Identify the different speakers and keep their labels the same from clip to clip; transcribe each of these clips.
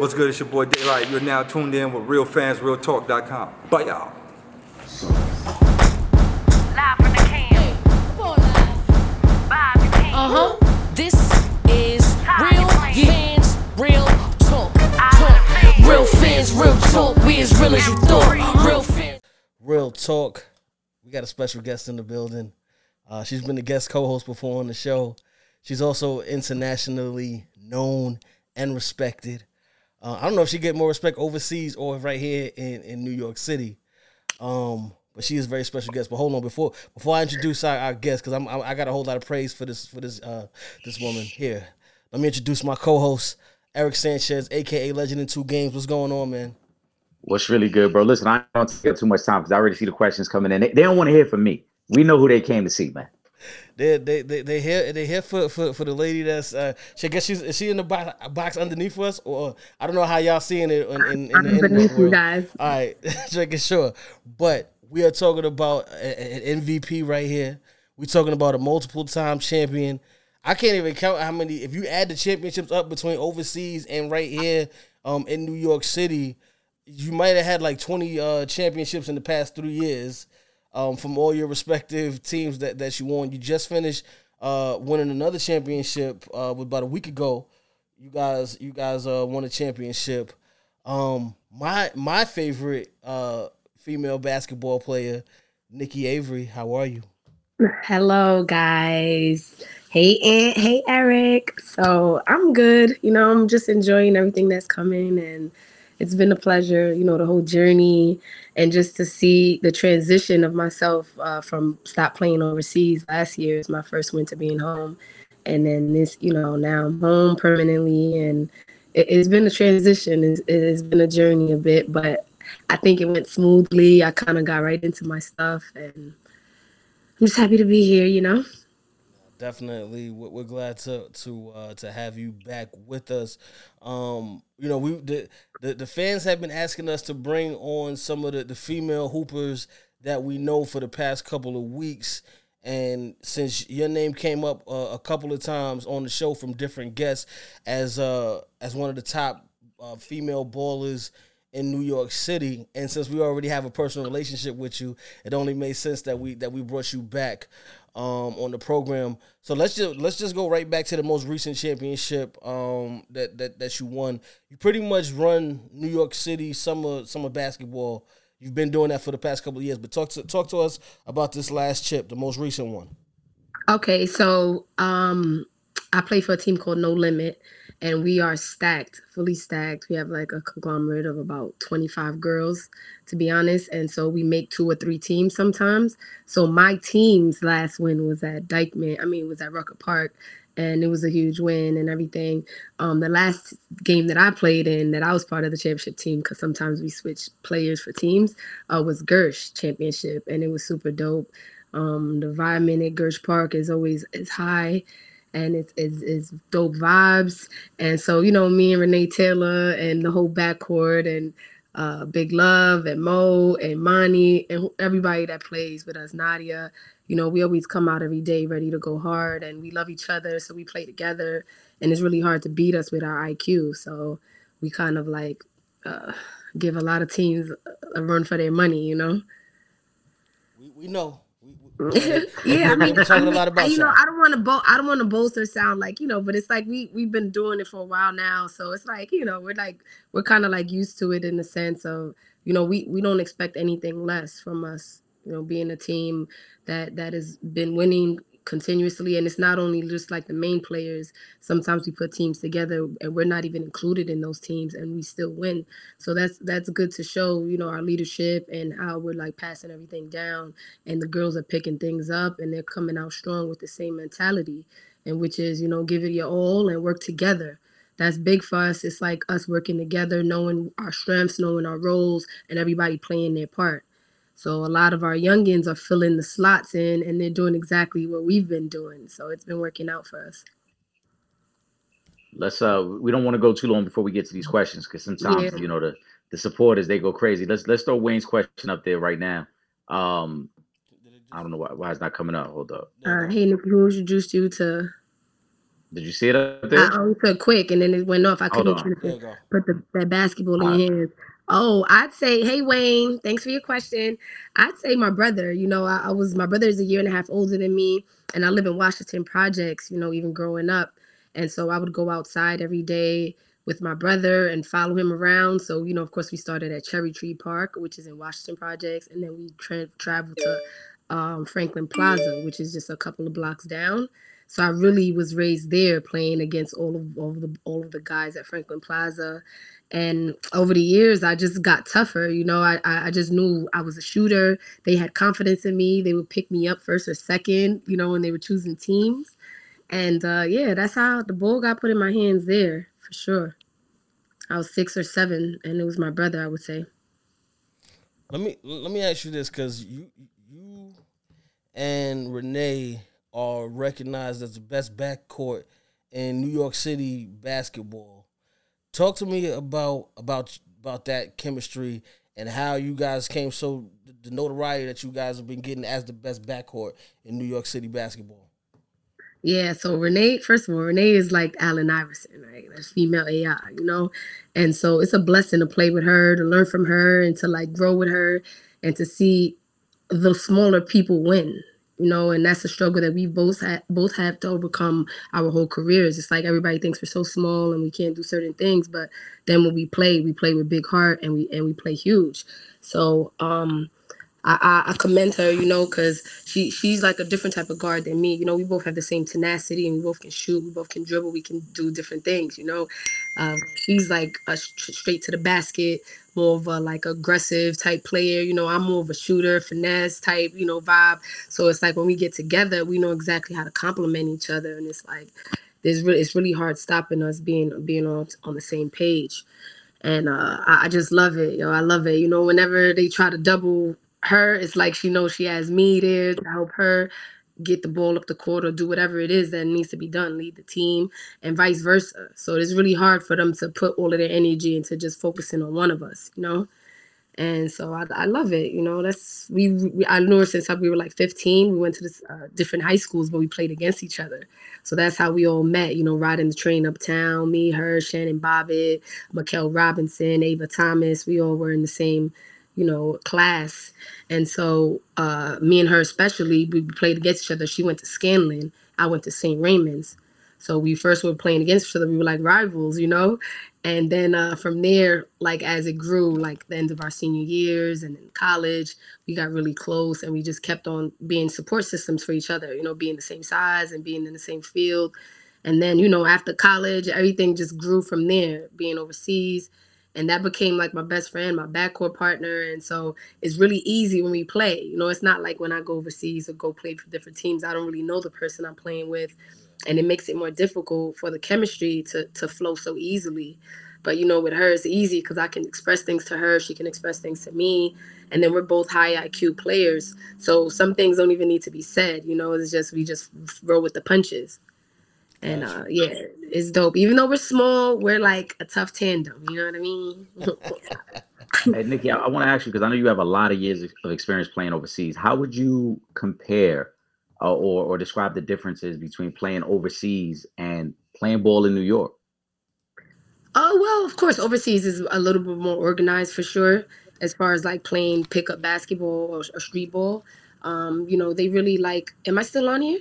Speaker 1: What's good? It's your boy Daylight. You're now tuned in with RealFansRealTalk.com. Bye, y'all.
Speaker 2: Live from the can. Vibe the can.
Speaker 3: Uh huh. This is real fans, real talk.
Speaker 2: I
Speaker 3: talk. Real fans, real talk. We as real as you thought. Real fans.
Speaker 4: Real talk. We got a special guest in the building. Uh, she's been a guest co-host before on the show. She's also internationally known and respected. Uh, I don't know if she get more respect overseas or right here in, in New York City. Um, but she is a very special guest. But hold on, before before I introduce our, our guest, because I'm I, I got a whole lot of praise for this for this uh this woman here. Let me introduce my co-host Eric Sanchez, aka Legend in Two Games. What's going on, man?
Speaker 5: What's really good, bro? Listen, I don't take up too much time because I already see the questions coming in. They, they don't want to hear from me. We know who they came to see, man.
Speaker 4: They they they they here they here for for, for the lady that's uh she I guess she's is she in the box, box underneath us or I don't know how y'all seeing it in, in, in,
Speaker 6: I'm
Speaker 4: the internet
Speaker 6: beneath you guys.
Speaker 4: All right, making sure. But we are talking about an MVP right here. We're talking about a multiple time champion. I can't even count how many. If you add the championships up between overseas and right here um, in New York City, you might have had like 20 uh, championships in the past three years um, from all your respective teams that, that you won. You just finished uh, winning another championship uh, about a week ago. You guys, you guys uh, won a championship. Um, my my favorite uh, female basketball player, Niki Avery. How are you?
Speaker 6: Hello, guys. Hey, Aunt. Hey, Eric. So I'm good. You know, I'm just enjoying everything that's coming, and it's been a pleasure. You know, the whole journey, and just to see the transition of myself uh, from stop playing overseas last year is my first winter being home, and then this, you know, now I'm home permanently, and it, it's been a transition. It's, it's been a journey a bit, but I think it went smoothly. I kind of got right into my stuff, and I'm just happy to be here, you know.
Speaker 4: Definitely, we're glad to to uh, to have you back with us. Um, you know, we the, the the fans have been asking us to bring on some of the, the female hoopers that we know for the past couple of weeks. And since your name came up uh, a couple of times on the show from different guests as uh as one of the top uh, female ballers in New York City, and since we already have a personal relationship with you, it only made sense that we that we brought you back um, on the program. So let's just let's just go right back to the most recent championship um, that that that you won. You pretty much run New York City summer summer basketball. You've been doing that for the past couple of years, but talk to talk to us about this last chip, the most recent one.
Speaker 6: Okay, so um I play for a team called No Limit and we are stacked, fully stacked. We have like a conglomerate of about 25 girls to be honest, and so we make two or three teams sometimes. So my team's last win was at Dyckman, I mean, it was at Rucker Park and it was a huge win and everything. Um the last game that I played in that I was part of the championship team cuz sometimes we switch players for teams uh was Gersh championship and it was super dope. Um the environment at Gersh Park is always is high and it's, it's, it's dope vibes. And so, you know, me and Renee Taylor and the whole backcourt and uh, Big Love and Mo and Monty and everybody that plays with us, Nadia, you know, we always come out every day ready to go hard and we love each other. So we play together and it's really hard to beat us with our IQ. So we kind of like uh, give a lot of teams a- run for their money, you know?
Speaker 4: We, we know.
Speaker 6: Yeah, I mean,
Speaker 4: we're talking
Speaker 6: I
Speaker 4: a lot
Speaker 6: mean,
Speaker 4: about
Speaker 6: you know. I don't want to bo- I don't want to boast or sound like you know, but it's like we we've been doing it for a while now, so it's like you know, we're like we're kind of like used to it in the sense of you know, we we don't expect anything less from us, you know, being a team that that has been winning continuously and it's not only just like the main players. Sometimes we put teams together and we're not even included in those teams and we still win. So that's that's good to show you know our leadership and how we're like passing everything down and the girls are picking things up and they're coming out strong with the same mentality and which is you know give it your all and work together. That's big for us. It's like us working together knowing our strengths knowing our roles and everybody playing their part so a lot of our youngins are filling the slots in and they're doing exactly what we've been doing so it's been working out for us
Speaker 5: Let's uh we don't want to go too long before we get to these questions because sometimes
Speaker 6: Yeah.
Speaker 5: you know the the supporters they go crazy. Let's let's throw Wayne's question up there right now. Um I don't know why, why it's not coming up. Hold up.
Speaker 6: uh, hey Niki, who introduced you to
Speaker 5: Did you see it up there?
Speaker 6: I
Speaker 5: there?
Speaker 6: answered quick and then it went off. I couldn't
Speaker 5: on.
Speaker 6: finish
Speaker 4: There
Speaker 6: it.
Speaker 4: you go.
Speaker 6: put the, that basketball in
Speaker 5: Alright.
Speaker 6: your hands. Oh, I'd say, hey Wayne, thanks for your question. I'd say my brother. You know, I, I was my brother is a year and a half older than me, and I live in Washington Projects. You know, even growing up, and so I would go outside every day with my brother and follow him around. So you know, of course, we started at Cherry Tree Park, which is in Washington Projects, and then we tra- traveled to um, Franklin Plaza, which is just a couple of blocks down. So I really was raised there, playing against all of all of the all of the guys at Franklin Plaza. And over the years, I just got tougher. You know, I I just knew I was a shooter. They had confidence in me. They would pick me up first or second. You know, when they were choosing teams. And uh, yeah, that's how the ball got put in my hands there for sure. I was six or seven, and it was my brother. I would say.
Speaker 4: Let me let me ask you this because you you and Renee are recognized as the best backcourt in New York City basketball. Talk to me about about about that chemistry and how you guys came so the notoriety that you guys have been getting as the best backcourt in New York City basketball.
Speaker 6: Yeah, so Renee, first of all, Renee is like Allen Iverson, right? That's female AI, you know? And so it's a blessing to play with her, to learn from her, and to like grow with her, and to see the smaller people win, you know? And that's a struggle that we both had, both have to overcome our whole careers. It's like everybody thinks we're so small and we can't do certain things, but then when we play, we play with big heart and we and we play huge. So, um, I, I, commend her, you know, because she she's like a different type of guard than me. You know, we both have the same tenacity and we both can shoot, we both can dribble, we can do different things. You know, um, she's like a st- straight to the basket, more of a like aggressive type player. You know, I'm more of a shooter, finesse type, you know, vibe. So it's like when we get together, we know exactly how to complement each other, and it's like there's really it's really hard stopping us being being on on the same page and uh, I, I just love it. Yo, I love it. You know, whenever they try to double her, it's like she knows she has me there to help her get the ball up the court or do whatever it is that needs to be done, lead the team, and vice versa. So it's really hard for them to put all of their energy into just focusing on one of us, you know. And so I, I love it. You know, that's we, we I knew her since we were like 15. We went to this uh, different high schools, but we played against each other. So that's how we all met. You know, riding the train uptown. Me, her, Shannon Bobbitt, Mikel Robinson, Ava Thomas. We all were in the same, you know, class. And so uh, me and her especially, we played against each other. She went to Scanlan. I went to St. Raymond's. So we first were playing against each other. We were like rivals, you know. And then uh, from there, like as it grew, like the end of our senior years and in college, we got really close and we just kept on being support systems for each other, you know, being the same size and being in the same field. And then, you know, after college, everything just grew from there, being overseas. And that became like my best friend, my backcourt partner. And so it's really easy when we play. You know, it's not like when I go overseas or go play for different teams, I don't really know the person I'm playing with and it makes it more difficult for the chemistry to to flow so easily but you know with her it's easy because i can express things to her she can express things to me and then we're both high iq players so some things don't even need to be said you know it's just we just roll with the punches and uh yeah it's dope even though we're small we're like a tough tandem you know what i mean
Speaker 5: Hey, Niki, I, I want to ask you because I know you have a lot of years of experience playing overseas. How would you compare uh, or or describe the differences between playing overseas and playing ball in New York?
Speaker 6: Oh well, of course, overseas is a little bit more organized for sure. As far as like playing pickup basketball or, or street ball, um, you know, they really like. Am I still on here?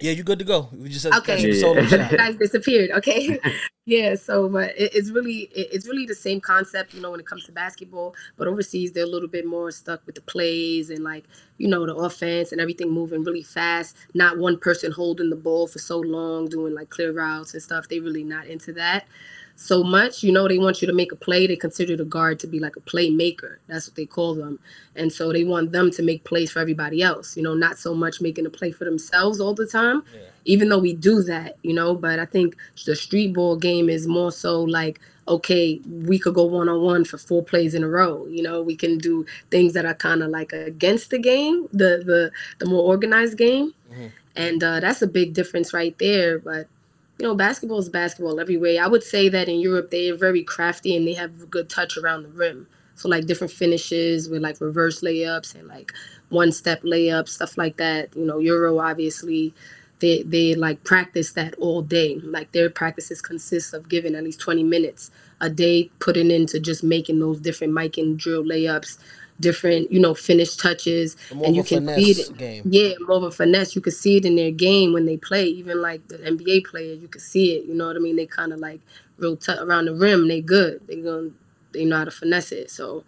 Speaker 4: Yeah, you're good to go. We just said
Speaker 6: Okay.
Speaker 4: okay.
Speaker 5: Yeah.
Speaker 6: You guys disappeared. Okay, yeah. So, but it, it's really it, it's really the same concept, you know, when it comes to basketball. But overseas, they're a little bit more stuck with the plays and like you know the offense and everything moving really fast. Not one person holding the ball for so long, doing like clear routes and stuff. They really not into that so much. You know, they want you to make a play. They consider the guard to be like a playmaker. That's what they call them. And so they want them to make plays for everybody else. You know, not so much making a play for themselves all the time.
Speaker 4: Yeah.
Speaker 6: Even though we do that, you know, but I think the street ball game is more so like, okay, we could go one on one for four plays in a row. You know, we can do things that are kind of like against the game, the the the more organized game.
Speaker 4: Mhm.
Speaker 6: And uh, that's a big difference right there. But you know, basketball is basketball every way. I would say that in Europe they are very crafty and they have a good touch around the rim. So like different finishes with like reverse layups and like one step layups, stuff like that. You know, Euro obviously they they like practice that all day. Like their practices consist of giving at least 20 minutes a day, putting into just making those different Mikan drill layups, different, you know, finish touches.
Speaker 4: More
Speaker 6: and
Speaker 4: of
Speaker 6: you
Speaker 4: a
Speaker 6: can see
Speaker 4: finesse
Speaker 6: it.
Speaker 4: game.
Speaker 6: Yeah, more of a finesse. You can see it in their game when they play. Even like the NBA player, you can see it. You know what I mean? They kind of like real t- around the rim. They good. They going they know how to finesse it. So,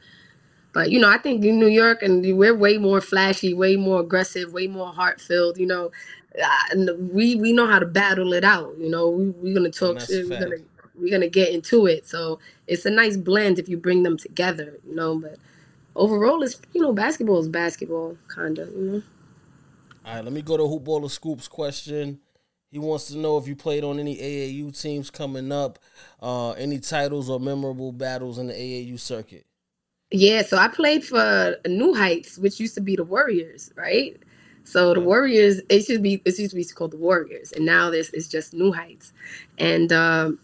Speaker 6: but you know, I think in New York and we're way more flashy, way more aggressive, way more heart filled. You know, uh, and we we know how to battle it out. You know, we we're gonna talk
Speaker 4: that's
Speaker 6: shit. We're
Speaker 4: fact.
Speaker 6: gonna we're gonna get into it. So it's a nice blend if you bring them together. You know, but overall, it's you know, basketball is basketball, kind of. You know.
Speaker 4: All right, let me go to Hoop Baller Scoops question. He wants to know if you played on any AAU teams coming up, uh, any titles or memorable battles in the AAU circuit.
Speaker 6: Yeah, so I played for New Heights, which used to be the Warriors, right? So the Warriors, it should be it used to be called the Warriors, and now this is just New Heights. And um,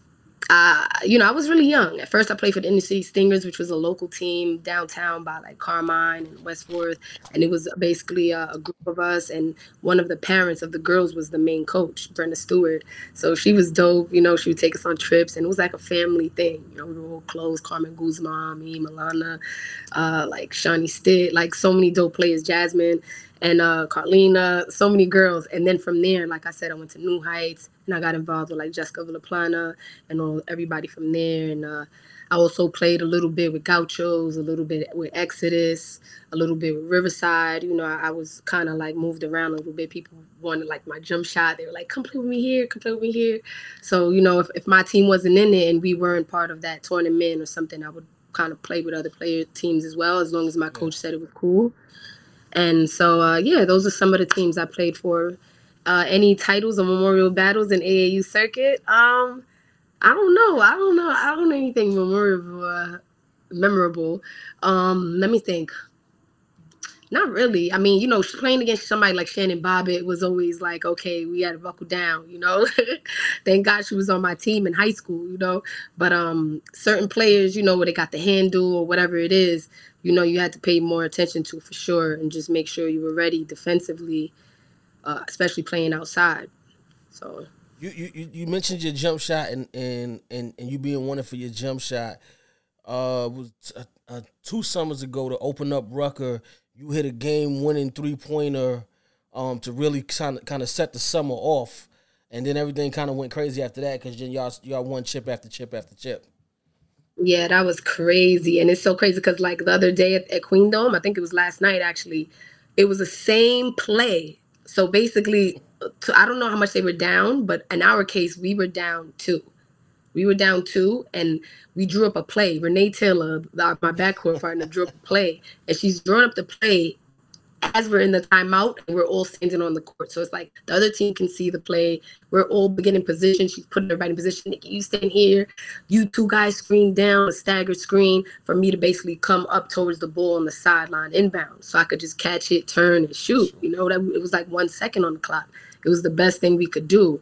Speaker 6: you know, I was really young. At first, I played for the Inner City Stingers, which was a local team downtown by like Carmine and Westworth, and it was basically a, a group of us. And one of the parents of the girls was the main coach, Brenda Stewart. So she was dope. You know, she would take us on trips, and it was like a family thing. You know, we were all close. Carmen Guzman, me, Milana, uh, like Shawnee Stitt, like so many dope players, Jasmine and uh, Carlina, so many girls. And then from there, like I said, I went to New Heights and I got involved with like Jessica Villaplana and all everybody from there. And uh, I also played a little bit with Gauchos, a little bit with Exodus, a little bit with Riverside. You know, I, I was kind of like moved around a little bit. People wanted like my jump shot. They were like, come play with me here, come play with me here. So, you know, if, if my team wasn't in it and we weren't part of that tournament or something, I would kind of play with other player teams as well, as long as my coach said it was cool. And so, uh, yeah, those are some of the teams I played for. Uh, any titles or memorial battles in AAU circuit? Um, I don't know. I don't know. I don't know anything memorable. Uh, memorable. Um, let me think. Not really. I mean, you know, playing against somebody like Shannon Bobbitt was always like, okay, we had to buckle down, you know. Thank God she was on my team in high school, you know. But um, certain players, you know, where they got the handle or whatever it is, you know, you had to pay more attention to for sure, and just make sure you were ready defensively, uh, especially playing outside. So
Speaker 4: You, you you- mentioned your jump shot and and and, and you being wanted for your jump shot. Uh, was uh, uh, two summers ago to open up Rucker. You hit a game winning three pointer, um, to really kind of kind of set the summer off, and then everything kind of went crazy after that because then y'all y'all won chip after chip after chip.
Speaker 6: Yeah, that was crazy. And it's so crazy because, like, the other day at, at Queen Dome, I think it was last night actually, it was the same play. So basically, to, I don't know how much they were down, but in our case, we were down two. We were down two, and we drew up a play. Renee Taylor, my backcourt partner, drew up a play, and she's drawing up the play as we're in the timeout and we're all standing on the court. So it's like the other team can see the play. We're all beginning position. She's putting everybody in position. Niki, you stand here. You two guys screen down, a staggered screen for me to basically come up towards the ball on the sideline inbound. So I could just catch it, turn, and shoot. You know, that it was like one second on the clock. It was the best thing we could do.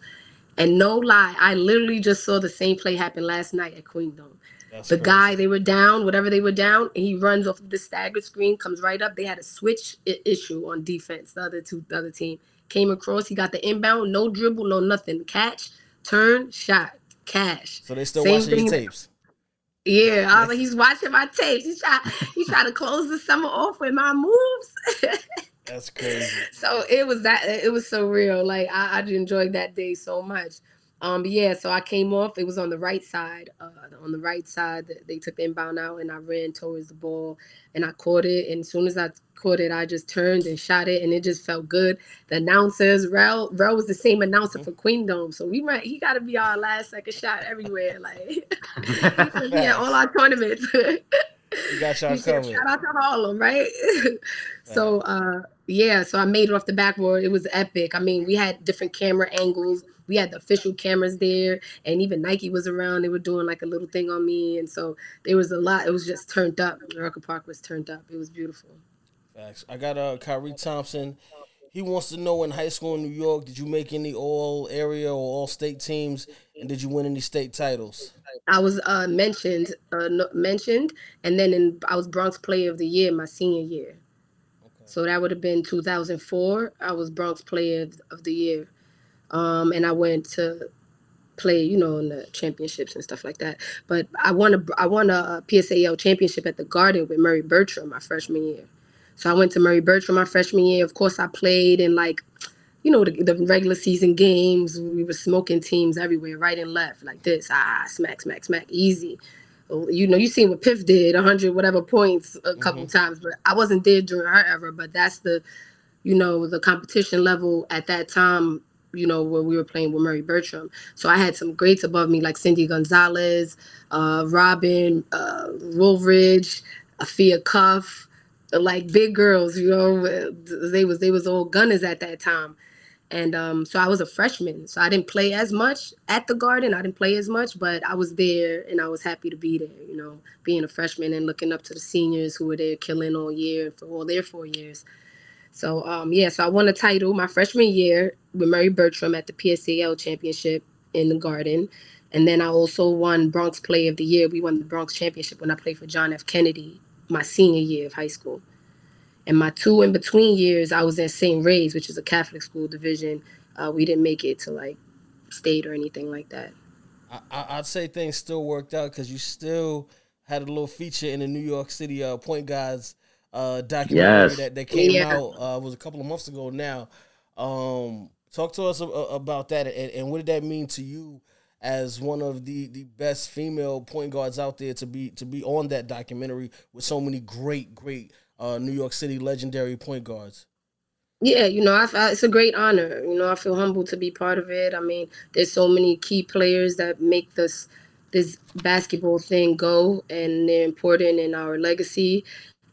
Speaker 6: And no lie, I literally just saw the same play happen last night at Queen Dome
Speaker 4: That's
Speaker 6: the
Speaker 4: crazy.
Speaker 6: guy they were down, whatever they were down, he runs off of the staggered screen, comes right up. They had a switch I- issue on defense. The other two, the other team came across. He got the inbound, no dribble, no nothing. Catch, turn, shot, cash.
Speaker 4: So they still
Speaker 6: Same
Speaker 4: watching your
Speaker 6: thing-
Speaker 4: tapes.
Speaker 6: Yeah, I was like, he's watching my tapes. He's trying, he's trying to close the summer off with my moves.
Speaker 4: That's crazy.
Speaker 6: so it was that it was so real. Like i, I enjoyed that day so much. Um but yeah so i came off it was on the right side uh on the right side they took the inbound out and i ran towards the ball and i caught it. And as soon as i caught it i just turned and shot it and it just felt good. The announcers rel rel was the same announcer for queen dome so we might he got to be our last second shot everywhere like yeah all our tournaments.
Speaker 4: You got y'all covered.
Speaker 6: Shout out to Harlem, right? so uh yeah, so I made it off the backboard. It was epic. I mean, we had different camera angles. We had the official cameras there, and even Nike was around. They were doing like a little thing on me, and so there was a lot. It was just turned up. Rucker Park was turned up. It was beautiful.
Speaker 4: Facts. I got uh Kyrie Thompson. He wants to know in high school in New York, did you make any all area or all state teams, and did you win any state titles?
Speaker 6: I was uh mentioned, uh no, mentioned, and then in I was Bronx Player of the Year my senior year. So that would have been 2004. I was Bronx Player of, the Year. um, and I went to play, you know, in the championships and stuff like that. But I won a I won a PSAL championship at the Garden with Murry Bergtraum my freshman year. So I went to Murry Bergtraum my freshman year. Of course, I played in like, you know, the, the regular season games. We were smoking teams everywhere, right and left, like this. Ah, smack, smack, smack, easy. You know, you seen what Piff did, 100 whatever points a couple times, but I wasn't there during her era. But that's the, you know, the competition level at that time. You know, when we were playing with Murry Bergtraum. So I had some greats above me, like Cindy Gonzalez, uh, Robin, uh, Woolridge, Afia Cuff, like big girls. You know, they was they was all gunners at that time. And um, so I was a freshman, so I didn't play as much at the Garden. I didn't play as much, but I was there, and I was happy to be there. You know, being a freshman and looking up to the seniors who were there killing all year for all their four years. So um, yeah, so I won a title my freshman year with Murry Bergtraum at the PSAL championship in the Garden, and then I also won Bronx Play of the Year. We won the Bronx championship when I played for John F. Kennedy my senior year of high school. And my two in between years, I was at St. Ray's, which is a Catholic school division. Uh, we didn't make it to like state or anything like that.
Speaker 4: I, I- I'd say things still worked out because you still had a little feature in the New York City uh, Point Guards uh, documentary
Speaker 5: Yes.
Speaker 4: that, that came
Speaker 6: Yeah.
Speaker 4: out. Uh, was a couple of months ago now. Um, talk to us a- a- about that and, and what did that mean to you as one of the, the best female point guards out there to be to be on that documentary with so many great great uh, New York City legendary point guards.
Speaker 6: Yeah, you know, I, I, it's a great honor. You know, I feel humbled to be part of it. I mean, there's so many key players that make this this basketball thing go, and they're important in our legacy.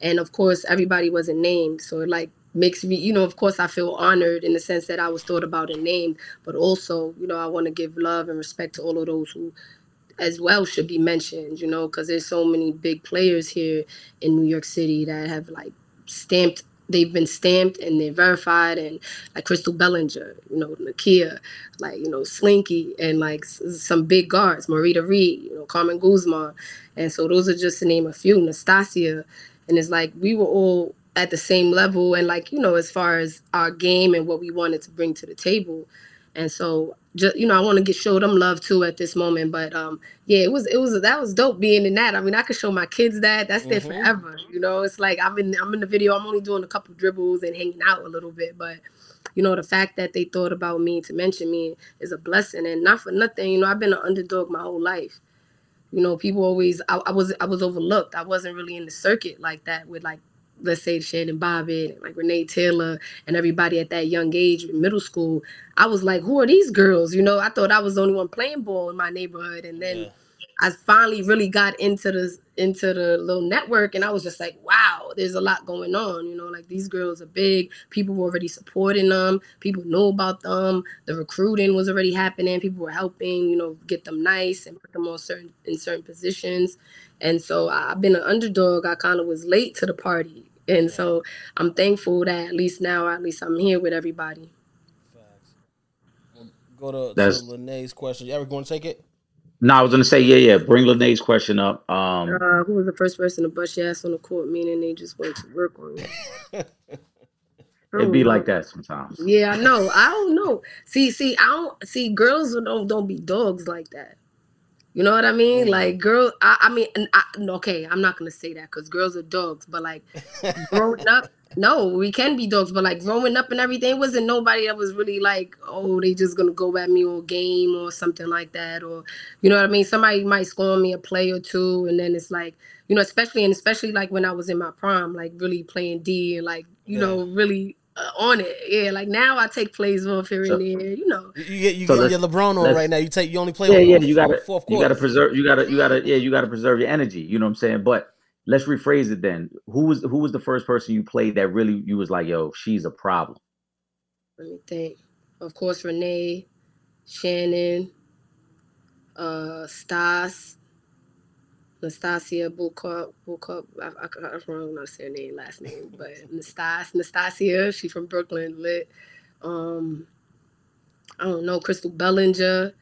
Speaker 6: And of course, everybody wasn't named, so it like makes me, you know, of course, I feel honored in the sense that I was thought about and named, but also, you know, I want to give love and respect to all of those who as well should be mentioned, you know, because there's so many big players here in New York City that have like stamped, they've been stamped and they're verified, and like Crystal Bellinger, you know, Nakia, like, you know, Slinky, and like some big guards, Marita Reed, you know, Carmen Guzman. And so those are just to name a few, Nastasia. And it's like we were all at the same level, and like, you know, as far as our game and what we wanted to bring to the table. And so, just you know, I want to get show them love too at this moment. But um, yeah, it was it was that was dope being in that. I mean, I could show my kids that. That's there
Speaker 4: Mhm.
Speaker 6: forever. You know, it's like I'm in I'm in the video. I'm only doing a couple dribbles and hanging out a little bit, but you know, the fact that they thought about me to mention me is a blessing, and not for nothing. You know, I've been an underdog my whole life. You know, people always I, I was I was overlooked. I wasn't really in the circuit like that with like let's say Shannon Bobbitt and like Renee Taylor and everybody at that young age in middle school. I was like, who are these girls? You know, I thought I was the only one playing ball in my neighborhood, and then
Speaker 4: Yeah.
Speaker 6: I finally really got into the into the little network, and I was just like, wow, there's a lot going on. You know, like these girls are big. People were already supporting them. People know about them. The recruiting was already happening. People were helping, you know, get them nice and put them on certain in certain positions. And so I've been an underdog. I kind of was late to the party, and so I'm thankful that at least now, at least I'm here with everybody.
Speaker 4: Facts. We'll go to, to
Speaker 5: That's-
Speaker 4: Lene's question. Eric, want to take it?
Speaker 5: No, I was gonna say, yeah, yeah. Bring Lene's question up. Um,
Speaker 6: Uh, who was the first person to bust your ass on the court? Meaning they just went to work on you.
Speaker 5: it'd be like that sometimes.
Speaker 6: Yeah, I know. I don't know. See, see, I don't see girls don't don't be dogs like that. You know what I mean?
Speaker 4: Mhm.
Speaker 6: Like girl, I, I mean, I, okay, I'm not gonna say that because girls are dogs. But like growing up, no, we can be dogs. But like growing up and everything, wasn't nobody that was really like, oh, they just gonna go at me all game or something like that, or you know what I mean? Somebody might score me a play or two, and then it's like, you know, especially and especially like when I was in my prime, like really playing D and like you know really uh, on it. Yeah, like now I take plays off here
Speaker 5: So-
Speaker 6: and there, you know.
Speaker 4: You you get you
Speaker 5: So
Speaker 4: get your LeBron on right now. You take you only play
Speaker 5: Yeah,
Speaker 4: with
Speaker 5: yeah. You gotta,
Speaker 4: fourth
Speaker 5: you gotta preserve. You gotta, you gotta, yeah. You gotta preserve your energy. You know what I'm saying? But let's rephrase it then. Who was who was the first person you played that really you was like, yo, she's a problem?
Speaker 6: Let me think. Of course, Renee, Shannon, uh, Stas, Nastasia Bukop, Bukop. I, I, I don't know how to say her name, last name, but Nastas, Nastasia. She's from Brooklyn, lit. Um, I don't know, Crystal Bellinger.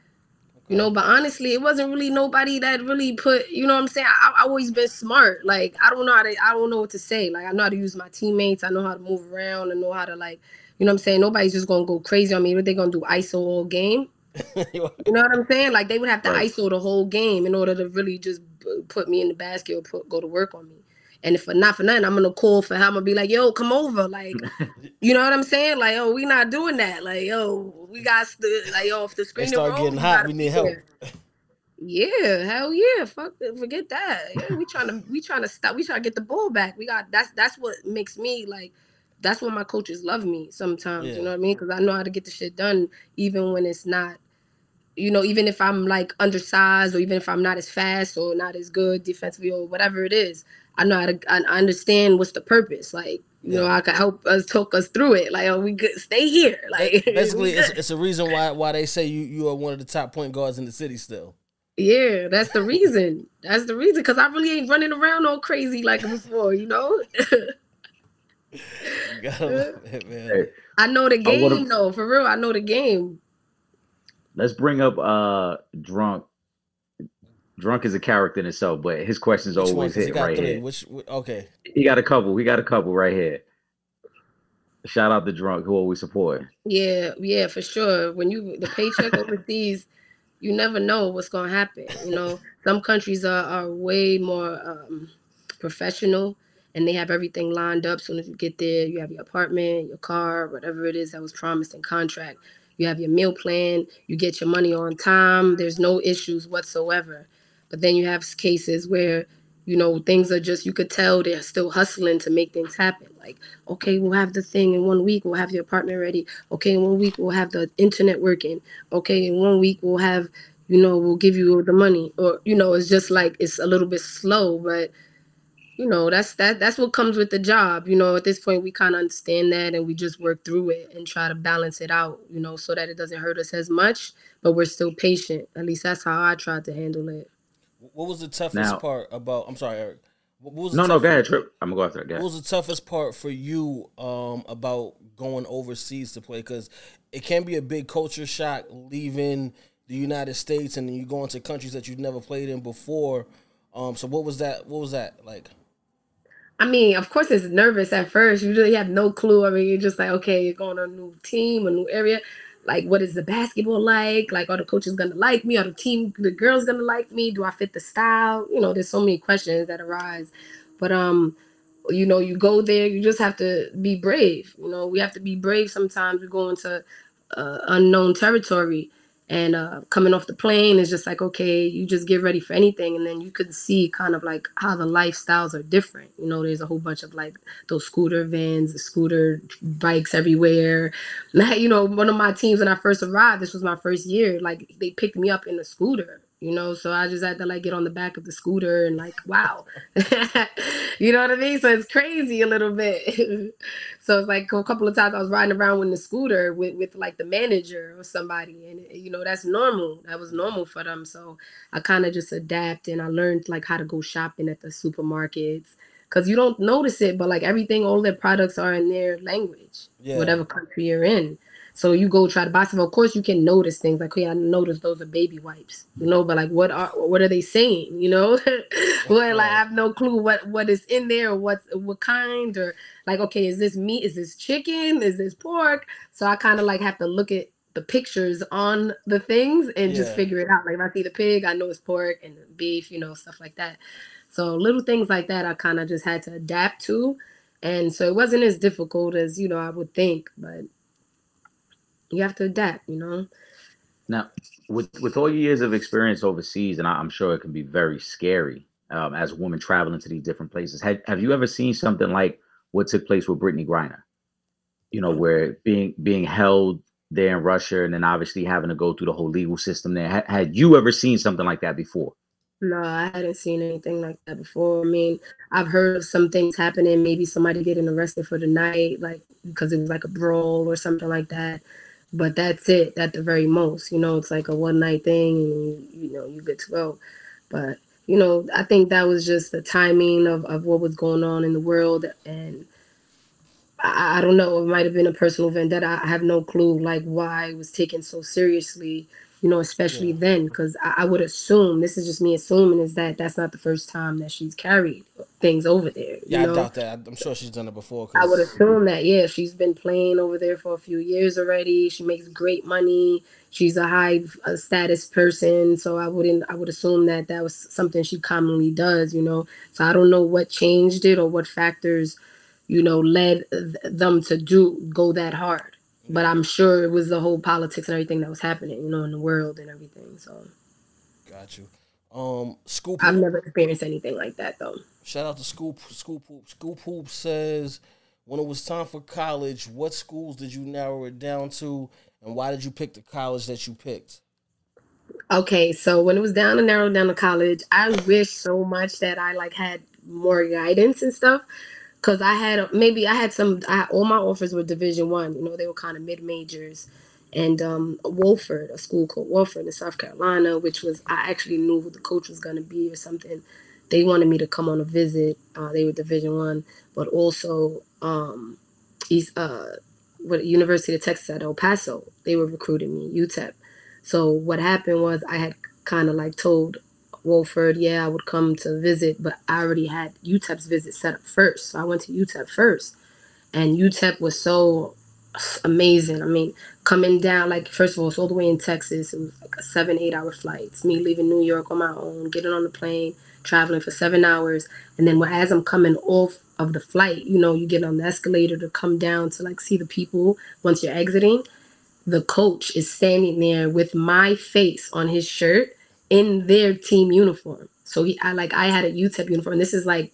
Speaker 6: You know, but honestly, it wasn't really nobody that really put. You know what I'm saying? I, I always been smart. Like I don't know how to. I don't know what to say. Like I know how to use my teammates. I know how to move around. I know how to like, You know what I'm saying? Nobody's just gonna go crazy on me. What they gonna do? ISO all game? You know what I'm saying? Like they would have to
Speaker 5: Right.
Speaker 6: ISO the whole game in order to really just put me in the basket or put, go to work on me. And if not for nothing, I'm gonna call for him. I'm gonna be like, "Yo, come over!" Like, you know what I'm saying? Like, "Oh, we not doing that." Like, "Yo, we got to like, yo, if the screen
Speaker 4: start getting hot. We need help.
Speaker 6: Yeah, hell yeah. Fuck, forget that. Yeah, we trying to we trying to stop. We trying to get the ball back. We got that's that's what makes me like. That's what my coaches love me sometimes.
Speaker 4: Yeah.
Speaker 6: You know what I mean? Because I know how to get the shit done, even when it's not. You know, even if I'm like undersized, or even if I'm not as fast or not as good defensively or whatever it is, I know how to. I I understand what's the purpose. Like, you know, I can help us talk us through it. Like, oh, we good. Stay here. Like,
Speaker 4: Basically, it's, it's a reason why why they say you you are one of the top point guards in the city still.
Speaker 6: Yeah, that's the reason. That's the reason. Cause I really ain't running around all crazy like before, you know.
Speaker 4: You gotta love it, man.
Speaker 5: Hey,
Speaker 6: I know the
Speaker 5: I wanna-
Speaker 6: game though, for real. I know the game.
Speaker 5: Let's bring up uh drunk. Drunk is a character in itself, but his questions
Speaker 4: Which one?
Speaker 5: always
Speaker 4: 'Cause he
Speaker 5: hit
Speaker 4: got
Speaker 5: right
Speaker 4: three.
Speaker 5: here.
Speaker 4: Which okay.
Speaker 5: He got a couple. He got a couple right here. Shout out to drunk who always support.
Speaker 6: Yeah, yeah, for sure. When you the paycheck overseas, you never know what's gonna happen. You know, some countries are, are way more um, professional and they have everything lined up. soon as you get there, you have your apartment, your car, whatever it is that was promised in contract. You have your meal plan, you get your money on time, there's no issues whatsoever. But then you have cases where, you know, things are just you could tell they're still hustling to make things happen. Like, okay, we'll have the thing in one week, we'll have your apartment ready. Okay, in one week we'll have the internet working. Okay, in one week we'll have, you know, we'll give you the money. Or, you know, it's just like it's a little bit slow, but you know that's that that's what comes with the job you know at this point we kind of understand that and we just work through it and try to balance it out you know so that it doesn't hurt us as much but we're still patient at least that's how i tried to handle it
Speaker 4: What was the toughest
Speaker 5: Now-
Speaker 4: part about? I'm sorry, Eric. What what was
Speaker 5: No, no, go ahead, Trip. I'm gonna go after that. Go
Speaker 4: What was the toughest part for you um, about going overseas to play? Because it can be a big culture shock leaving the United States and then you go into countries that you've never played in before. Um, so what was that? What was that like?
Speaker 6: I mean of course it's nervous at first. You really have no clue. I mean you're just like okay you're going to a new team a new area. Like what is the basketball like? Like are the coaches gonna like me? Are the team the girls gonna like me? Do i fit the style? You know there's so many questions that arise. But um you know you go there you just have to be brave. You know we have to be brave sometimes. We go into uh, unknown territory and uh, coming off the plane is just like okay you just get ready for anything and then you can see kind of like how the lifestyles are different. You know there's a whole bunch of like those scooter vans scooter bikes everywhere. You know one of my teams when i first arrived this was my first year like they picked me up in a scooter you know so i just had to like get on the back of the scooter and like wow. You know what i mean? So it's crazy a little bit. So it's like a couple of times i was riding around with the scooter with, with like the manager or somebody and you know that's normal. That was normal for them. So i kind of just adapt and i learned like how to go shopping at the supermarkets. Because you don't notice it but like everything all their products are in their language
Speaker 4: Yeah.
Speaker 6: whatever country you're in so you go try to buy some. Of course, you can notice things like, "Okay, I noticed those are baby wipes," you know. But like, what are what are they saying? You know, well, like I have no clue what what is in there, or what's what kind, or like, okay, is this meat? Is this chicken? Is this pork? So I kind of like have to look at the pictures on the things and just figure it out. Like if I see the pig, I know it's pork and beef, you know, stuff like that. So little things like that, I kind of just had to adapt to, and so it wasn't as difficult as you know I would think, but you have to adapt, you know.
Speaker 5: Now, with with all your years of experience overseas, and I, I'm sure it can be very scary um, as a woman traveling to these different places. Have Have you ever seen something like what took place with Brittney Griner? You know, where being being held there in Russia, and then obviously having to go through the whole legal system there. Had, had you ever seen something like that before?
Speaker 6: No, I hadn't seen anything like that before. I mean, I've heard of some things happening, maybe somebody getting arrested for the night, like because it was like a brawl or something like that. But that's it at the very most. You know, it's like a one night thing and you, know, you get to go. But, you know, I think that was just the timing of, of what was going on in the world and I, I don't know, it might have been a personal vendetta. I have no clue like why it was taken so seriously, you know, especially then, because I, I would assume this is just me assuming is that that's not the first time that she's carried things over there. You
Speaker 4: Yeah,
Speaker 6: know?
Speaker 4: I doubt that. I'm sure she's done it before.
Speaker 6: I would assume that, yeah, she's been playing over there for a few years already. She makes great money. She's a high uh, status person, so I wouldn't. I would assume that that was something she commonly does, you know. So I don't know what changed it or what factors, you know, led th- them to do go that hard. But I'm sure it was the whole politics and everything that was happening, you know, in the world and everything. So
Speaker 4: Got you. Um, Scoop.
Speaker 6: I've never experienced anything like that though.
Speaker 4: Shout out to school. School Hoop. Scoop Hoop says, when it was time for college, what schools did you narrow it down to, and why did you pick the college that you picked?
Speaker 6: Okay, so when it was down and narrowed down to college, I wish so much that I like had more guidance and stuff. Cause I had maybe I had some I, all my offers were division one, you know, they were kind of mid majors. And um Wofford, a school called Wofford in South Carolina, which was I actually knew who the coach was gonna be or something. They wanted me to come on a visit. Uh, they were division one, but also um East uh what University of Texas at El Paso, they were recruiting me, UTEP. So what happened was I had kind of like told Wofford, yeah, I would come to visit, but I already had UTEP's visit set up first. So I went to UTEP first. And UTEP was so amazing. I mean, coming down, like, first of all, it's all the way in Texas. It was like a seven, eight hour flight. It's me leaving New York on my own, getting on the plane, traveling for seven hours. And then as I'm coming off of the flight, you know, you get on the escalator to come down to like see the people once you're exiting the coach is standing there with my face on his shirt in their team uniform. So he, I like, I had a UTEP uniform. This is like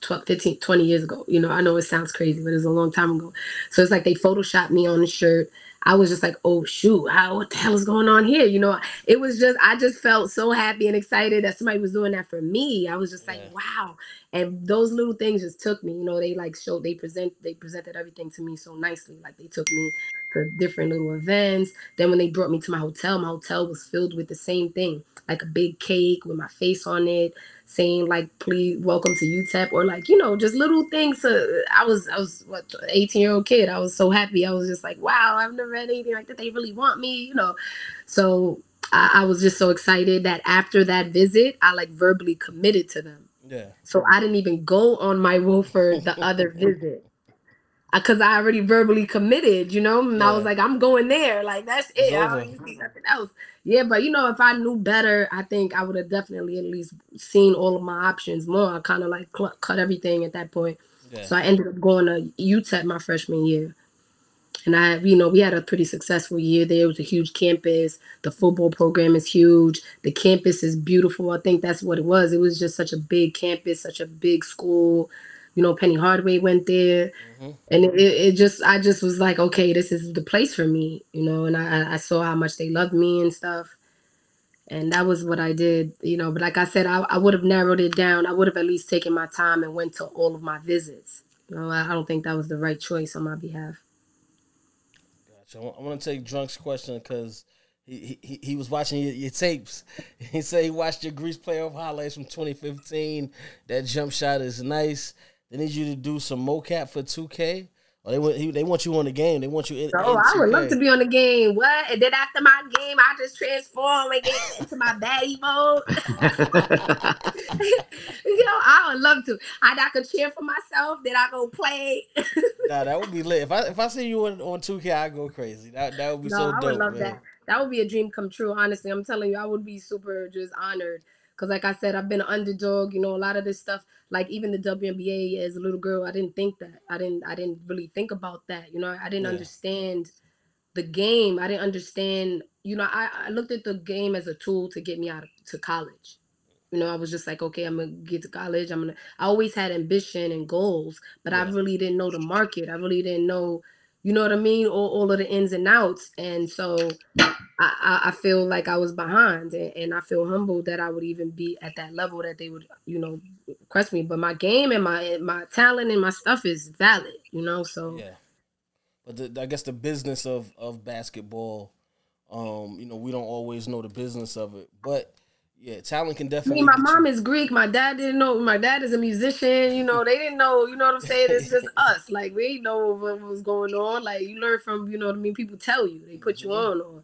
Speaker 6: 12, 15, 20 years ago. You know, I know it sounds crazy, but it was a long time ago. So it's like they photoshopped me on the shirt. I was just like, oh shoot, how what the hell is going on here? You know, it was just I just felt so happy and excited that somebody was doing that for me. I was just like, wow. And those little things just took me, you know, they like showed they present they presented everything to me so nicely. Like they took me to different little events. Then when they brought me to my hotel, my hotel was filled with the same thing, like a big cake with my face on it, saying like please welcome to UTEP or like, you know, just little things to I was I was what 18 year old kid. I was so happy. I was just like, wow, I've never had anything like that. They really want me, you know. So I, I was just so excited that after that visit, I like verbally committed to them.
Speaker 4: Yeah.
Speaker 6: So I didn't even go on my Wofford the other visit. Because I already verbally committed, you know, and I was like, I'm going there. Like, that's it. I don't even see nothing else. Yeah, but you know, if I knew better, I think I would have definitely at least seen all of my options more. I kind of like cl- cut everything at that point.
Speaker 4: Yeah.
Speaker 6: So I ended up going to UTEP my freshman year. And I, you know, we had a pretty successful year there. It was a huge campus. The football program is huge. The campus is beautiful. I think that's what it was. It was just such a big campus, such a big school. You know, Penny Hardaway went there,
Speaker 4: Mhm.
Speaker 6: and it, it, it just, I just was like, okay, this is the place for me. You know, and I, I saw how much they loved me and stuff, and that was what I did. You know, but like I said, I, I would have narrowed it down. I would have at least taken my time and went to all of my visits. You know, I I don't think that was the right choice on my behalf.
Speaker 4: Gotcha. I want to take Drunk's question because he, he he was watching your, your tapes. He said he watched your Grease playoff highlights from 2015. That jump shot is nice. They need you to do some mocap for 2K. Or they want he, they want you on the game. They want you in.
Speaker 6: Oh,
Speaker 4: in
Speaker 6: I would love to be on the game. What? And then after my game, I just transform and get into my baddie mode. you know, I would love to. I, I could cheer for myself. Then I go play.
Speaker 4: Nah, that would be lit. If I if I see you on, on 2K, I go crazy. That that would be
Speaker 6: no,
Speaker 4: so
Speaker 6: I
Speaker 4: dope.
Speaker 6: would love
Speaker 4: man.
Speaker 6: that. That would be a dream come true. Honestly, I'm telling you, I would be super just honored. Cause like I said, I've been an underdog. You know, a lot of this stuff, like even the WNBA as a little girl, I didn't think that. I didn't. I didn't really think about that. You know, I didn't
Speaker 4: Yeah.
Speaker 6: understand the game. I didn't understand. You know, I, I looked at the game as a tool to get me out of, to college. You know, I was just like, okay, I'm gonna get to college. I'm gonna. I always had ambition and goals, but I really didn't know the market. I really didn't know, you know what I mean, all, all of the ins and outs. And so, I, I, feel like I was behind, and, and I feel humbled that I would even be at that level that they would, you know, request me. But my game and my my talent and my stuff is valid, you know. So
Speaker 4: Yeah. But the, I guess the business of of basketball, um, you know, we don't always know the business of it, but yeah, talent can
Speaker 6: I
Speaker 4: definitely.
Speaker 6: mean, my mom
Speaker 4: you-
Speaker 6: is Greek. My dad didn't know. My dad is a musician. You know, they didn't know. You know what I'm saying? It's just us. Like we didn't know what was going on. Like you learn from. You know what I mean? People tell you. They put you
Speaker 4: Mhm.
Speaker 6: on. Or,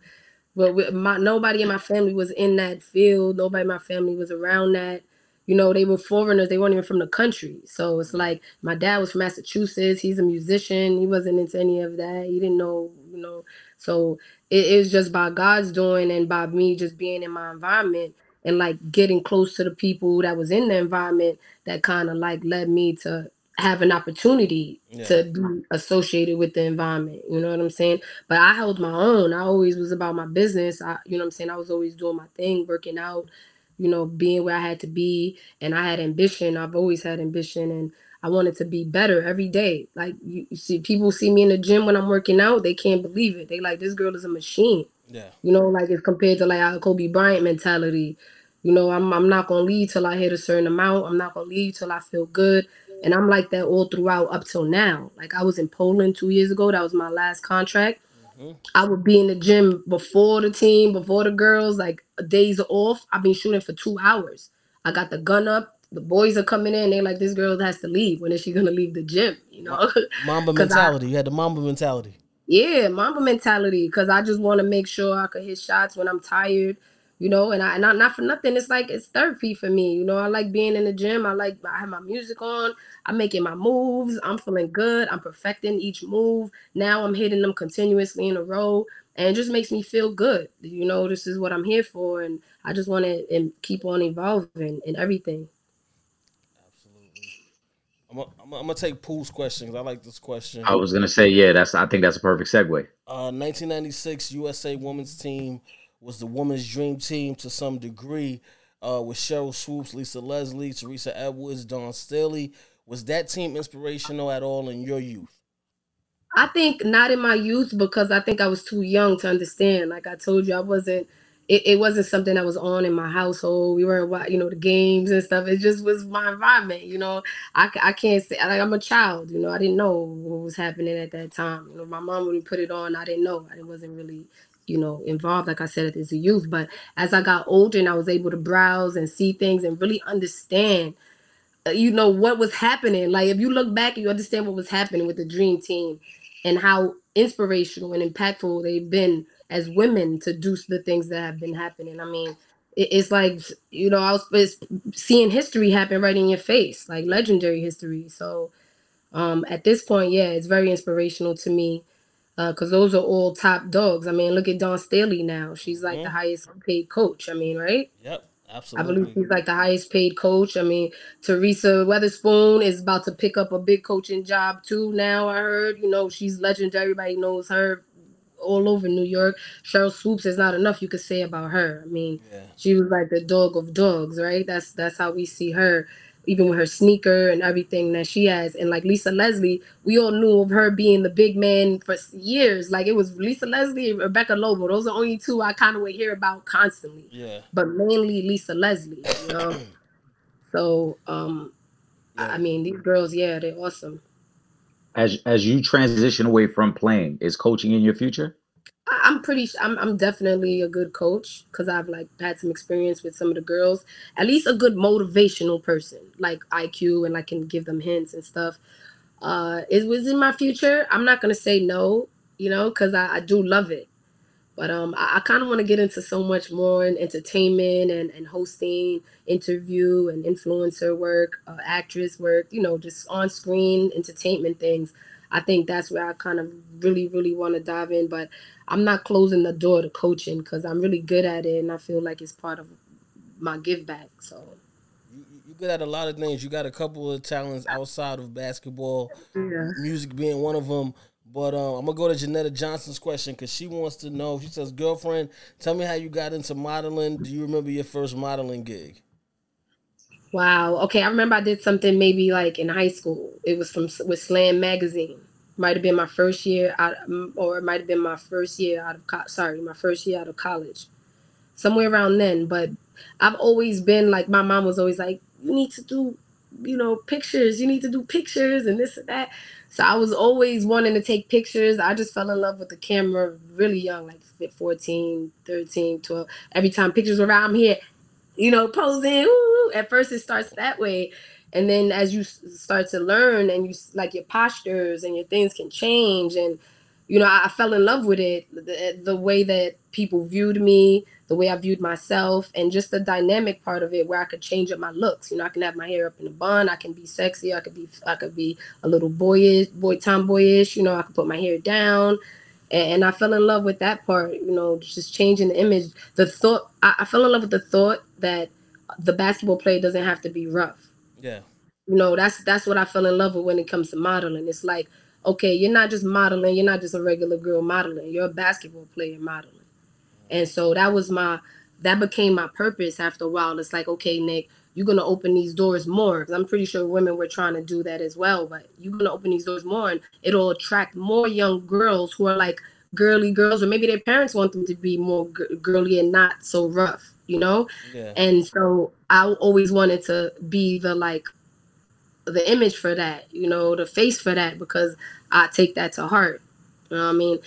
Speaker 6: but with my nobody in my family was in that field. Nobody in my family was around that. you know, they were foreigners. They weren't even from the country. So it's like my dad was from Massachusetts. He's a musician. He wasn't into any of that. He didn't know, you know. So it is just by God's doing and by me just being in my environment and like getting close to the people that was in the environment that kind of like led me to have an opportunity
Speaker 4: Yeah.
Speaker 6: to be associated with the environment. You know what I'm saying? But I held my own. I always was about my business. I, you know what I'm saying? I was always doing my thing, working out, you know, being where I had to be. And I had ambition. I've always had ambition and I wanted to be better every day. Like you, you see, people see me in the gym when I'm working out, they can't believe it. They like, this girl is a machine.
Speaker 4: Yeah.
Speaker 6: You know, like it's compared to like our Kobe Bryant mentality. You know, I'm I'm not gonna leave till I hit a certain amount. I'm not gonna leave till I feel good. And I'm like that all throughout up till now. Like I was in Poland two years ago. That was my last contract.
Speaker 4: Mhm.
Speaker 6: I would be in the gym before the team, before the girls, like days off. I've been shooting for two hours. I got the gun up. The boys are coming in. They're like, this girl has to leave. When is she gonna leave the gym? You know?
Speaker 4: Mamba
Speaker 6: 'Cause I-
Speaker 4: mentality. you had the Mamba mentality.
Speaker 6: Yeah, Mamba mentality. Cause I just want to make sure I could hit shots when I'm tired, you know. And I not not for nothing. It's like it's therapy for me. You know, I like being in the gym. I like I have my music on. I'm making my moves. I'm feeling good. I'm perfecting each move. Now I'm hitting them continuously in a row, and it just makes me feel good. You know, this is what I'm here for, and I just want to and keep on evolving in everything.
Speaker 4: Absolutely. I'm gonna I'm I'm take Pool's question 'cause I like this question.
Speaker 5: I was gonna say, yeah, that's. I think that's a perfect segue.
Speaker 4: Uh, 1996 USA Women's Team was the women's dream team to some degree, uh, with Sheryl Swoopes, Lisa Leslie, Teresa Edwards, Dawn Staley. Was that team inspirational at all in your youth?
Speaker 6: I think not in my youth because I think I was too young to understand. Like I told you, I wasn't. It, it wasn't something that was on in my household. We weren't, you know, the games and stuff. It just was my environment. You know, I, I can't say like I'm a child. You know, I didn't know what was happening at that time. You know, my mom would put it on. I didn't know. I wasn't really, you know, involved. Like I said, as a youth. But as I got older and I was able to browse and see things and really understand uh, you know what was happening like if you look back you understand what was happening with the dream team and how inspirational and impactful they've been as women to do the things that have been happening i mean it- it's like you know i was seeing history happen right in your face like legendary history so um at this point yeah it's very inspirational to me because those are all top dogs i mean look at dawn staley now she's like the
Speaker 4: Mhm.
Speaker 6: highest paid coach i mean right
Speaker 4: Yep, Absolutely.
Speaker 6: I believe she's like the highest paid coach. I mean, Teresa Weatherspoon is about to pick up a big coaching job too. Now I heard, you know, she's legendary. Everybody knows her all over New York. Sheryl Swoopes is not enough you could say about her. I mean,
Speaker 4: yeah,
Speaker 6: she was like the dog of dogs, right? That's that's how we see her, even with her sneaker and everything that she has. And like Lisa Leslie, we all knew of her being the big man for years. Like it was Lisa Leslie and Rebecca Lobo. Those are only two I kind of would hear about constantly
Speaker 4: yeah,
Speaker 6: but mainly Lisa Leslie, you know. so um I
Speaker 4: yeah.
Speaker 6: I mean these girls, yeah, they're awesome.
Speaker 5: As as you transition away from playing, is coaching in your future?
Speaker 6: I'm pretty I'm I'm definitely a good coach because I've like had some experience with some of the girls. At least a good motivational person, like IQ and I can give them hints and stuff. Uh it was in my future. I'm not gonna say no, you know, because I, I do love it. But um, I, I kind of want to get into so much more in entertainment and, and hosting, interview and influencer work, uh, actress work, you know, just on screen entertainment things. I think that's where I kind of really, really want to dive in. But I'm not closing the door to coaching because I'm really good at it and I feel like it's part of my give back. So,
Speaker 4: You, you- you good at a lot of things. You got a couple of talents outside of basketball,
Speaker 6: yeah.
Speaker 4: music being one of them. But uh, I'm gonna go to Janetta Johnson's question because she wants to know. She says, "Girlfriend, tell me how you got into modeling. Do you remember your first modeling gig?"
Speaker 6: Wow. Okay, I remember I did something maybe like in high school. It was from with Slam magazine. Might have been my first year out, mm, or it might have been my first year out of co- sorry, my first year out of college, somewhere around then. But I've always been like my mom was always like, you need to do, you know, pictures. You need to do pictures and this and that. So I was always wanting to take pictures. I just fell in love with the camera really young, like 14, 13, 12. Every time pictures were around, I'm here you know, posing. Ooh, at first, it starts that way, and then as you start to learn, and you like your postures and your things can change, and you know, I, I fell in love with it. The, the way that people viewed me, the way I viewed myself, and just the dynamic part of it, where I could change up my looks. You know, I can have my hair up in a bun. I can be sexy. I could be, I could be a little boyish, boy tomboyish. You know, I could put my hair down, and, and I fell in love with that part. You know, just changing the image. The thought, I, I fell in love with the thought that the basketball player doesn't have to be rough
Speaker 4: Yeah.
Speaker 6: you know that's that's what i fell in love with when it comes to modeling it's like okay you're not just modeling you're not just a regular girl modeling you're a basketball player modeling. And so that was my that became my purpose after a while. It's like okay nick you're going to open these doors more because i'm pretty sure women were trying to do that as well but you're going to open these doors more and it'll attract more young girls who are like girly girls or maybe their parents want them to be more g- girly and not so rough you know?
Speaker 4: Yeah.
Speaker 6: and so I always wanted to be the like the image for that, you know, the face for that because I take that to heart. You know what I mean?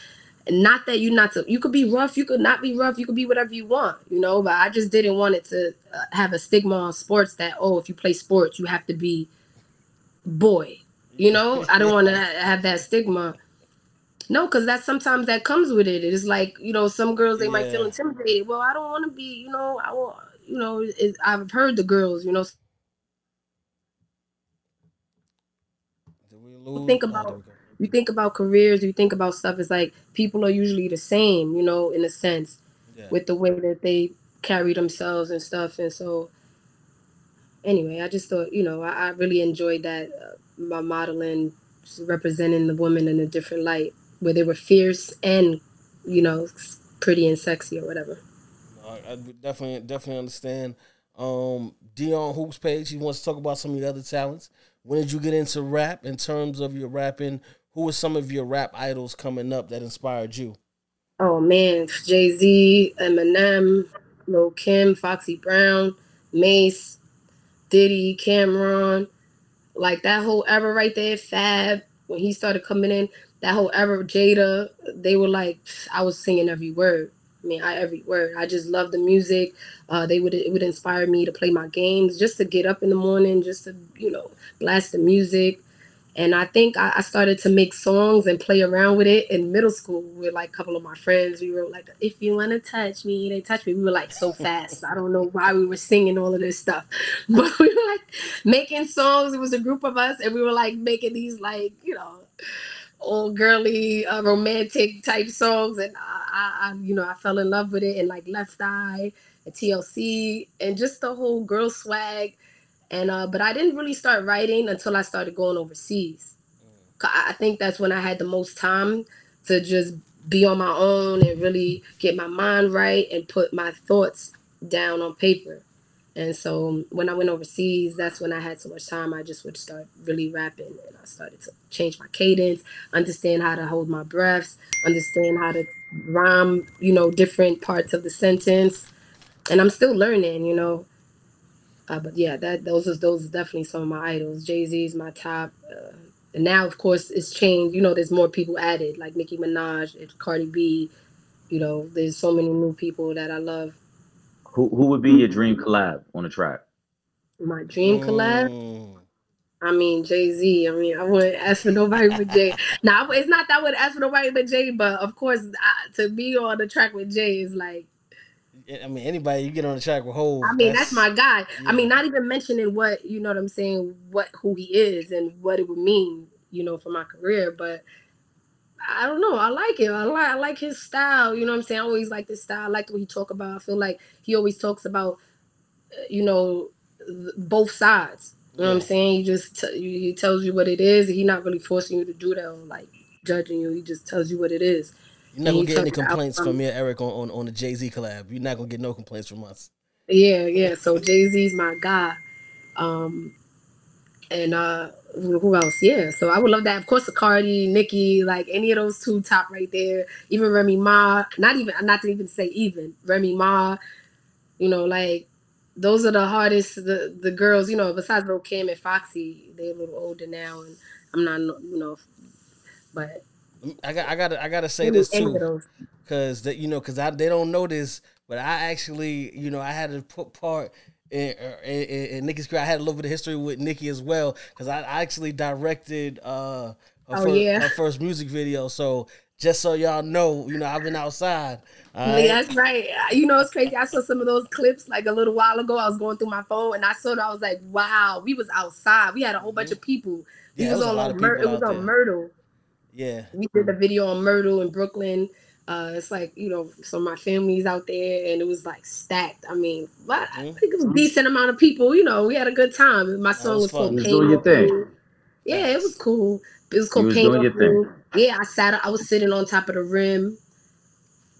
Speaker 6: Not that you not to you could be rough, you could not be rough, you could be whatever you want, you know, but I just didn't want it to uh, have a stigma on sports that oh, if you play sports, you have to be boy. You know, I don't want to have that stigma. No, because that sometimes that comes with it. It's like you know, some girls they might feel intimidated. Well, I don't want to be. You know, I want. You know, it, I've heard the girls. You know,
Speaker 4: Lose?
Speaker 6: think about-
Speaker 4: there we go.
Speaker 6: you think about careers, you think about stuff. It's like people are usually the same. You know, in a sense,
Speaker 4: Yeah.
Speaker 6: with the way that they carry themselves and stuff. And so, anyway, I just thought, you know, I, I really enjoyed that uh, my modeling, representing the woman in a different light, where they were fierce and, you know, pretty and sexy or whatever.
Speaker 4: I, I definitely definitely understand. Um, Dion Hoops page. He wants to talk about some of the other talents. When did you get into rap? In terms of your rapping, who were some of your rap idols coming up that inspired you?
Speaker 6: Oh man, Jay Z, Eminem, Lil Kim, Foxy Brown, Mase, Diddy, Cam'ron, like that whole era right there. Fab, when he started coming in, that whole era. Jada, they were like, I was singing every word. I mean, I every word. I just love the music. Uh, they would it would inspire me to play my games, just to get up in the morning, just to you know blast the music. And I think I, I started to make songs and play around with it in middle school with like a couple of my friends. We wrote like, "If you want to touch me, they touch me." We were like so fast. I don't know why we were singing all of this stuff, but we were like making songs. It was a group of us, and we were like making these like you know all girly uh, romantic type songs. And I, I, you know, I fell in love with it. And like Left Eye and TLC and just the whole girl swag and uh but i didn't really start writing until i started going overseas i I think that's when i had the most time to just be on my own and really get my mind right and put my thoughts down on paper and so when i went overseas that's when i had so much time i just would start really rapping and i started to change my cadence understand how to hold my breaths understand how to rhyme you know different parts of the sentence and i'm still learning you know uh, but yeah, that those are those definitely some of my idols. Jay Z's my top, uh, and now of course it's changed. You know, there's more people added, like Nicki Minaj, Cardi B. You know, there's so many new people that I love.
Speaker 5: Who who would be your dream collab on the track?
Speaker 6: My dream collab.
Speaker 4: Mm.
Speaker 6: I mean Jay Z. I mean I wouldn't ask for nobody but Jay. now it's not that I would ask for nobody but Jay, but of course I, to be on the track with Jay is like
Speaker 4: I mean, anybody you get on the track with Hove.
Speaker 6: I mean, that's, my guy.
Speaker 4: yeah.
Speaker 6: I mean, not even mentioning what you know what I'm saying, what who he is and what it would mean, you know, for my career. But I don't know. I like him. I like I like his style. You know what I'm saying? I always like this style. I like the way he talk about. I feel like he always talks about, uh, you know, th- both sides. You know what I'm saying? He just t- he tells you what it is. He not really forcing you to do that or like judging you. He just tells you what it is.
Speaker 4: You're not
Speaker 6: and
Speaker 4: gonna
Speaker 6: he
Speaker 4: get any complaints from me and Eric on, on, on the Jay Z collab. You're not gonna get no complaints from us.
Speaker 6: Yeah, yeah. So Jay Z's my guy. Um and uh who who else? Yeah. So I would love that. Of course, Cardi, Nicki, like any of those two top right there. Even Remy Ma. Not even not to even say even Remy Ma. You know, like those are the hardest. The the girls. You know, besides Lil Kim and Foxy, they're a little older now, and I'm not. You know, but
Speaker 4: I got I gotta I gotta say this too. because that you know because I they don't know this, but I actually you know I had to put part in in, in, in Niki's career. I had a little bit of history with Niki as well because I, I actually directed uh her,
Speaker 6: Oh,
Speaker 4: fir-
Speaker 6: yeah.
Speaker 4: her first music video. So just so y'all know, you know, I've been outside. Right?
Speaker 6: Yeah, that's right. You know, it's crazy. I saw some of those clips like a little while ago. I was going through my phone and I saw it. I was like, wow, we was outside. We had a whole bunch of people. We
Speaker 4: Mm-hmm. Yeah, it
Speaker 6: was,
Speaker 4: was a
Speaker 6: on
Speaker 4: lot of
Speaker 6: Myr- it was on
Speaker 4: there.
Speaker 6: Myrtle.
Speaker 4: Yeah.
Speaker 6: We did a video on Myrtle in Brooklyn. Uh, it's like you know, so my family's out there, and it was like stacked. I mean, what? I
Speaker 4: Mhm.
Speaker 6: think it was a decent amount of people. You know, we had a good time. My song
Speaker 4: was
Speaker 6: was, called
Speaker 4: fun.
Speaker 5: You was
Speaker 6: Pain.
Speaker 5: doing your thing.
Speaker 6: Yeah, it was cool. It was called
Speaker 5: was
Speaker 6: Pain.
Speaker 5: doing
Speaker 6: No
Speaker 5: your thing.
Speaker 6: Food. Yeah, I sat. I was sitting on top of the rim.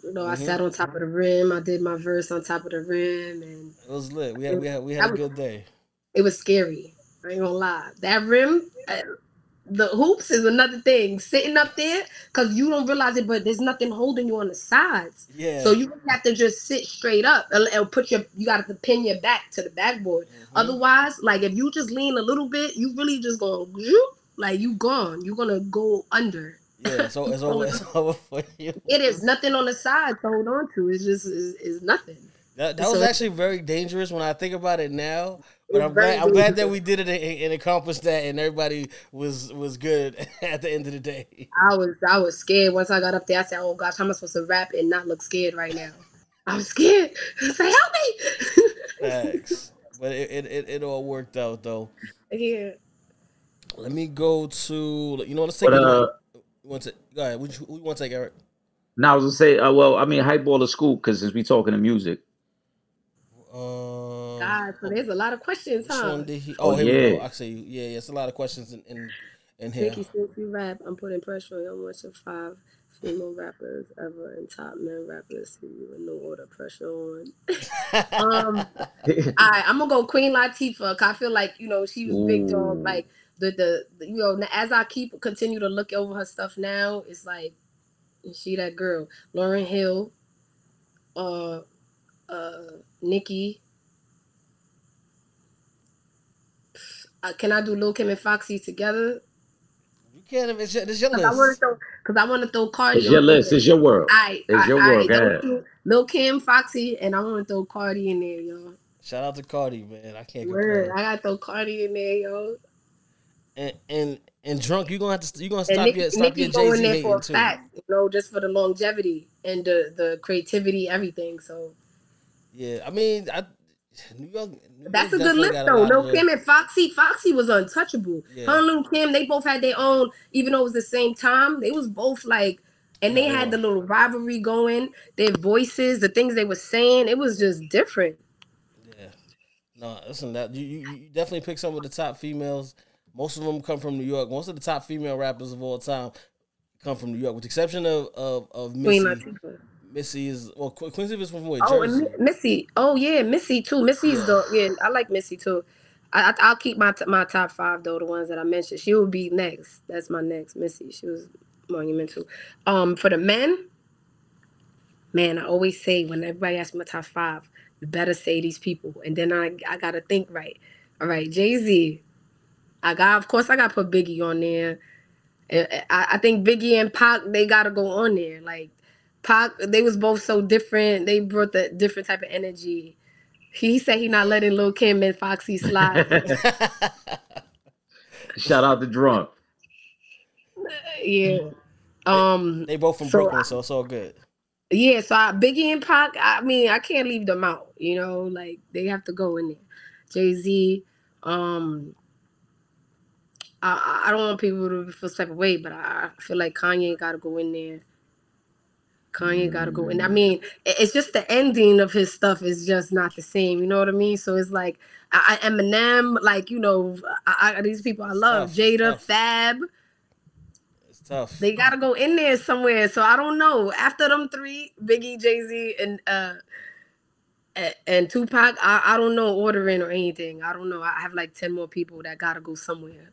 Speaker 6: You know, I
Speaker 4: Mhm.
Speaker 6: sat on top of the rim. I did my verse on top of the rim, and
Speaker 4: It was lit. We had we had we had a good day.
Speaker 6: it was scary. I ain't gonna lie. That rim, uh, the hoops is another thing. Sitting up there, cause you don't realize it, but there's nothing holding you on the sides.
Speaker 4: Yeah.
Speaker 6: So you have to just sit straight up and, put your. You got to pin your back to the backboard.
Speaker 4: Mhm.
Speaker 6: Otherwise, like if you just lean a little bit, you really just gonna like you gone. You're gonna go under.
Speaker 4: yeah, so it's over it's over for you.
Speaker 6: It is nothing on the side to hold on to. It's just is is nothing.
Speaker 4: That, that
Speaker 6: So
Speaker 4: was actually very dangerous when I think about it now. But I'm glad I'm glad that we did it and, and accomplished that, and everybody was was good at the end of the day.
Speaker 6: I was I was scared once I got up there. I said, "Oh gosh, how am I supposed to rap and not look scared right now?" I was scared. I was like, "Help me!"
Speaker 4: Thanks, But it, it, it, it all worked out though.
Speaker 6: yeah.
Speaker 4: Let me go to you know let's take
Speaker 5: But
Speaker 4: it.
Speaker 5: uh,
Speaker 4: You want go ahead? Who, who you want to take, Eric?
Speaker 5: now I was gonna say, uh, well, I mean, hype ball of school because since we talking to music,
Speaker 4: Um,
Speaker 6: God, so there's a lot of questions,
Speaker 4: which
Speaker 6: huh?
Speaker 4: one did he? Oh,
Speaker 5: Oh,
Speaker 4: here we
Speaker 5: yeah.
Speaker 4: go. I see. Yeah, yeah, it's a lot of questions in in, in here.
Speaker 6: Niki, since you rap, I'm putting pressure on you. What's your five female rappers ever and top men rappers who you in no order pressure on? um, all right, I'm gonna go Queen Latifah. 'cause I feel like you know she was big dog. Like the, the the you know as I keep continue to look over her stuff now, it's like she that girl. Lauryn Hill, uh, uh, Nicki. Uh, can I do Lil Kim and Foxy together?
Speaker 4: You can't. It's your, it's your
Speaker 6: Cause I want to
Speaker 4: list.
Speaker 6: throw, cause I want to throw Cardi.
Speaker 5: it's your
Speaker 6: on
Speaker 5: list,
Speaker 6: there.
Speaker 5: it's your world.
Speaker 6: I,
Speaker 5: It's
Speaker 6: I,
Speaker 5: your
Speaker 6: I,
Speaker 5: world, go
Speaker 6: those Lil Kim, Foxy, and I want to throw Cardi in there, yo.
Speaker 4: Shout out to Cardi, man. I can't
Speaker 6: Word,
Speaker 4: complain.
Speaker 6: I gotta throw Cardi in there, yo.
Speaker 4: And and and drunk, you're gonna have to you gonna stop
Speaker 6: Nicki,
Speaker 4: your stop
Speaker 6: Nicki
Speaker 4: your
Speaker 6: go
Speaker 4: Jay
Speaker 6: in
Speaker 4: Z
Speaker 6: there for a
Speaker 4: too.
Speaker 6: fact, you know, just for the longevity and the the creativity, everything. So
Speaker 4: Yeah, I mean, I New York. New
Speaker 6: that's a good list, though. Lil Kim and Foxy, Foxy was untouchable.
Speaker 4: Yeah.
Speaker 6: Her and Lil Kim, they both had their own, even though it was the same time. They was both like, and they
Speaker 4: Yeah,
Speaker 6: had the little rivalry going. Their voices, the things they were saying, it was just different.
Speaker 4: Yeah. No, listen, that you, you definitely pick some of the top females. Most of them come from New York. Most of the top female rappers of all time come from New York, with the exception of of, of
Speaker 6: Queen
Speaker 4: Missy.
Speaker 6: Latifah.
Speaker 4: Missy is well, Qu- Quincy is from where?
Speaker 6: Oh,
Speaker 4: Jersey.
Speaker 6: and Mi- Missy. Oh yeah, Missy too. Missy's the yeah. I like Missy too. I, I I'll keep my t- my top five though. The ones that I mentioned. She will be next. That's my next. Missy. She was monumental. Um, for the men, man, I always say when everybody asks me my top five, you better say these people, and then I I gotta think right. All right, Jay Z. I got of course I got to put Biggie on there. I, I think Biggie and Pac they gotta go on there. Like Pac, they was both so different. They brought the different type of energy. He said he not letting Lil Kim and Foxy slide.
Speaker 5: Shout out to drunk.
Speaker 6: yeah. Um.
Speaker 4: they both from
Speaker 6: So,
Speaker 4: Brooklyn,
Speaker 6: I-
Speaker 4: so it's all good.
Speaker 6: Yeah. So I, Biggie and Pac. I mean, I can't leave them out. You know, like they have to go in there. Jay Z. Um. I, I don't want people to feel some type of way, but I I feel like Kanye got to go in there. Kanye got to go in. I mean, it's just the ending of his stuff is just not the same. You know what I mean? So it's like I, I Eminem, like you know, I, I, these people I love,
Speaker 4: tough,
Speaker 6: Jada,
Speaker 4: tough.
Speaker 6: Fab.
Speaker 4: It's tough.
Speaker 6: They gotta go in there somewhere. So I don't know. After them three, Biggie, Jay Z, and uh and Tupac, I, I don't know ordering or anything. I don't know. I have like ten more people that gotta go somewhere.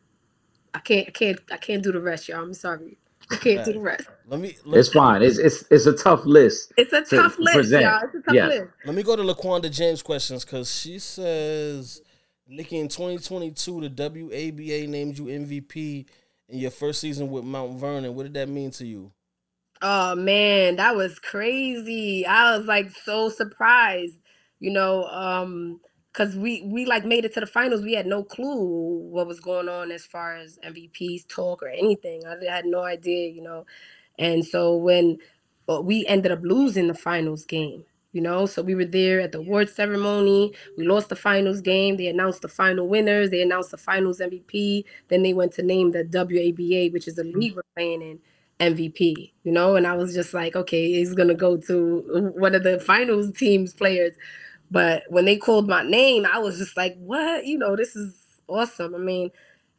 Speaker 6: I can't I can't I can't do the rest, y'all. I'm sorry. I can't do the rest.
Speaker 4: Let me let,
Speaker 5: It's fine. It's it's it's a tough list.
Speaker 6: It's a
Speaker 5: To
Speaker 6: tough list,
Speaker 5: present.
Speaker 6: y'all. It's a tough
Speaker 5: Yes.
Speaker 6: list.
Speaker 4: let me go to Laquanda James questions because she says, Niki, in 2022, the WABA named you MVP in your first season with Mount Vernon. What did that mean to you?
Speaker 6: Oh man, that was crazy. I was like so surprised, you know, um, cause we we like made it to the finals. We had no clue what was going on as far as MVPs talk or anything. I had no idea, you know. And so when we ended up losing the finals game, you know, so we were there at the award ceremony. We lost the finals game. They announced the final winners. They announced the finals MVP. Then they went to name the WABA, which is the mm-hmm. league we're playing in, MVP. You know, and I was just like, okay, he's gonna go to one of the finals teams players. But when they called my name, I was just like, what? You know, this is awesome. I mean,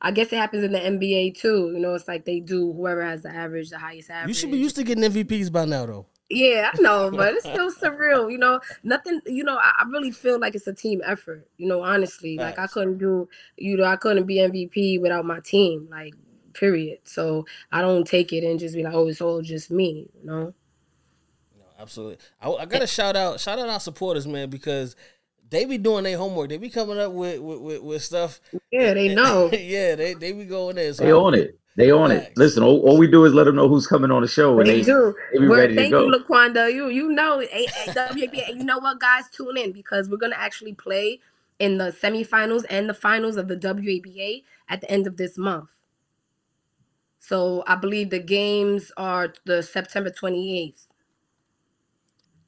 Speaker 6: I guess it happens in the NBA too. You know, it's like they do whoever has the average, the highest average.
Speaker 4: You should be used to getting MVPs by now, though.
Speaker 6: Yeah, I know, but it's still surreal. You know, nothing. You know, I, I really feel like it's a team effort. You know, honestly, like I couldn't do. You know, I couldn't be MVP without my team. Like, period. So I don't take it and just be like, oh, it's all just me. You know.
Speaker 4: No, absolutely. I, I gotta shout out shout out our supporters, man, because they be doing their homework. They be coming up with with, with, with stuff.
Speaker 6: Yeah, they know.
Speaker 4: yeah, they they be going there. So
Speaker 5: They own it. They own it. Listen, all, all we do is let them know who's coming on the show, and
Speaker 6: They
Speaker 5: they,
Speaker 6: do.
Speaker 5: they be
Speaker 6: Well,
Speaker 5: ready to
Speaker 6: thank
Speaker 5: go.
Speaker 6: you, Laquanda. You you know, A- A- you know what, guys, tune in because we're gonna actually play in the semifinals and the finals of the WABA at the end of this month. So I believe the games are the September 28th.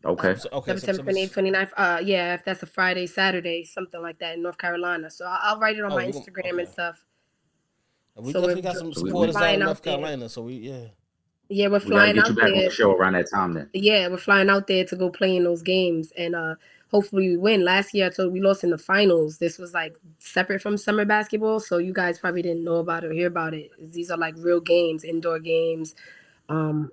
Speaker 5: Okay.
Speaker 4: So- okay,
Speaker 6: September
Speaker 4: September-
Speaker 6: 28th, 29th. Uh, yeah, if that's a Friday, Saturday, something like that in North Carolina. So I'll, I'll write it on
Speaker 4: Oh,
Speaker 6: my
Speaker 4: we gon-
Speaker 6: Instagram and
Speaker 4: okay.
Speaker 6: stuff.
Speaker 4: We
Speaker 6: So
Speaker 4: definitely
Speaker 6: we're-
Speaker 4: got some
Speaker 5: So we-
Speaker 4: supporters out
Speaker 6: flying
Speaker 4: in
Speaker 6: out
Speaker 4: North
Speaker 6: there.
Speaker 4: Carolina. So we yeah.
Speaker 6: Yeah, we're
Speaker 5: We gotta
Speaker 6: flying
Speaker 5: get
Speaker 6: out
Speaker 5: you back on
Speaker 6: there.
Speaker 5: the show around that time then.
Speaker 6: Yeah, we're flying out there to go play in those games and uh hopefully we win. Last year I told we lost in the finals. This was like separate from summer basketball, so you guys probably didn't know about it or hear about it. These are like real games, indoor games, um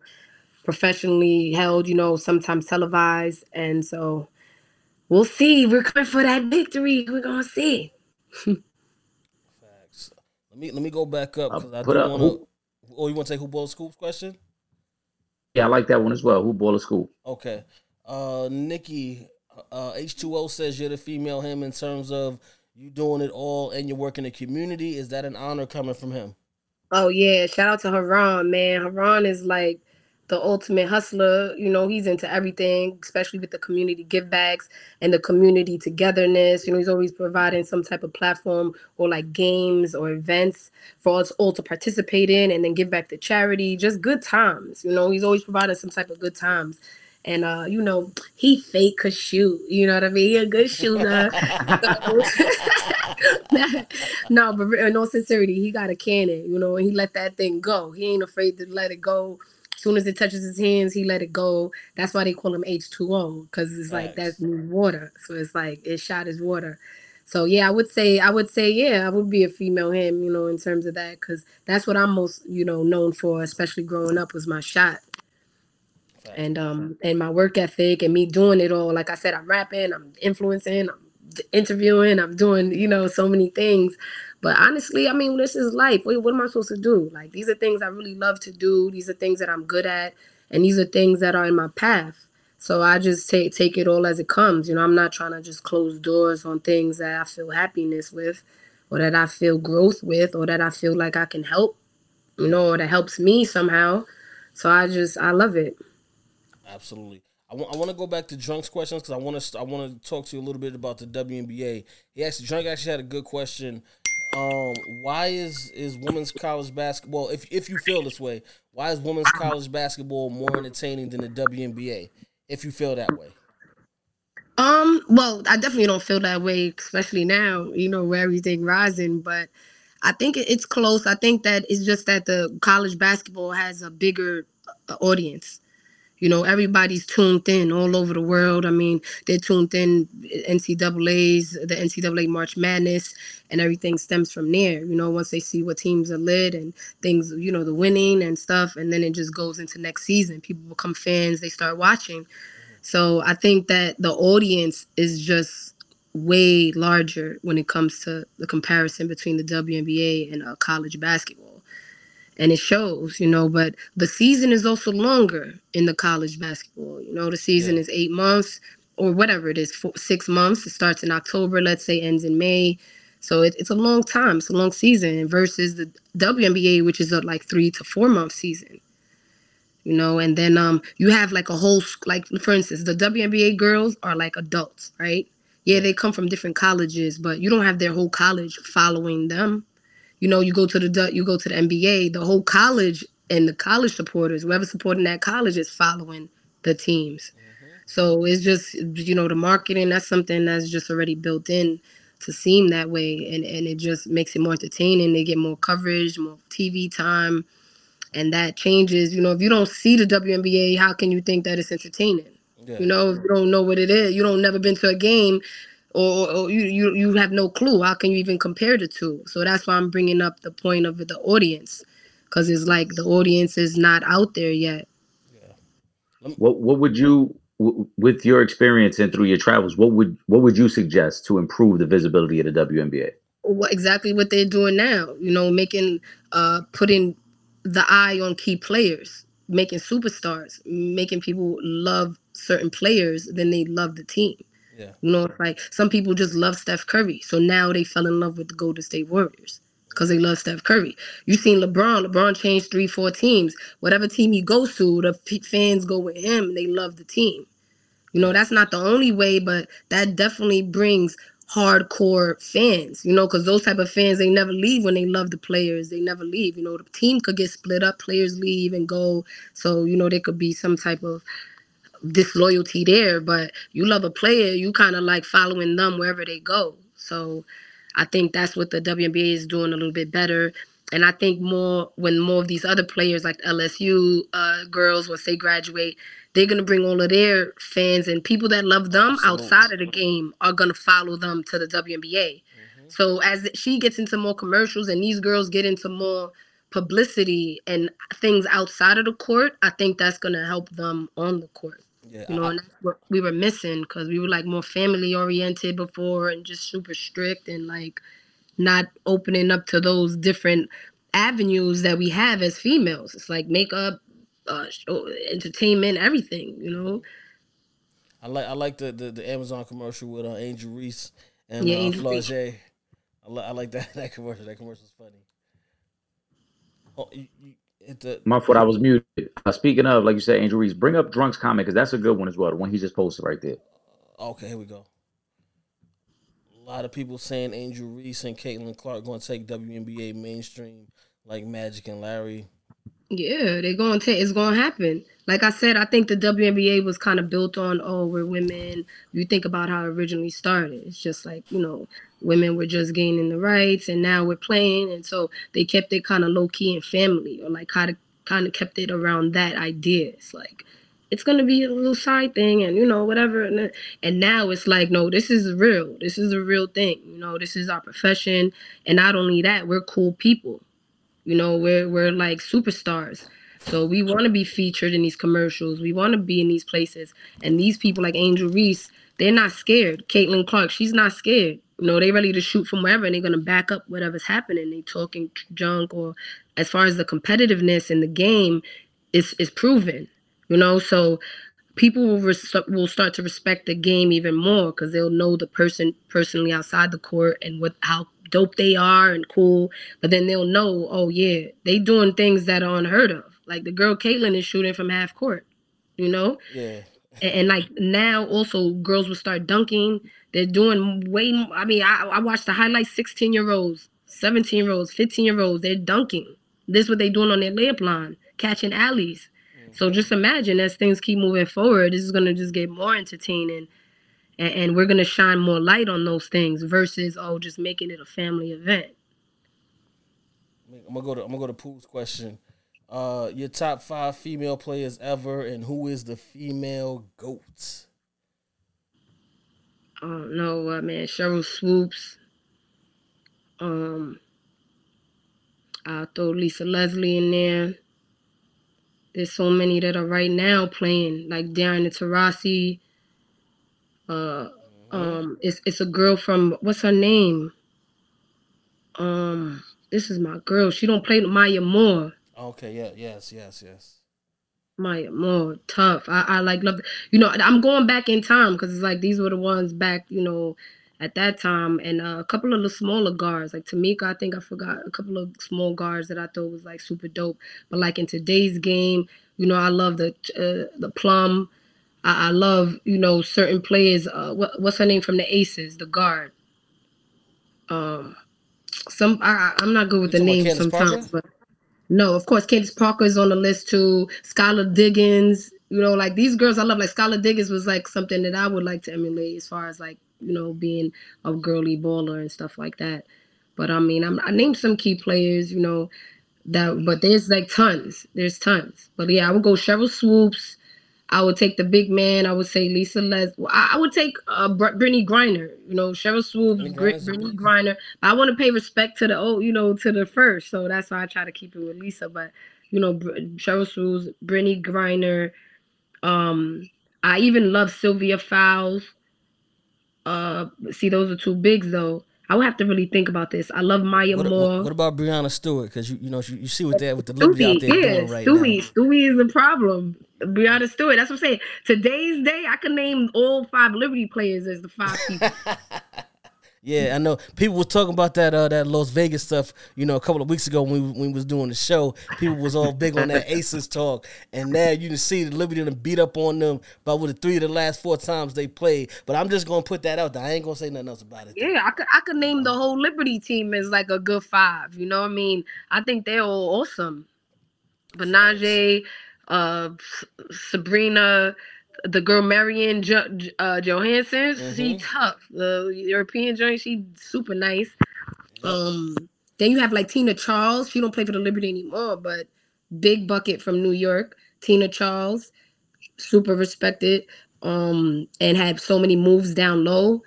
Speaker 6: professionally held, you know, sometimes televised. And so we'll see. We're coming for that victory. We're gonna see.
Speaker 4: Facts. Let me let me go back up because I
Speaker 5: put
Speaker 4: do want to.
Speaker 5: who-
Speaker 4: Oh, you want to take who ball scoops question?
Speaker 5: Yeah, I like that one as well. Who ball of school?
Speaker 4: Okay. Uh, Niki, uh, H2O says you're the female him in terms of you doing it all and you work in the community. Is that an honor coming from him?
Speaker 6: Oh yeah, shout out to Haran, man. Haran is like the ultimate hustler. You know, he's into everything, especially with the community give backs and the community togetherness. You know, he's always providing some type of platform or like games or events for us all to participate in and then give back to charity. Just good times. You know, he's always providing some type of good times. And uh, you know, he fake could shoot. You know what I mean? He a good shooter. no, but in all sincerity, he got a cannon, you know, and he let that thing go. He ain't afraid to let it go. As soon as it touches his hands, he let it go. That's why they call him H2O, because it's like that's new water. So it's like it shot his water. So yeah, I would say I would say yeah, I would be a female him, you know, in terms of that, because that's what I'm most, you know, known for, especially growing up, was my shot and um and my work ethic and me doing it all like i said i'm rapping i'm influencing i'm interviewing i'm doing you know so many things. But honestly i mean this is life. What, what am i supposed to do? Like these are things i really love to do. These are things that i'm good at. And these are things that are in my path. So i just take take it all as it comes. You know i'm not trying to just close doors on things that i feel happiness with or that i feel growth with or that i feel like i can help you know or that helps me somehow. So i just i love it.
Speaker 4: Absolutely. I want, I want to go back to Drunk's questions because I want to I want to talk to you a little bit about the WNBA. He Drunk actually had a good question. Um, why is is women's college basketball? If if you feel this way, why is women's college basketball more entertaining than the WNBA? If you feel that way,
Speaker 6: Um, well, I definitely don't feel that way, especially now, you know, where everything rising, but I think it's close. I think that it's just that the college basketball has a bigger uh, audience. You know, everybody's tuned in all over the world. I mean, they're tuned in NCAA's, the NCAA March Madness, and everything stems from there. You know, once they see what teams are lit and things, you know, the winning and stuff, and then it just goes into next season. People become fans, they start watching. So I think that the audience is just way larger when it comes to the comparison between the WNBA and uh, college basketball. And it shows, you know, but the season is also longer in the college basketball. You know, the season
Speaker 4: Yeah.
Speaker 6: is eight months or whatever it is, four, six months. It starts in October, let's say, ends in May. So it, it's a long time. It's a long season versus the WNBA, which is a like three to four month season you know and then um you have like a whole like for instance the WNBA girls are like adults right yeah they come from different colleges but you don't have their whole college following them you know you go to the you go to the NBA the whole college and the college supporters, whoever supporting that college is following the teams. Mm-hmm. So it's just you know the marketing. That's something that's just already built in to seem that way, and and it just makes it more entertaining. They get more coverage, more TV time, and that changes. You know, if you don't see the WNBA, how can you think that it's entertaining?
Speaker 4: Yeah.
Speaker 6: You know, if you don't know what it is, you don't never been to a game, or, or you, you you have no clue. How can you even compare the two? So that's why I'm bringing up the point of the audience, because it's like the audience is not out there yet. Yeah.
Speaker 5: What what would you w- with your experience and through your travels, what would what would you suggest to improve the visibility of the WNBA?
Speaker 6: What exactly what they're doing now? You know, making uh putting the eye on key players, making superstars, making people love certain players, then they love the team.
Speaker 4: Yeah.
Speaker 6: You know, it's like some people just love Steph Curry, so now they fell in love with the Golden State Warriors because they love Steph Curry. You seen LeBron? LeBron changed three, four teams. Whatever team he goes to, the fans go with him. And they love the team. You know, that's not the only way, but that definitely brings hardcore fans. You know, because those type of fans they never leave when they love the players. They never leave. You know, the team could get split up, players leave and go. So you know, there could be some type of disloyalty there, but you love a player, you kind of like following them wherever they go. So I think that's what the WNBA is doing a little bit better. And I think more when more of these other players like LSU uh, girls, once they graduate, they're gonna bring all of their fans and people that love them
Speaker 4: Absolutely.
Speaker 6: outside of the game are gonna follow them to the WNBA. So as she gets into more commercials and these girls get into more publicity and things outside of the court, I think that's gonna help them on the court.
Speaker 4: Yeah.
Speaker 6: You know,
Speaker 4: I-
Speaker 6: and that's what we were missing because we were like more family oriented before and just super strict and like not opening up to those different avenues that we have as females. It's like makeup, uh, show, entertainment, everything. You know.
Speaker 4: I like I like the, the, the Amazon commercial with uh, Angel Reese and
Speaker 6: Yeah,
Speaker 4: uh,
Speaker 6: Angel Reese.
Speaker 4: Flau'jae. I, li- I like that that commercial. That commercial's funny. Oh, you, you the
Speaker 5: My fault, I was muted. Uh, speaking of, like you said, Angel Reese, bring up Drunk's comment because that's a good one as well. The one he just posted right there.
Speaker 4: okay. Here we go. A lot of people saying Angel Reese and Caitlin Clark going to take WNBA mainstream like Magic and Larry.
Speaker 6: Yeah, they're going to. It's going to happen. Like I said, I think the WNBA was kind of built on, oh, we're women. You think about how it originally started. It's just like you know, women were just gaining the rights, and now we're playing, and so they kept it kind of low key and family, or like kind of kind of kept it around that idea. It's like it's gonna be a little side thing, and you know whatever. And and now it's like, no, this is real. This is a real thing. You know, this is our profession, and not only that, we're cool people. You know, we're we're like superstars. So we want to be featured in these commercials. We want to be in these places. And these people like Angel Reese, they're not scared. Caitlin Clark, she's not scared. You know, they ready to shoot from wherever and they're gonna back up whatever's happening. They talking junk or as far as the competitiveness in the game is is proven. You know, so people will res- will start to respect the game even more because they'll know the person personally outside the court and what how dope they are and cool. But then they'll know, oh yeah, they doing things that are unheard of. Like the girl Caitlin is shooting from half court. You know,
Speaker 4: Yeah.
Speaker 6: and, and like now also girls will start dunking. They're doing way. I mean, I, I watched the highlights. Sixteen year olds, seventeen year olds, fifteen year olds. They're dunking. This is what they're doing on their layup line, catching alleys. So just imagine as things keep moving forward, this is gonna just get more entertaining, and, and we're gonna shine more light on those things versus oh just making it a family event.
Speaker 4: I'm gonna go to I'm gonna go to Pooh's question. Uh, your top five female players ever, and who is the female goat?
Speaker 6: I don't know what man, Sheryl Swoopes. Um, I'll throw Lisa Leslie in there. There's so many that are right now playing, like Diana Taurasi. Uh, um, it's it's a girl from what's her name? Um, this is my girl. She don't play Maya Moore.
Speaker 4: Okay, yeah, yes, yes, yes.
Speaker 6: Maya Moore tough. I, I like love. You know, I'm going back in time because it's like these were the ones back. You know, at that time, and uh, a couple of the smaller guards like Tamika. I think I forgot a couple of small guards that I thought was like super dope. But like in today's game, you know, I love the uh, the plum. I, I love you know certain players. Uh, what, what's her name from the Aces? The guard. Um, some I, I- I'm not good with
Speaker 4: You
Speaker 6: the names sometimes,
Speaker 4: Parker?
Speaker 6: but No, of course, Candace Parker is on the list too. Skylar Diggins, you know, like these girls I love. Like Skylar Diggins was like something that I would like to emulate as far as like you know being a girly baller and stuff like that. But I mean, I'm, I named some key players, you know, that. But there's like tons. There's tons. But yeah, I would go Sheryl Swoopes. I would take the big man. I would say Lisa Les. I, I would take uh, Br- Brittney Griner. You know, Sheryl Swoopes,
Speaker 4: Brittney
Speaker 6: Brit-
Speaker 4: Brittney
Speaker 6: Griner. But I want to pay respect to the old, you know, to the first. So that's why I try to keep it with Lisa. But you know, Br- Sheryl Swoopes, Brittney Griner. Um, I even love Sylvia Fowles. Uh, see, those are two bigs though. I would have to really think about this. I love Maya
Speaker 4: What,
Speaker 6: Moore.
Speaker 4: what, what about Breanna Stewart? Because you you know you, you see what that with the Liberty out there
Speaker 6: yeah,
Speaker 4: doing right
Speaker 6: Stewie,
Speaker 4: now.
Speaker 6: Stewie is a problem. Breanna Stewart. That's what I'm saying. Today's day, I can name all five Liberty players as the five people.
Speaker 4: Yeah, I know people was talking about that uh, that Las Vegas stuff. You know, a couple of weeks ago when we, when we was doing the show, people was all big on that Aces talk, and now you can see the Liberty done beat up on them about with the three of the last four times they played. But I'm just gonna put that out there. I ain't gonna say nothing else about it.
Speaker 6: yeah, I could I could name the whole Liberty team as like a good five. You know what I mean? I think they're all awesome. Benaje, uh, S- Sabrina, the girl Marion jo- uh, Johansson, she
Speaker 4: Mhm.
Speaker 6: tough. The European joint, she super nice. Um, then you have like Tina Charles. She don't play for the Liberty anymore, but big bucket from New York. Tina Charles, super respected. Um, and had so many moves down low.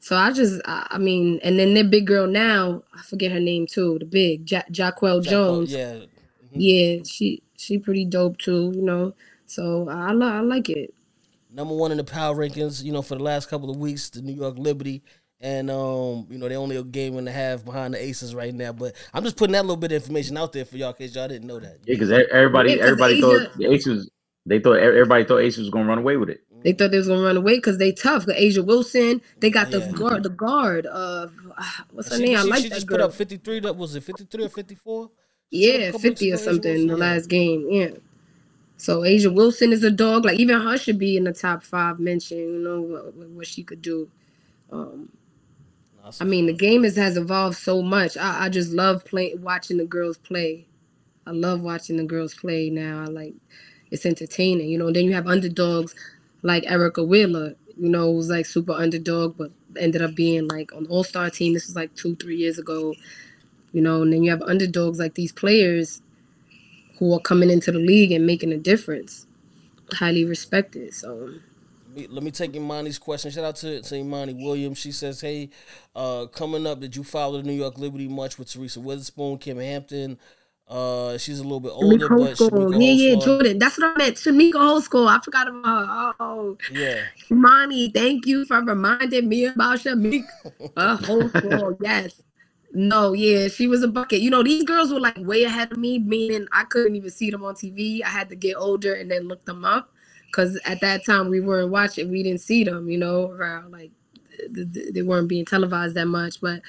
Speaker 6: So I just, I, I mean, and then their big girl now, I forget her name too. The big ja-
Speaker 4: Jonquel
Speaker 6: Jones.
Speaker 4: yeah,
Speaker 6: Yeah, she she pretty dope too, you know. So I I like it.
Speaker 4: number one in the power rankings. You know, for the last couple of weeks, the New York Liberty. And um, you know, they only a game and a half behind the Aces right now. But I'm just putting that little bit of information out there for y'all, in case y'all didn't know that.
Speaker 5: Yeah, because everybody
Speaker 6: Yeah, 'cause
Speaker 5: everybody
Speaker 6: A'ja-
Speaker 5: thought the Aces. They thought everybody thought Aces was gonna run away with it.
Speaker 6: They thought they was gonna run away because they tough. The A'ja Wilson, they got the
Speaker 4: Yeah.
Speaker 6: guard, the guard of ah, what's her
Speaker 4: She,
Speaker 6: name? I
Speaker 4: she-
Speaker 6: like
Speaker 4: she
Speaker 6: that
Speaker 4: just
Speaker 6: girl.
Speaker 4: put up 53. That was it, 53 or 54?
Speaker 6: Yeah, 50 or
Speaker 4: weeks ago, A'ja
Speaker 6: something in the last game. Yeah. So A'ja Wilson is a dog. Like even her should be in the top five mention. You know what, what she could do. Um,
Speaker 4: that's
Speaker 6: I mean, the game has, has evolved so much. I, I just love playing, watching the girls play. I love watching the girls play now. I like it's entertaining, you know. And then you have underdogs like Erica Wheeler, you know, who's like super underdog, but ended up being like on All Star team. This was like two, three years ago, you know. And then you have underdogs like these players who are coming into the league and making a difference, highly respected. So
Speaker 4: Let me- take Imani's question. Shout out to, to Imani Williams. She says, "Hey, uh, coming up, did you follow the New York Liberty much with Teresa Weatherspoon, Kym Hampton? Uh, she's a little bit older,
Speaker 6: Chamique
Speaker 4: but Chamique
Speaker 6: yeah, yeah, Jordan. That's what I meant. Chamique Holdsclaw. I forgot about her. Oh,
Speaker 4: yeah,
Speaker 6: Monty, thank you for reminding me about Shamik. A whole school, yes. No, yeah, she was a bucket. You know, these girls were like way ahead of me, meaning I couldn't even see them on TV. I had to get older and then look them up because at that time we weren't watching, we didn't see them, you know, around like th- th- they weren't being televised that much. But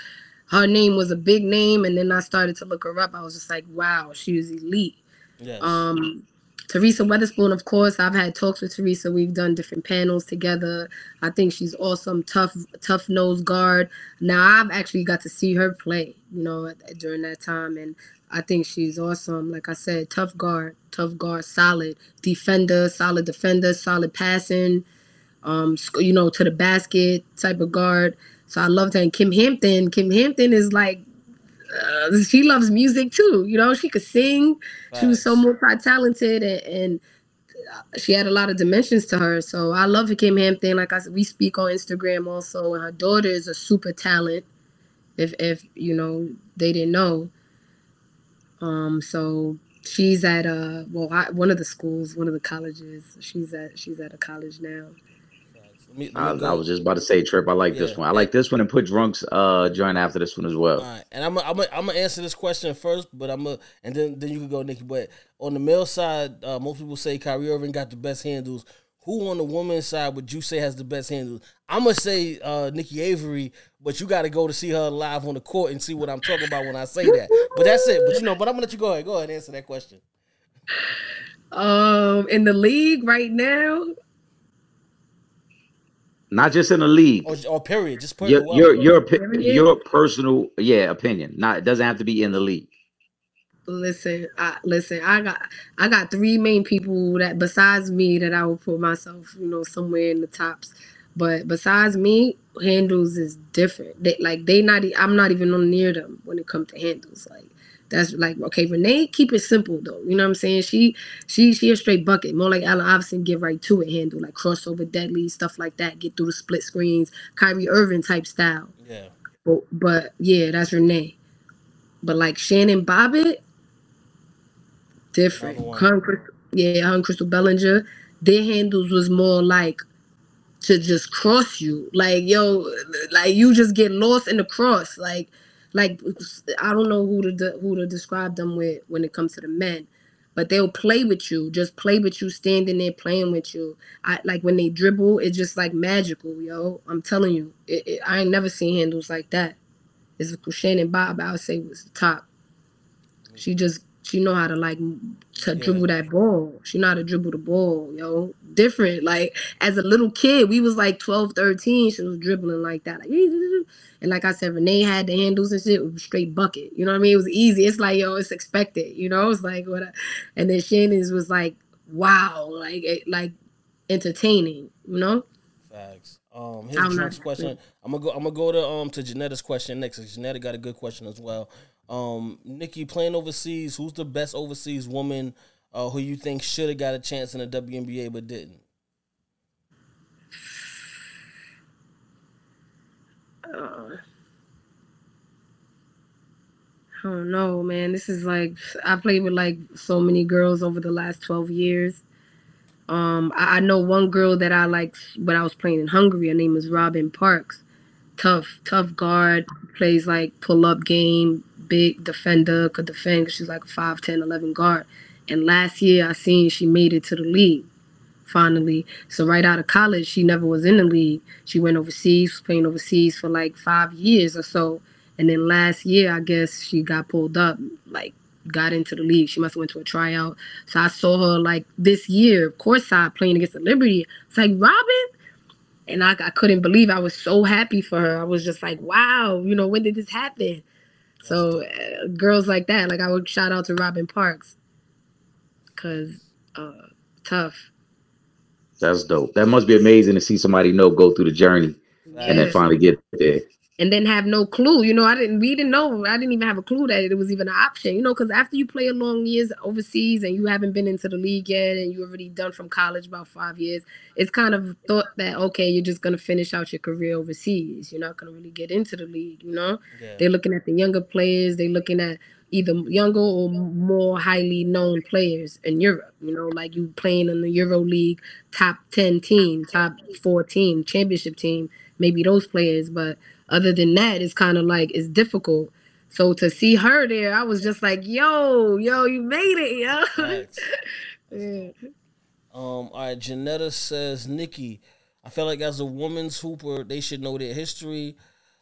Speaker 6: her name was a big name, and then I started to look her up. I was just like, wow, she was elite.
Speaker 4: yes.
Speaker 6: Um, Teresa Weatherspoon, of course, I've had talks with Teresa. We've done different panels together. I think she's awesome, tough, tough nose guard. Now I've actually got to see her play, you know, during that time, and I think she's awesome. Like I said, tough guard, tough guard, solid defender, solid defender, solid passing, um, you know, to the basket type of guard. So I love her. And Kym Hampton, Kym Hampton is like, uh, she loves music too. You know, she could sing. She was so multi-talented and, and uh, she had a lot of dimensions to her. So I love Kym Hampton. Like I said, we speak on Instagram also, and her daughter is a super talent. If if you know they didn't know. Um, so she's at uh well I, one of the schools, one of the colleges. She's at she's at a college now.
Speaker 4: Let me,
Speaker 5: I, I was just about to say, Trip. I like this one. I like this one and put Drunks uh join after this one as well.
Speaker 4: All right, and I'm gonna I'm gonna I'm gonna answer this question first, but I'm gonna and then then you can go, Niki. But on the male side, uh, most people say Kyrie Irving got the best handles. Who on the women's side would you say has the best handles? I'm gonna say uh, Niki Avery, but you got to go to see her live on the court and see what I'm talking about when I say that. But that's it. But you know, but I'm gonna let you go ahead. Go ahead and answer that question.
Speaker 6: Um, in the league right now,
Speaker 5: Not just in the league.
Speaker 4: Or, or period, just put
Speaker 5: Your
Speaker 4: well,
Speaker 5: your your opi- your personal yeah opinion. Not it doesn't have to be in the league.
Speaker 6: Listen, I listen. I got I got three main people that besides me that I would put myself, you know, somewhere in the tops. But besides me, handles is different. They like they not. I'm not even on near them when it comes to handles. Like that's like okay, Renee, keep it simple though. You know what I'm saying? She she she a straight bucket. More like Allen Iverson, get right to it. Handle like crossover, deadly stuff like that. Get through the split screens, Kyrie Irving type style.
Speaker 4: Yeah.
Speaker 6: But but yeah, that's Renee. But like Shannon Bobbitt, different. Her Crystal, yeah, her Crystal Bellinger, their handles was more like to just cross you. Like yo, like you just get lost in the cross. Like like I don't know who to de- who to describe them with when it comes to the men. But they'll play with you, just play with you, standing there playing with you. I like when they dribble, it's just like magical, yo. I'm telling you, it, it, I ain't never seen handles like that. It's Shannon Bob, I would say was the top. She just she know how to like to dribble that ball. She know how to dribble the ball, yo. Different. Like as a little kid, we was like 12, 13. She was dribbling like that. Like, and like I said, Renee had the handles and shit. It was straight bucket. You know what I mean? It was easy. It's like, yo, it's expected. You know, it's like what I, and then Shannon's was like, wow, like it, like entertaining, you know?
Speaker 4: Facts. Um, here's
Speaker 6: know.
Speaker 4: Trump's question. I'm gonna go. I'm gonna go to um to Janetta's question next. Janetta got a good question as well. Um, Niki playing overseas. Who's the best overseas woman uh, who you think should have got a chance in the WNBA but didn't?
Speaker 6: Uh, I don't know, man. This is like I played with like so many girls over the last twelve years. Um, I, I know one girl that I like when I was playing in Hungary. Her name is Robin Parks. Tough, tough guard. Plays like pull up game. Big defender. Could defend. She's like a 5'10", 11 guard. And last year I seen she made it to the league finally. So right out of college, she never was in the league. She went overseas, was playing overseas for like five years or so. And then last year, I guess she got pulled up, like got into the league. She must have went to a tryout. So I saw her like this year, of course, I playing against the Liberty. It's like Robin. And I, I couldn't believe I was so happy for her. I was just like, wow, you know, when did this happen? So uh, girls like that, like I would shout out to Robin Parks. Cause uh tough.
Speaker 5: That's dope. That must be amazing to see somebody know go through the journey and then finally get there.
Speaker 6: And then have no clue. You know, I didn't. We didn't know. I didn't even have a clue that it was even an option. You know, because after you play a long years overseas and you haven't been into the league yet, and you already done from college about five years, it's kind of thought that okay, you're just gonna finish out your career overseas. You're not gonna really get into the league. You know,
Speaker 4: Yeah.
Speaker 6: they're looking at the younger players. They're looking at either younger or more highly known players in Europe. You know, like you playing in the Euro League top ten team, top four team, championship team, maybe those players. But other than that, it's kind of like it's difficult. So to see her there, I was just like, yo, yo, you made it, yo. Yeah.
Speaker 4: Um, all right, Janetta says, Niki, I feel like as a women's hooper, they should know their history.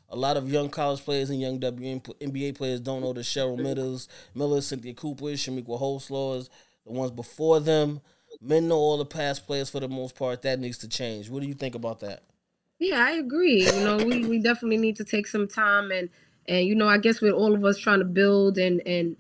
Speaker 4: A lot of young college players and young WNBA players don't know the Cheryl Middles, Miller, Cynthia Cooper, Chamique Holdsclaws, the ones before them. Men know all the past players for the most part. That needs to change. What do you think about that?
Speaker 6: Yeah, I agree. You know, we, we definitely need to take some time and and you know, I guess with all of us trying to build and and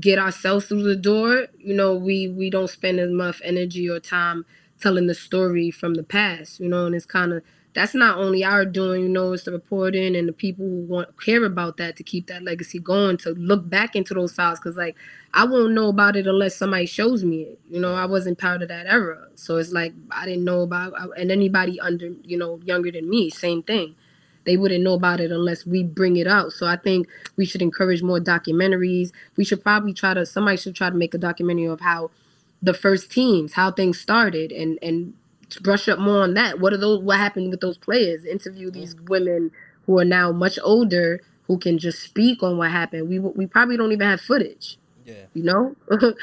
Speaker 6: get ourselves through the door, you know, we we don't spend enough energy or time telling the story from the past, you know, and it's kind of that's not only our doing, you know, it's the reporting and the people who want care about that to keep that legacy going, to look back into those files, because like I won't know about it unless somebody shows me it. You know, I wasn't part of that era, so it's like I didn't know about, and anybody under, you know, younger than me, same thing. They wouldn't know about it unless we bring it out. So I think we should encourage more documentaries. We should probably try to somebody should try to make a documentary of how the first teams, how things started, and and brush up more on that. What are those? What happened with those players? Interview these women who are now much older who can just speak on what happened. We we probably don't even have footage.
Speaker 4: Yeah.
Speaker 6: You know.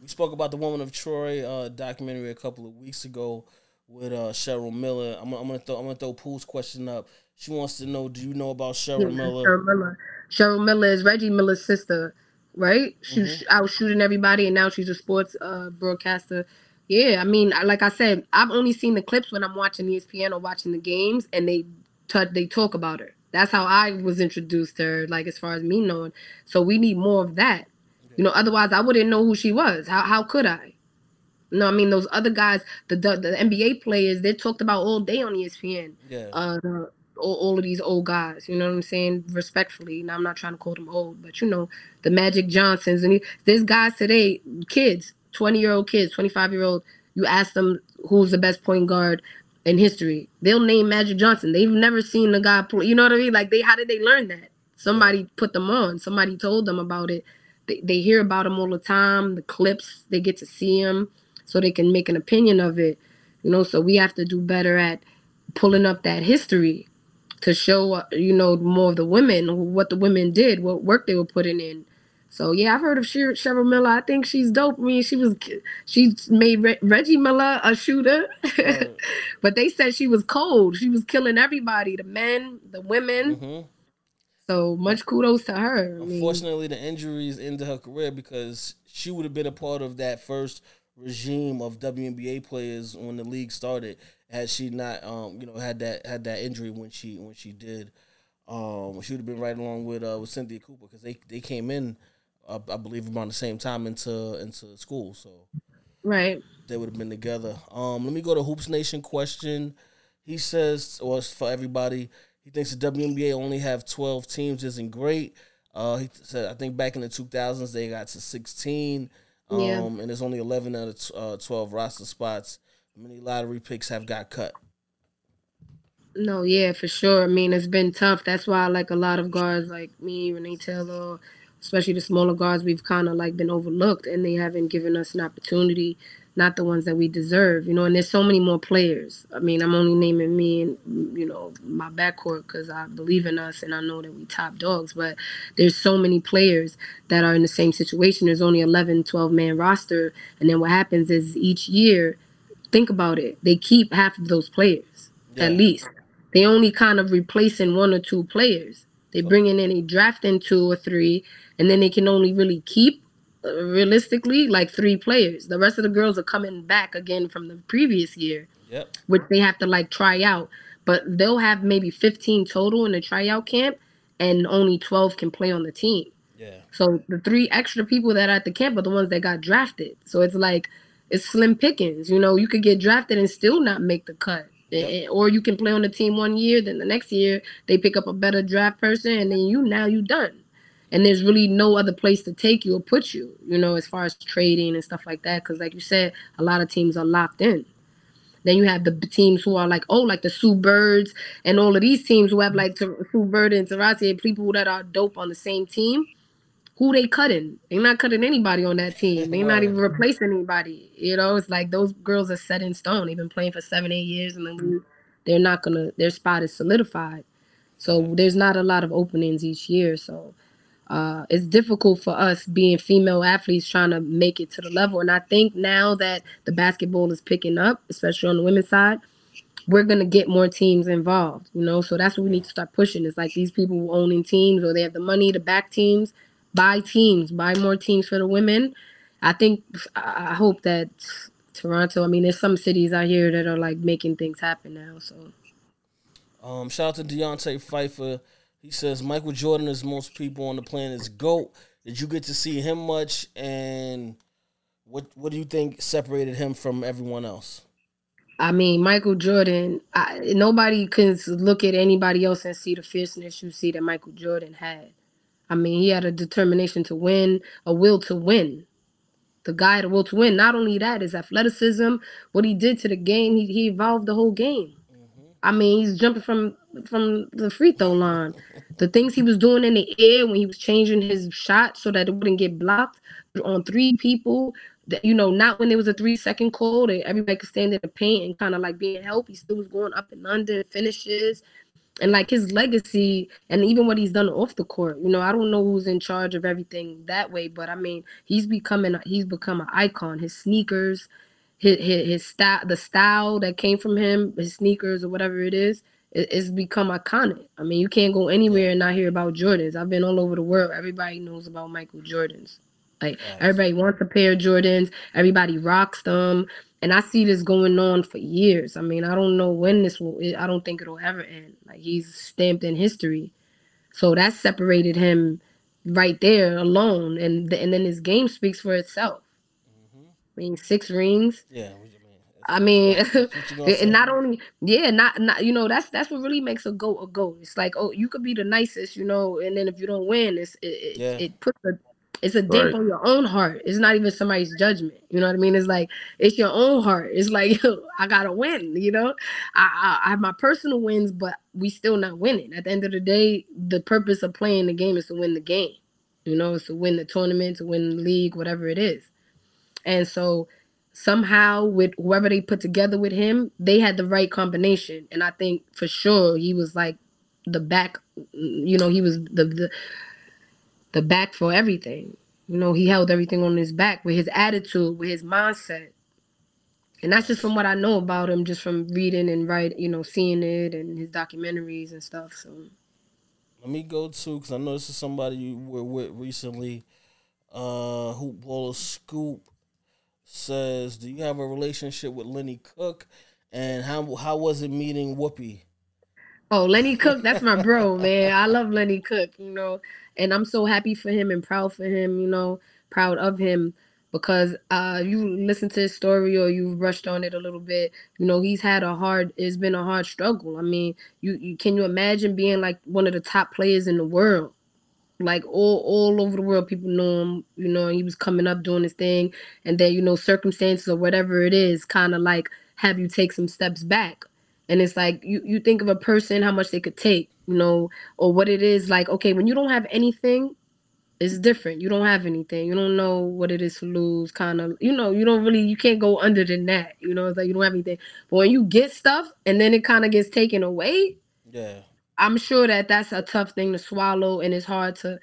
Speaker 4: We spoke about the Woman of Troy uh, documentary a couple of weeks ago with uh, Cheryl Miller. I'm, I'm gonna throw I'm gonna throw Pooh's question up. She wants to know, do you know about Cheryl Miller?
Speaker 6: Cheryl Miller. Cheryl Miller is Reggie Miller's sister, right? She's out shooting everybody, and now she's a sports uh, broadcaster. Yeah, I mean, I- like I said, I've only seen the clips when I'm watching ESPN or watching the games, and they t- they talk about her. That's how I was introduced to her, like as far as me knowing. So we need more of that. You know, otherwise I wouldn't know who she was. How how could I? No, I mean those other guys, the, the the NBA players, they're talked about all day on ESPN.
Speaker 4: Yeah.
Speaker 6: Uh, the, all, all of these old guys, you know what I'm saying? Respectfully, now I'm not trying to call them old, but you know the Magic Johnsons and he- there's guys today, kids, 20 year old kids, 25 year old. You ask them who's the best point guard in history, they'll name Magic Johnson. They've never seen the guy play. You know what I mean? Like they, how did they learn that? Somebody put them on. Somebody told them about it. They, they hear about him all the time. The clips, they get to see him, so they can make an opinion of it. You know, so we have to do better at pulling up that history to show, uh, you know, more of the women, what the women did, what work they were putting in. So yeah, I've heard of Sher- Cheryl Miller. I think she's dope. I mean, she was she made Re- Reggie Miller a shooter,
Speaker 4: Right.
Speaker 6: but they said she was cold. She was killing everybody, the men, the women.
Speaker 4: hmm
Speaker 6: So much kudos to her. I mean,
Speaker 4: Unfortunately, the injuries ended her career because she would have been a part of that first regime of WNBA players when the league started. Had she not, um, you know, had that had that injury when she when she did, um, she would have been right along with uh, with Cynthia Cooper because they they came in, uh, I believe, around the same time into into school. So
Speaker 6: right.
Speaker 4: they would have been together. Um, let me go to Hoops Nation question. He says, or it's for everybody, he thinks the WNBA only have twelve teams isn't great. Uh, he said, I think back in the two thousands they got to sixteen, um,
Speaker 6: Yeah.
Speaker 4: and there's only eleven out of t- uh, twelve roster spots. Many lottery picks have got cut.
Speaker 6: No, yeah, for sure. I mean, it's been tough. That's why like a lot of guards like me, Renee Taylor, especially the smaller guards, we've kind of like been overlooked and they haven't given us an opportunity, not the ones that we deserve, you know. And there's so many more players. I mean, I'm only naming me and you know my backcourt because I believe in us and I know that we top dogs. But there's so many players that are in the same situation. There's only 11, 12 man roster, and then what happens is each year, think about it, they keep half of those players at least. They only kind of replacing one or two players. They bring in any drafting two or three, and then they can only really keep uh, realistically like three players. The rest of the girls are coming back again from the previous year,
Speaker 4: Yep.
Speaker 6: which they have to like try out. But they'll have maybe 15 total in the tryout camp, and only 12 can play on the team.
Speaker 4: Yeah.
Speaker 6: So the three extra people that are at the camp are the ones that got drafted. So it's like it's slim pickings. You know, you could get drafted and still not make the cut. Eh, Or you can play on the team one year, then the next year they pick up a better draft person, and then you now you done. And there's really no other place to take you or put you, you know, as far as trading and stuff like that. Because like you said, a lot of teams are locked in. Then you have the teams who are like, oh, like the Sue Birds and all of these teams who have like Ter- Sue Bird and Taurasi and people that are dope on the same team who they cutting? They're not cutting anybody on that team. They're not even replacing anybody. You know, it's like those girls are set in stone. They've been playing for seven, eight years and the league. They're not gonna. Their spot is solidified. So there's not a lot of openings each year. So uh, it's difficult for us being female athletes trying to make it to the level. And I think now that the basketball is picking up, especially on the women's side, we're gonna get more teams involved. You know, so that's what we need to start pushing. It's like these people owning teams or they have the money to back teams, buy teams, buy more teams for the women. I think I I hope that Toronto. I mean, there's some cities out here that are like making things happen now. So
Speaker 4: Um, shout out to Deontay Pfeiffer. He says Michael Jordan is most people on the planet's GOAT. Did you get to see him much? And what what do you think separated him from everyone else?
Speaker 6: I mean, Michael Jordan. I, nobody can look at anybody else and see the fierceness you see that Michael Jordan had. I mean, he had a determination to win, a will to win. The guy had a will to win. Not only that, his athleticism, what he did to the game, he, he evolved the whole game. Mm-hmm. I mean, he's jumping from from the free throw line. The things he was doing in the air when he was changing his shot so that it wouldn't get blocked on three people. That you know, not when there was a three second call that everybody could stand in the paint and kind of like being helped. He still was going up and under finishes, and like his legacy and even what he's done off the court. You know, I don't know who's in charge of everything that way, but I mean, he's becoming he's become an icon. His sneakers, his his, his style, the style that came from him, his sneakers or whatever it is, it, it's become iconic. I mean, you can't go anywhere and not hear about Jordans. I've been all over the world. Everybody knows about Michael Jordans. Like everybody wants a pair of Jordans. Everybody rocks them. And I see this going on for years. I mean, I don't know when this will. I don't think it'll ever end. Like he's stamped in history. So that separated him right there alone, and and then his game speaks for itself.
Speaker 4: Mm-hmm.
Speaker 6: I mean, six rings.
Speaker 4: Yeah. What you mean?
Speaker 6: I mean,
Speaker 4: What you gonna say?
Speaker 6: and not only yeah, not not you know that's that's what really makes a goat a goat. It's like oh, you could be the nicest, you know, and then if you don't win, it's it it,
Speaker 4: Yeah.
Speaker 6: it puts a it's a dent
Speaker 5: Right.
Speaker 6: on your own heart. It's not even somebody's judgment. You know what I mean? It's like it's your own heart. It's like yo, I gotta win. You know, I, I I have my personal wins, but we still not winning. At the end of the day, the purpose of playing the game is to win the game. You know, it's to win the tournament, to win the league, whatever it is. And so somehow with whoever they put together with him, they had the right combination. And I think for sure he was like the back, you know, he was the the, the back for everything. You know, he held everything on his back with his attitude, with his mindset. And that's just from what I know about him, just from reading and writing, you know, seeing it and his documentaries and stuff. So
Speaker 4: Let me go to because I know this is somebody you were with recently. Uh, Hoop Baller Scoop says, "Do you have a relationship with Lenny Cook? And how how was it meeting Whoopi?"
Speaker 6: Oh, Lenny Cook, that's my bro, man. I love Lenny Cook, you know, and I'm so happy for him and proud for him, you know, proud of him because uh you listen to his story or you've brushed on it a little bit, you know, he's had a hard it's been a hard struggle. I mean, you, you can you imagine being like one of the top players in the world? Like all all over the world, people know him, you know, he was coming up doing his thing, and then you know, circumstances or whatever it is kind of like have you take some steps back. And it's like you you think of a person how much they could take you know or what it is. Like okay when you don't have anything it's different. You don't have anything. You don't know what it is to lose kind of you know you don't really you can't go under than that. You know it's like you don't have anything. But when you get stuff and then it kind of gets taken away
Speaker 4: Yeah,
Speaker 6: i'm sure that that's a tough thing to swallow and it's hard to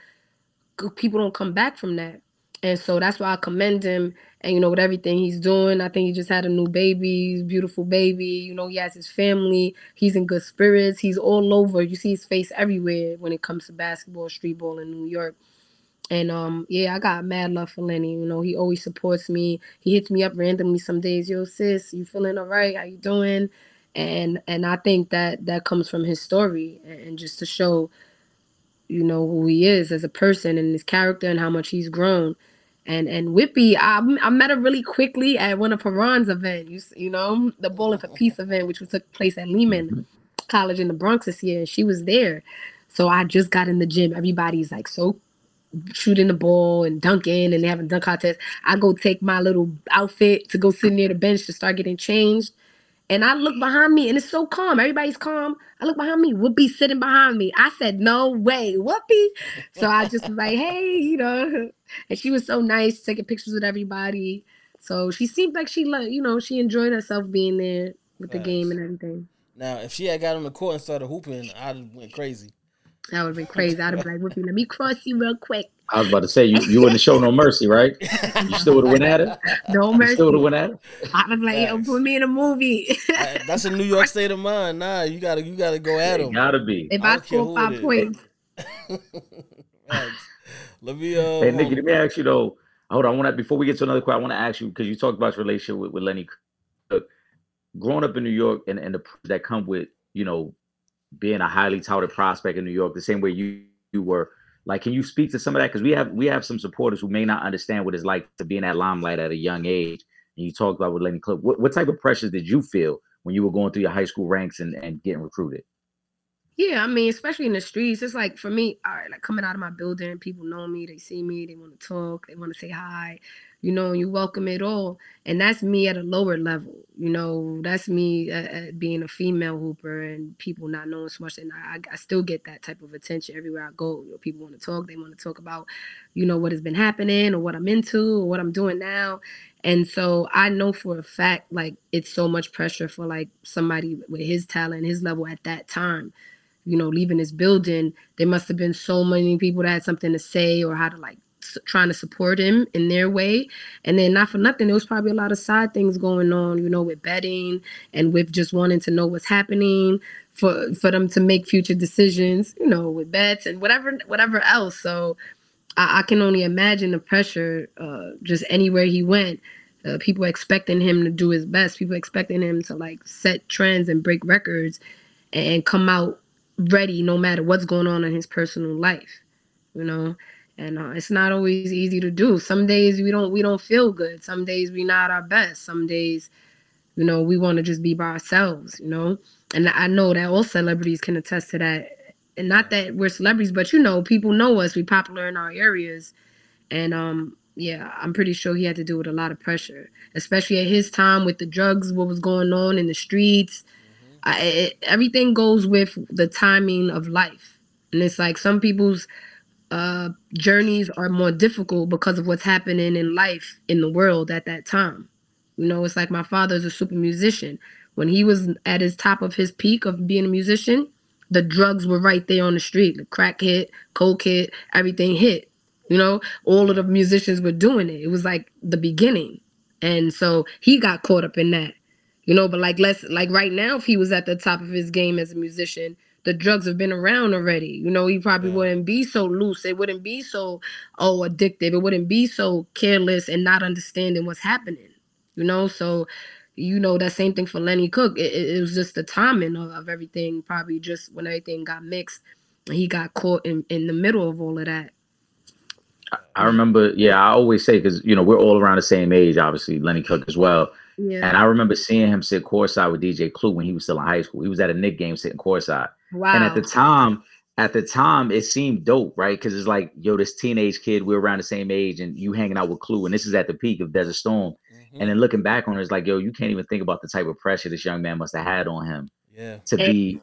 Speaker 6: people don't come back from that. And so that's why i commend him and you know with everything he's doing i think he just had a new baby beautiful baby you know he has his family he's in good spirits he's all over. You see his face everywhere when it comes to basketball street ball in new york. And um yeah i got mad love for lenny you know he always supports me. He hits me up randomly some days yo sis you feeling all right? How you doing and and i think that that comes from his story and just to show you know who he is as a person and his character and how much he's grown and and Whoopi, I, I met her really quickly at one of Haran's event. You you know the Bowling for Peace mm-hmm. event, which took place at Lehman mm-hmm. College in the Bronx this year. and She was there, so I just got in the gym. Everybody's like so shooting the ball and dunking, and they having dunk contests. I go take my little outfit to go sit near the bench to start getting changed. And I look behind me and it's so calm. Everybody's calm. I look behind me, Whoopi sitting behind me. I said, No way, Whoopi. So I just was like, Hey, you know. And she was so nice, taking pictures with everybody. So she seemed like she, like, you know, she enjoyed herself being there with the game and everything.
Speaker 4: Now, if she had got on the court and started hooping, I'd have went crazy.
Speaker 6: That would have been crazy. I'd have been like, Whoopi, let me cross you real quick.
Speaker 5: I was about to say you, you wouldn't show no mercy, right? You still would have went at it.
Speaker 6: No
Speaker 5: You
Speaker 6: mercy.
Speaker 5: still would have went at it.
Speaker 6: I was like, yo,
Speaker 4: Facts.
Speaker 6: put me in a movie.
Speaker 4: That's a New York state of mind. Nah, you gotta you gotta go at him.
Speaker 5: gotta be.
Speaker 6: if
Speaker 4: I
Speaker 6: I score five
Speaker 4: it is.
Speaker 6: points,
Speaker 4: Facts. Let me uh,
Speaker 5: Hey Niki, let me ask you though. Hold on, I want to before we get to another question, I want to ask you because you talked about your relationship with, with Lenny. Cook. Growing up in New York and, and the that come with you know being a highly touted prospect in New York, the same way you you were. Like, can you speak to some of that? Because we have we have some supporters who may not understand what it's like to be in that limelight at a young age. And you talked about with Lenny Cook. What, what type of pressures did you feel when you were going through your high school ranks and, and getting recruited?
Speaker 6: Yeah, I mean, especially in the streets, it's like for me, all right, like coming out of my building, people know me, they see me, they want to talk, they want to say hi, you know, you welcome it all. And that's me at a lower level, you know, that's me uh, uh, being a female hooper and people not knowing so much. And I, I still get that type of attention everywhere I go. You know, people want to talk, they want to talk about, you know, what has been happening or what I'm into or what I'm doing now. And so I know for a fact, like, it's so much pressure for like somebody with his talent, his level at that time you know, leaving this building, there must have been so many people that had something to say or how to like trying to support him in their way. And then not for nothing, there was probably a lot of side things going on, you know, with betting and with just wanting to know what's happening for for them to make future decisions, you know, with bets and whatever whatever else. So I, I can only imagine the pressure uh, just anywhere he went. Uh, people expecting him to do his best. People expecting him to like set trends and break records and come out ready no matter what's going on in his personal life you know and uh, it's not always easy to do. Some days we don't we don't feel good. Some days we not our best. Some days, you know, we want to just be by ourselves. You know, and I know that all celebrities can attest to that. And not that we're celebrities, but you know, people know us. We popular in our areas, and um, yeah, I'm pretty sure he had to do with a lot of pressure, especially at his time with the drugs, what was going on in the streets. I, it, everything goes with the timing of life, and it's like some people's uh, journeys are more difficult because of what's happening in life in the world at that time. You know, it's like my father's a super musician. When he was at his top of his peak of being a musician, the drugs were right there on the street. The crack hit, coke hit, everything hit. You know, all of the musicians were doing it. It was like the beginning. And so he got caught up in that. You know, but like let's like right now, if he was at the top of his game as a musician, the drugs have been around already. You know, he probably
Speaker 4: Yeah.
Speaker 6: wouldn't be so loose. It wouldn't be so oh addictive. It wouldn't be so careless and not understanding what's happening. You know, so you know that same thing for Lenny Cook. It, it, it was just the timing of, of everything. Probably just when everything got mixed, he got caught in in the middle of all of that.
Speaker 5: I remember, yeah, I always say because you know we're all around the same age, obviously Lenny Cook as well.
Speaker 6: Yeah.
Speaker 5: And I remember seeing him sit courtside with DJ Clue when he was still in high school. He was at a Knick game sitting courtside.
Speaker 6: wow.
Speaker 5: And at the time, at the time, it seemed dope, right? Because it's like, yo, this teenage kid, we're around the same age, and you hanging out with Clue, and this is at the peak of Desert Storm.
Speaker 4: Mhm.
Speaker 5: And then looking back on it, it's like, yo, you can't even think about the type of pressure this young man must have had on him
Speaker 4: yeah,
Speaker 5: to
Speaker 6: And-
Speaker 5: be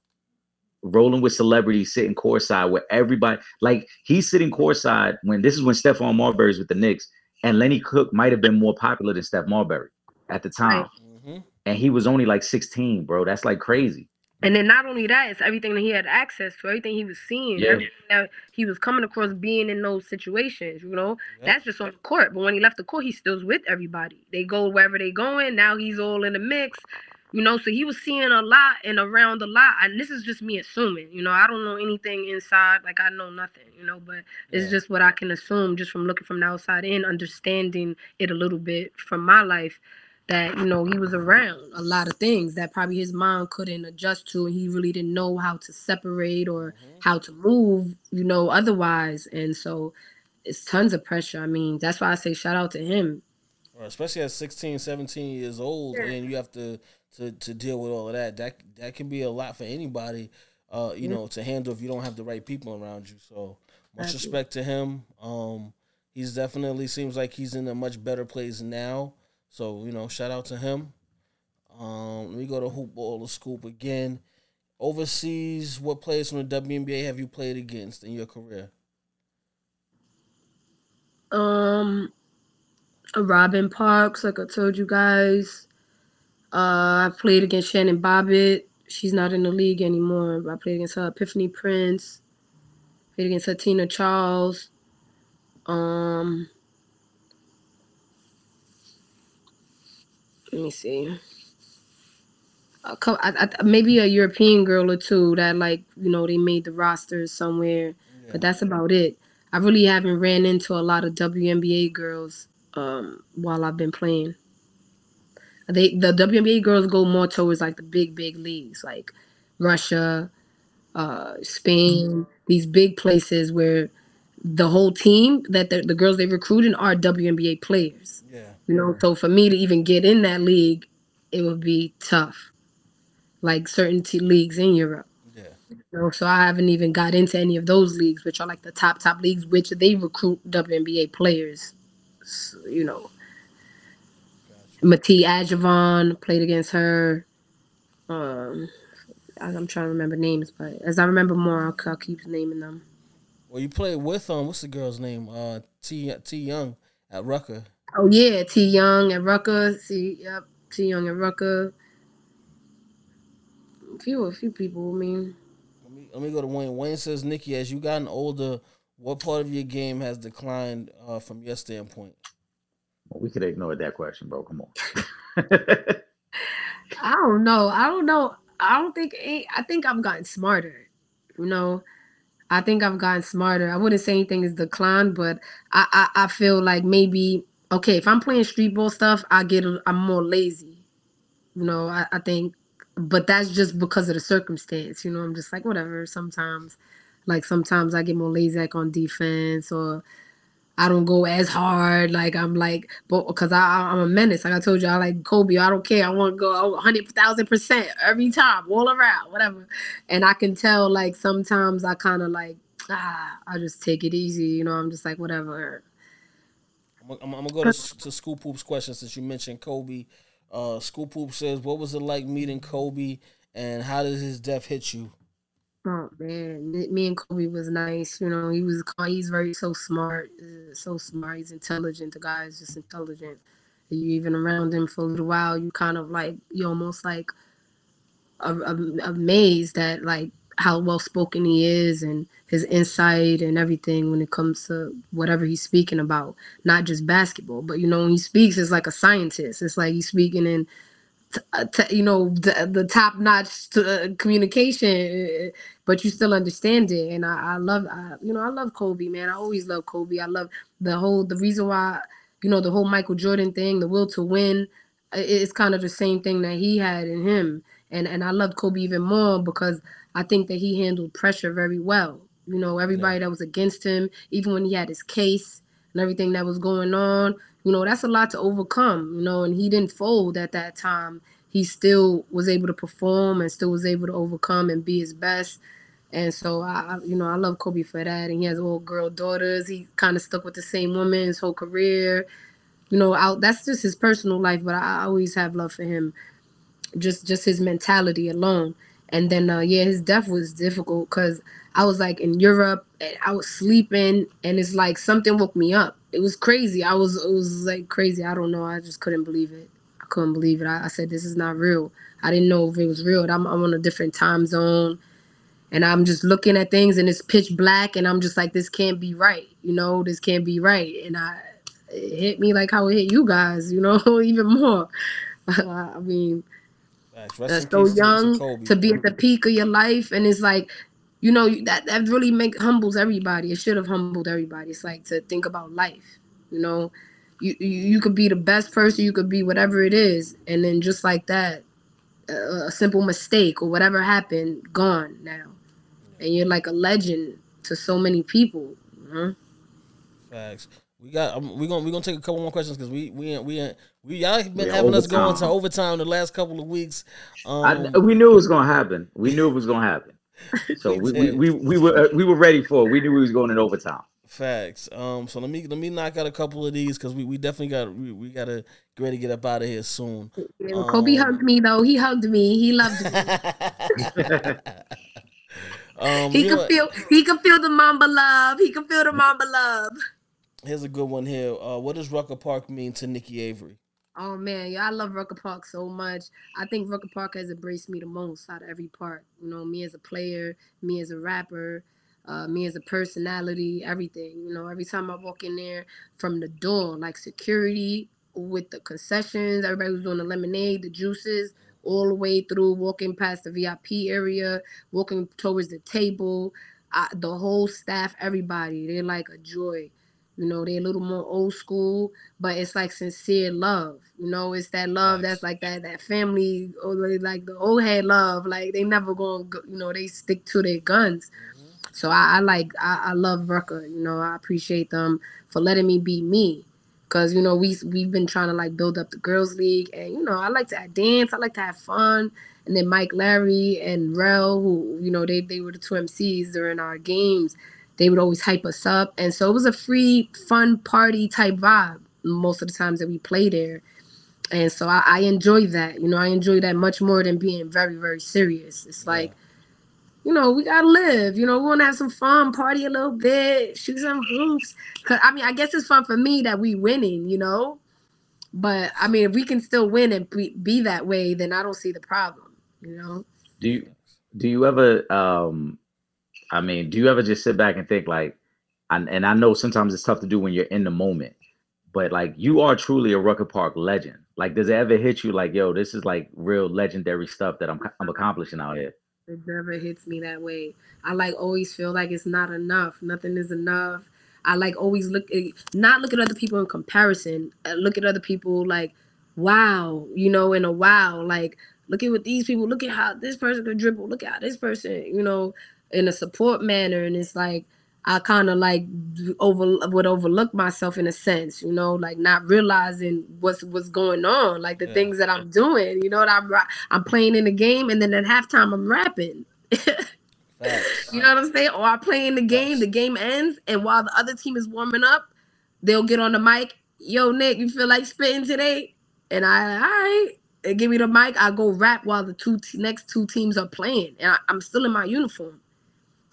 Speaker 5: rolling with celebrities, sitting courtside with everybody. Like he's sitting courtside when this is when Stephon Marbury's with the Knicks, and Lenny Cook might have been more popular than Steph Marbury at the time,
Speaker 6: Right.
Speaker 4: hmm
Speaker 5: and he was only like 16, bro. That's like crazy.
Speaker 6: And then not only that, it's everything that he had access to, everything he was seeing,
Speaker 5: Yeah.
Speaker 6: everything that he was coming across being in those situations, you know.
Speaker 4: Yeah.
Speaker 6: That's just on the court. But when he left the court, he still's with everybody. They go wherever they going. Now he's all in the mix. You know, so he was seeing a lot and around a lot. And this is just me assuming, you know, I don't know anything inside, like I know nothing, you know, but it's just what I can assume just from looking from the outside in, understanding it a little bit from my life that you know he was around a lot of things that probably his mind couldn't adjust to and he really didn't know how to separate or how to move you know otherwise and so it's tons of pressure i mean that's why i say shout out to him
Speaker 4: especially at 16, 17 years old,
Speaker 6: Yeah.
Speaker 4: and you have to, to to deal with all of that. That that can be a lot for anybody, uh, you
Speaker 6: Yeah.
Speaker 4: know, to handle if you don't have the right people around you. So much respect to him. Um, he's definitely seems like he's in a much better place now. So you know, shout out to him. Um, let me go to hoop ball the scoop again. Overseas, what players from the WNBA have you played against in your career?
Speaker 6: um robin parks like i told you guys uh i played against shannon bobbitt she's not in the league anymore i played against her epiphany prince played against her tina charles um let me see a couple, I, I, maybe a European girl or two that like you know they made the rosters somewhere, but that's about it. I really haven't ran into a lot of WNBA girls um, while I've been playing. They the WNBA girls go more towards like the big big leagues like Russia, uh, Spain, these big places where the whole team that the, the girls they recruiting are WNBA players.
Speaker 4: Yeah.
Speaker 6: You know, so for me to even get in that league, it would be tough. Like certain t- leagues in Europe.
Speaker 4: Yeah.
Speaker 6: You know, so I haven't even got into any of those leagues, which are like the top top leagues, which they recruit WNBA players. S- you know, Matee Ajavon played against her. Um, I'm trying to remember names, but as I remember more, I'll, I'll keep naming them.
Speaker 4: Well, you played with um, what's the girl's name? Uh, T T Young at Rucker.
Speaker 6: Oh yeah, T Young and Rucker. See, yep, T Young and Rucker. A few, a few people. I mean,
Speaker 4: Let me let me go to Wayne. Wayne says, Niki, as you gotten older, what part of your game has declined uh, from your standpoint?
Speaker 5: We could ignore that question, bro. Come on.
Speaker 6: I don't know. I don't know. I don't think. eh, I think I've gotten smarter. You know, I think I've gotten smarter. I wouldn't say anything is declined, but I, I, I feel like maybe okay. If I'm playing street ball stuff, I get. I'm more lazy. You know, I, I think, but that's just because of the circumstance. You know, I'm just like whatever. Sometimes Like sometimes I get more lazy on defense or I don't go as hard. Like I'm like, but because I I'm a menace. Like I told you, I like Kobe. I don't care. I want to go hundred thousand percent every time, all around, whatever. And I can tell like sometimes I kind of like ah, I just take it easy. You know, I'm just like whatever.
Speaker 4: I'm, I'm, I'm gonna go to, to School Poop's question since you mentioned Kobe. Uh, School Poop says, "What was it like meeting Kobe, and how did his death hit you?"
Speaker 6: Oh man, me and Kobe was nice. You know, he was he's very so smart, uh, so smart. He's intelligent. The guy is just intelligent. You even around him for a little while, you kind of like you almost like amazed at like how well spoken he is and his insight and everything when it comes to whatever he's speaking about. Not just basketball, but you know when he speaks, it's like a scientist. It's like he's speaking in t- uh, t- you know the, the top notch uh, communication but you still understand it and i, I love I, you know i love kobe man i always love kobe i love the whole the reason why you know the whole michael jordan thing the will to win it's kind of the same thing that he had in him and and i love kobe even more because i think that he handled pressure very well you know everybody that was against him even when he had his case and everything that was going on you know that's a lot to overcome you know and he didn't fold at that time he still was able to perform and still was able to overcome and be his best and so I, I- you know, I love Kobe for that. And he has all girl daughters. He kind of stuck with the same woman his whole career. You know, out that's just his personal life, but I, I always have love for him. Just just his mentality alone. And then uh, yeah, his death was difficult because I was like in Europe and I was sleeping and it's like something woke me up. It was crazy. I was it was like crazy. I don't know. I just couldn't believe it. I couldn't believe it. I, I said this is not real. I didn't know if it was real. I'm, I'm on a different time zone and I'm just looking at things and it's pitch black and I'm just like this can't be right you know this can't be right and I it hit me like how it hit you guys you know even more I mean.
Speaker 4: Rest
Speaker 6: that's so
Speaker 4: peace to-
Speaker 6: young to be at the peak of your life and it's like you know that that really make humbles everybody it should have humbled everybody it's like to think about life you know you you, you could be the best person you could be whatever it is and then just like that a, a simple mistake or whatever happened gone now and you're like a legend to so many people you know?
Speaker 4: Facts. We got. Um, we gonna we gonna take a couple more questions because we we ain't, we ain't, we y'all been
Speaker 5: We're
Speaker 4: having us going to
Speaker 5: overtime.
Speaker 4: overtime the last couple of weeks. Um,
Speaker 5: I, we knew it was gonna happen. We knew it was gonna happen. So
Speaker 4: We
Speaker 5: we, we, we, we were uh, we were ready for it. We knew we was going in overtime.
Speaker 4: Facts. Um. So let me let me knock out a couple of these because we, we definitely got we, we gotta get ready to get up out of here soon.
Speaker 6: Yeah, well, Kobe
Speaker 4: Um,
Speaker 6: hugged me though. He hugged me. He loved me.
Speaker 4: um.
Speaker 6: He
Speaker 4: you know
Speaker 6: could
Speaker 4: what?
Speaker 6: feel. He could feel the Mamba love. He could feel the Mamba love.
Speaker 4: Here's a good one here. Uh, what does Rucker Park mean to Niki Avery?
Speaker 6: Oh man, yeah, I love Rucker Park so much. I think Rucker Park has embraced me the most out of every part. You know, me as a player, me as a rapper, uh, me as a personality, everything. You know, every time I walk in there from the door, like security with the concessions, everybody was doing the lemonade, the juices, all the way through, walking past the VIP area, walking towards the table. I, the whole staff, everybody, they're like a joy. You know, they're a little more old school, but it's like sincere love. You know, it's that love
Speaker 4: Facts.
Speaker 6: that's like that that family oh, or like the old head love. Like they never gonna go, you know, they stick to their guns. Mm-hmm. So I, I like I, I love Rucker. You know, I appreciate them for letting me be me. Cause you know we we've been trying to like build up the girls league, and you know I like to dance, I like to have fun, and then Mike Larry and Rel, who you know they they were the two MCs during our games, they would always hype us up, and so it was a free, fun party type vibe most of the times that we play there, and so I, I enjoy that. You know, I enjoy that much more than being very very serious. It's like you know, we gotta live. You know, we wanna have some fun, party a little bit, shoot some hoops. Cause I mean, I guess it's fun for me that we winning. You know, but I mean, if we can still win and be, be that way, then I don't see the problem. You know.
Speaker 5: Do you do you ever um I mean, do you ever just sit back and think like and, and I know sometimes it's tough to do when you're in the moment, but like you are truly a Rucker Park legend. Like does it ever hit you like, yo, this is like real legendary stuff that I'm I'm accomplishing out here?
Speaker 6: It never hits me that way. I like always feel like it's not enough. Nothing is enough. I like always look at not look at other people in comparison. Look at other people like, wow, you know, in a wow, like look at what these people. Look at how this person could dribble. Look at how this person, you know. In a support manner, and it's like I kind of like over would overlook myself in a sense, you know, like not realizing what's what's going on, like the
Speaker 4: Yeah.
Speaker 6: things that I'm doing. You know, that I'm I'm playing in the game, and then at halftime I'm rapping. You know what I'm saying? Or I play in the game, the game ends, and while the other team is warming up, they'll get on the mic. Yo, Nick, you feel like spitting today? And I, all right, and give me the mic. I go rap while the two te- next two teams are playing, and I, I'm still in my uniform.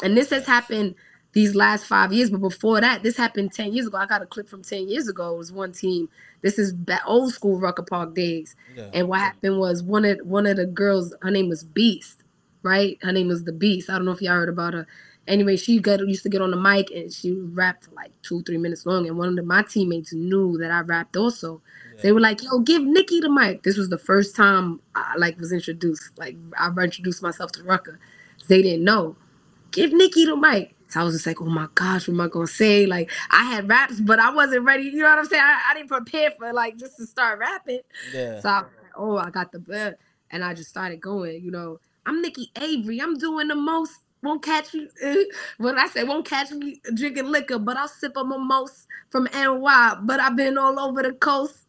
Speaker 6: And this has happened these last five years, but before that, this happened ten years ago. I got a clip from ten years ago. It was one team. This is old school Rucker Park days.
Speaker 4: Yeah.
Speaker 6: And what happened was one of one of the girls, her name was Beast, right? Her name was the Beast. I don't know if y'all heard about her. Anyway, she got used to get on the mic and she rapped for like two, three minutes long. And one of my teammates knew that I rapped also. They were like, "Yo, give Niki the mic." This was the first time I like was introduced. Like I introduced myself to Rucker. They didn't know. Give Niki the mic. So I was just like, "Oh my gosh, what am I gonna say?" Like I had raps, but I wasn't ready. You know what I'm saying? I, I didn't prepare for like just to start rapping.
Speaker 4: Yeah.
Speaker 6: So I was like, oh, I got the bed. And I just started going, you know, I'm Niki Avery. I'm doing the most. Won't catch you. when I say won't catch me drinking liquor, but I'll sip a mimosa from NY. But I've been all over the coast,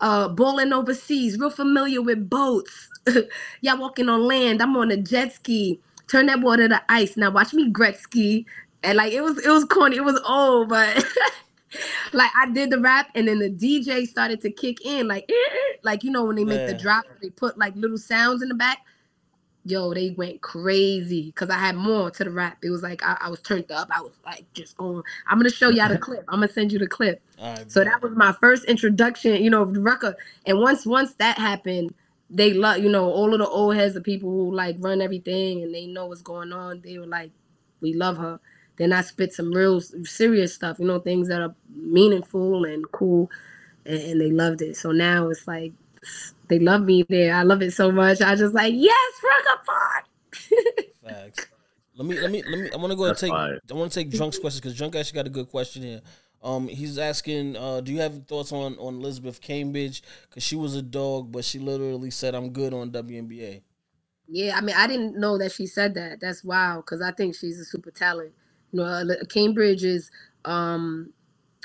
Speaker 6: uh, bowling overseas, real familiar with boats. Y'all walking on land. I'm on a jet ski. Turn that water to ice. Now watch me Gretzky. And like it was, it was corny. It was old, but like I did the rap, and then the DJ started to kick in, like, like you know when they make the drop, they put like little sounds in the back. Yo, they went crazy because I had more to the rap. It was like I, I was turned up. I was like just going. I'm gonna show y'all the clip. I'm gonna send you the clip.
Speaker 4: Right.
Speaker 6: So
Speaker 4: bet.
Speaker 6: that was my first introduction, you know, of the record. And once once that happened, they love, you know, all of the old heads, the people who like run everything and they know what's going on. They were like, we love her. Then I spit some real serious stuff, you know, things that are meaningful and cool, and, and they loved it. So now it's like they love me there. I love it so much. I just like yes, Rucker Park.
Speaker 4: Facts. Let me let me let me. I want to go and take.
Speaker 5: fire.
Speaker 4: I want to take Drunk's questions because Drunk actually got a good question here. Um, he's asking, uh, do you have thoughts on on Elizabeth Cambage? Because she was a dog, but she literally said, "I'm good on WNBA."
Speaker 6: Yeah, I mean, I didn't know that she said that. That's wild because I think she's a super talent. You know, Cambage is, um,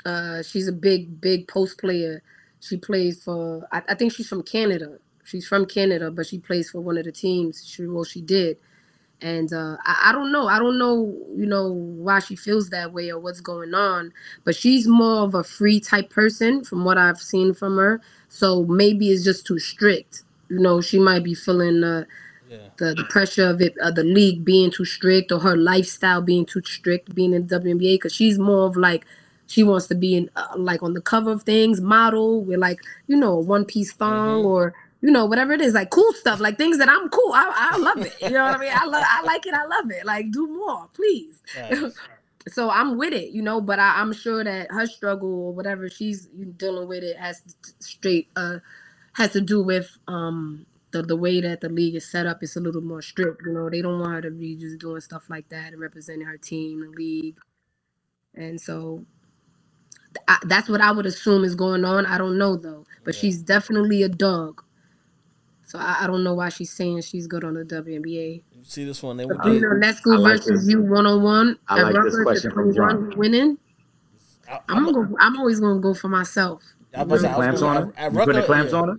Speaker 6: uh, she's a big, big post player. She plays for, I, I think she's from Canada. She's from Canada, but she plays for one of the teams. She, well, she did. And uh, I, I don't know. I don't know, you know, why she feels that way or what's going on. But she's more of a free type person from what I've seen from her. So maybe it's just too strict. You know, she might be feeling uh,
Speaker 4: Yeah.
Speaker 6: the, the pressure of it, of the league being too strict or her lifestyle being too strict, being in WNBA, because she's more of like she wants to be in uh, like on the cover of things, model with like you know a one piece thong
Speaker 4: Mhm.
Speaker 6: or you know whatever it is, like cool stuff, like things that I'm cool. I, I love it. You know what I mean? I love I like it. I love it. Like do more, please. So I'm with it, you know. But I, I'm sure that her struggle or whatever she's dealing with it has straight uh has to do with um the the way that the league is set up. It's a little more strict, you know. They don't want her to be just doing stuff like that and representing her team, the league, and so. I, that's what I would assume is going on. I don't know though, but
Speaker 4: Yeah.
Speaker 6: she's definitely a dog. So I, I don't know why she's saying she's good on the WNBA.
Speaker 4: You see this one? They
Speaker 6: But
Speaker 4: were
Speaker 6: you
Speaker 5: I-
Speaker 6: know, that school
Speaker 5: like
Speaker 6: versus you one on one.
Speaker 5: I like this question from John.
Speaker 6: Winning.
Speaker 4: I,
Speaker 6: I'm gonna go. I'm always gonna go for myself.
Speaker 4: I was
Speaker 5: Putting
Speaker 4: about to say, I
Speaker 5: clamps on
Speaker 4: gonna-
Speaker 5: her?
Speaker 4: at
Speaker 5: You putting the clamps
Speaker 4: yeah.
Speaker 5: on her?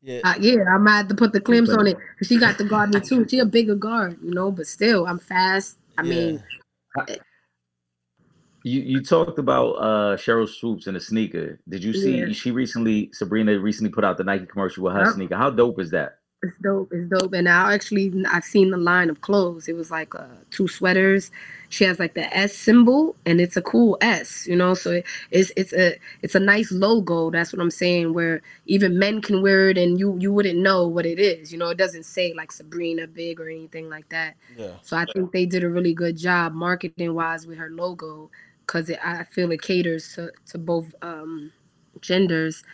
Speaker 4: Yeah.
Speaker 6: Uh, yeah, I might have to put the clamps on it. She got the guard me too. She a bigger guard, you know, but still, I'm fast. I
Speaker 4: Yeah.
Speaker 6: mean,
Speaker 5: You you talked about uh Sheryl Swoopes in a sneaker. Did you see
Speaker 6: Yeah.
Speaker 5: she recently Sabrina recently put out the Nike commercial with her
Speaker 6: Yep.
Speaker 5: sneaker? How dope is that?
Speaker 6: it's dope. It's dope. And I actually I've seen the line of clothes. It was like uh, two sweaters. She has like the S symbol, and it's a cool S, you know. So it, it's it's a it's a nice logo. That's what I'm saying. Where even men can wear it, and you you wouldn't know what it is. You know, it doesn't say like Sabrina Big or anything like that.
Speaker 4: Yeah.
Speaker 6: So I think they did a really good job marketing wise with her logo because I feel it caters to, to both um, genders.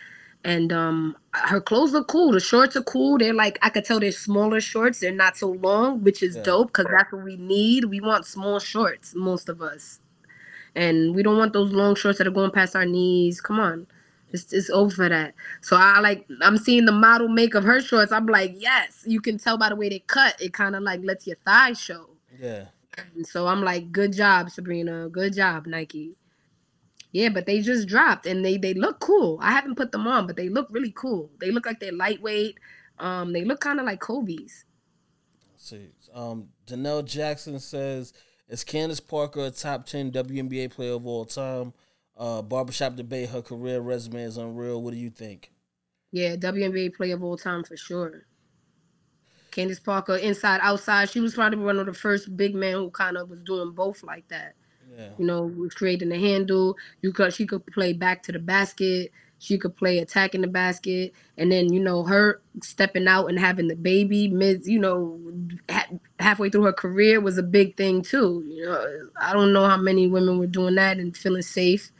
Speaker 6: And um, her clothes look cool. The shorts are cool. They're like I could tell they're smaller shorts. They're not so long, which is
Speaker 4: Yeah.
Speaker 6: dope because that's what we need. We want small shorts, most of us, and we don't want those long shorts that are going past our knees. Come on, it's it's over for that. So I like I'm seeing the model make of her shorts. I'm like, yes, you can tell by the way they cut. It kind of like lets your thighs show
Speaker 4: Yeah.
Speaker 6: And so I'm like, good job, Sabrina. Good job, Nike. Yeah, but they just dropped and they they look cool. I haven't put them on, but they look really cool. They look like they're lightweight. Um, they look kind of like Kobe's.
Speaker 4: Let's see, um, Janelle Jackson says, "Is Candace Parker a top ten WNBA player of all time?" Uh, barbershop debate. Her career resume is unreal. What do you think?
Speaker 6: Yeah, WNBA player of all time for sure. Candace Parker, inside, outside. She was probably one of the first big men who kind of was doing both like that.
Speaker 4: Yeah.
Speaker 6: You know, was creating the handle. You could she could play back to the basket. She could play attacking the basket, and then you know her stepping out and having the baby mid. You know, ha- halfway through her career was a big thing too. You know, I don't know how many women were doing that and feeling safe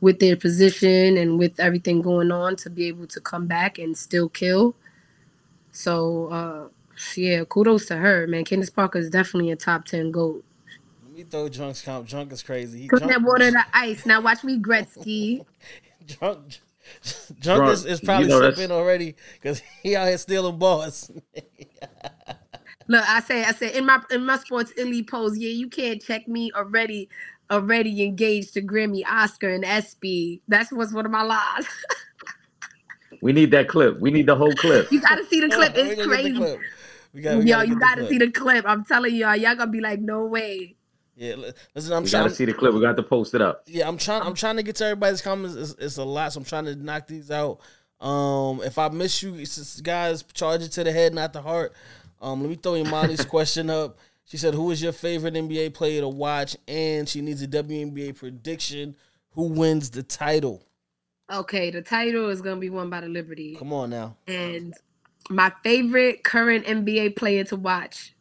Speaker 6: with their position and with everything going on to be able to come back and still kill. So uh yeah, kudos to her, man. Candace Parker is definitely a top ten goat.
Speaker 4: Let me throw Drunk's count. Drunk is crazy. He
Speaker 6: Put
Speaker 4: drunk,
Speaker 6: that water to ice. Now watch me Gretzky.
Speaker 4: drunk. Drunk,
Speaker 5: Drunk,
Speaker 4: is, is probably
Speaker 5: you know that's-
Speaker 4: sipping already because he out here stealing balls.
Speaker 6: Look, I say, I say in my in my sports illy pose, yeah, you can't check me already, already engaged to Grammy, Oscar, and SB. That's what's one of my lies.
Speaker 5: We need that clip. We need the whole clip.
Speaker 6: you gotta see the clip.
Speaker 4: We
Speaker 6: It's
Speaker 4: gotta get the
Speaker 6: crazy.
Speaker 4: clip. We got, we
Speaker 6: Yo,
Speaker 4: gotta
Speaker 6: you gotta
Speaker 4: clip.
Speaker 6: see the clip. I'm telling y'all, y'all gonna be like, no way.
Speaker 4: Yeah, listen, I'm
Speaker 5: We
Speaker 4: trying.
Speaker 5: gotta see the clip. We got to post it up.
Speaker 4: Yeah, I'm trying. I'm trying to get to everybody's comments. It's, it's a lot, so I'm trying to knock these out. Um, if I miss you, guys, charge it to the head, not the heart. Um, let me throw Imani's question up. She said, "Who is your favorite NBA player to watch?" And she needs a WNBA prediction. Who wins the title?
Speaker 6: Okay, the title is gonna be won by the Liberty.
Speaker 4: Come on now.
Speaker 6: And my favorite current NBA player to watch.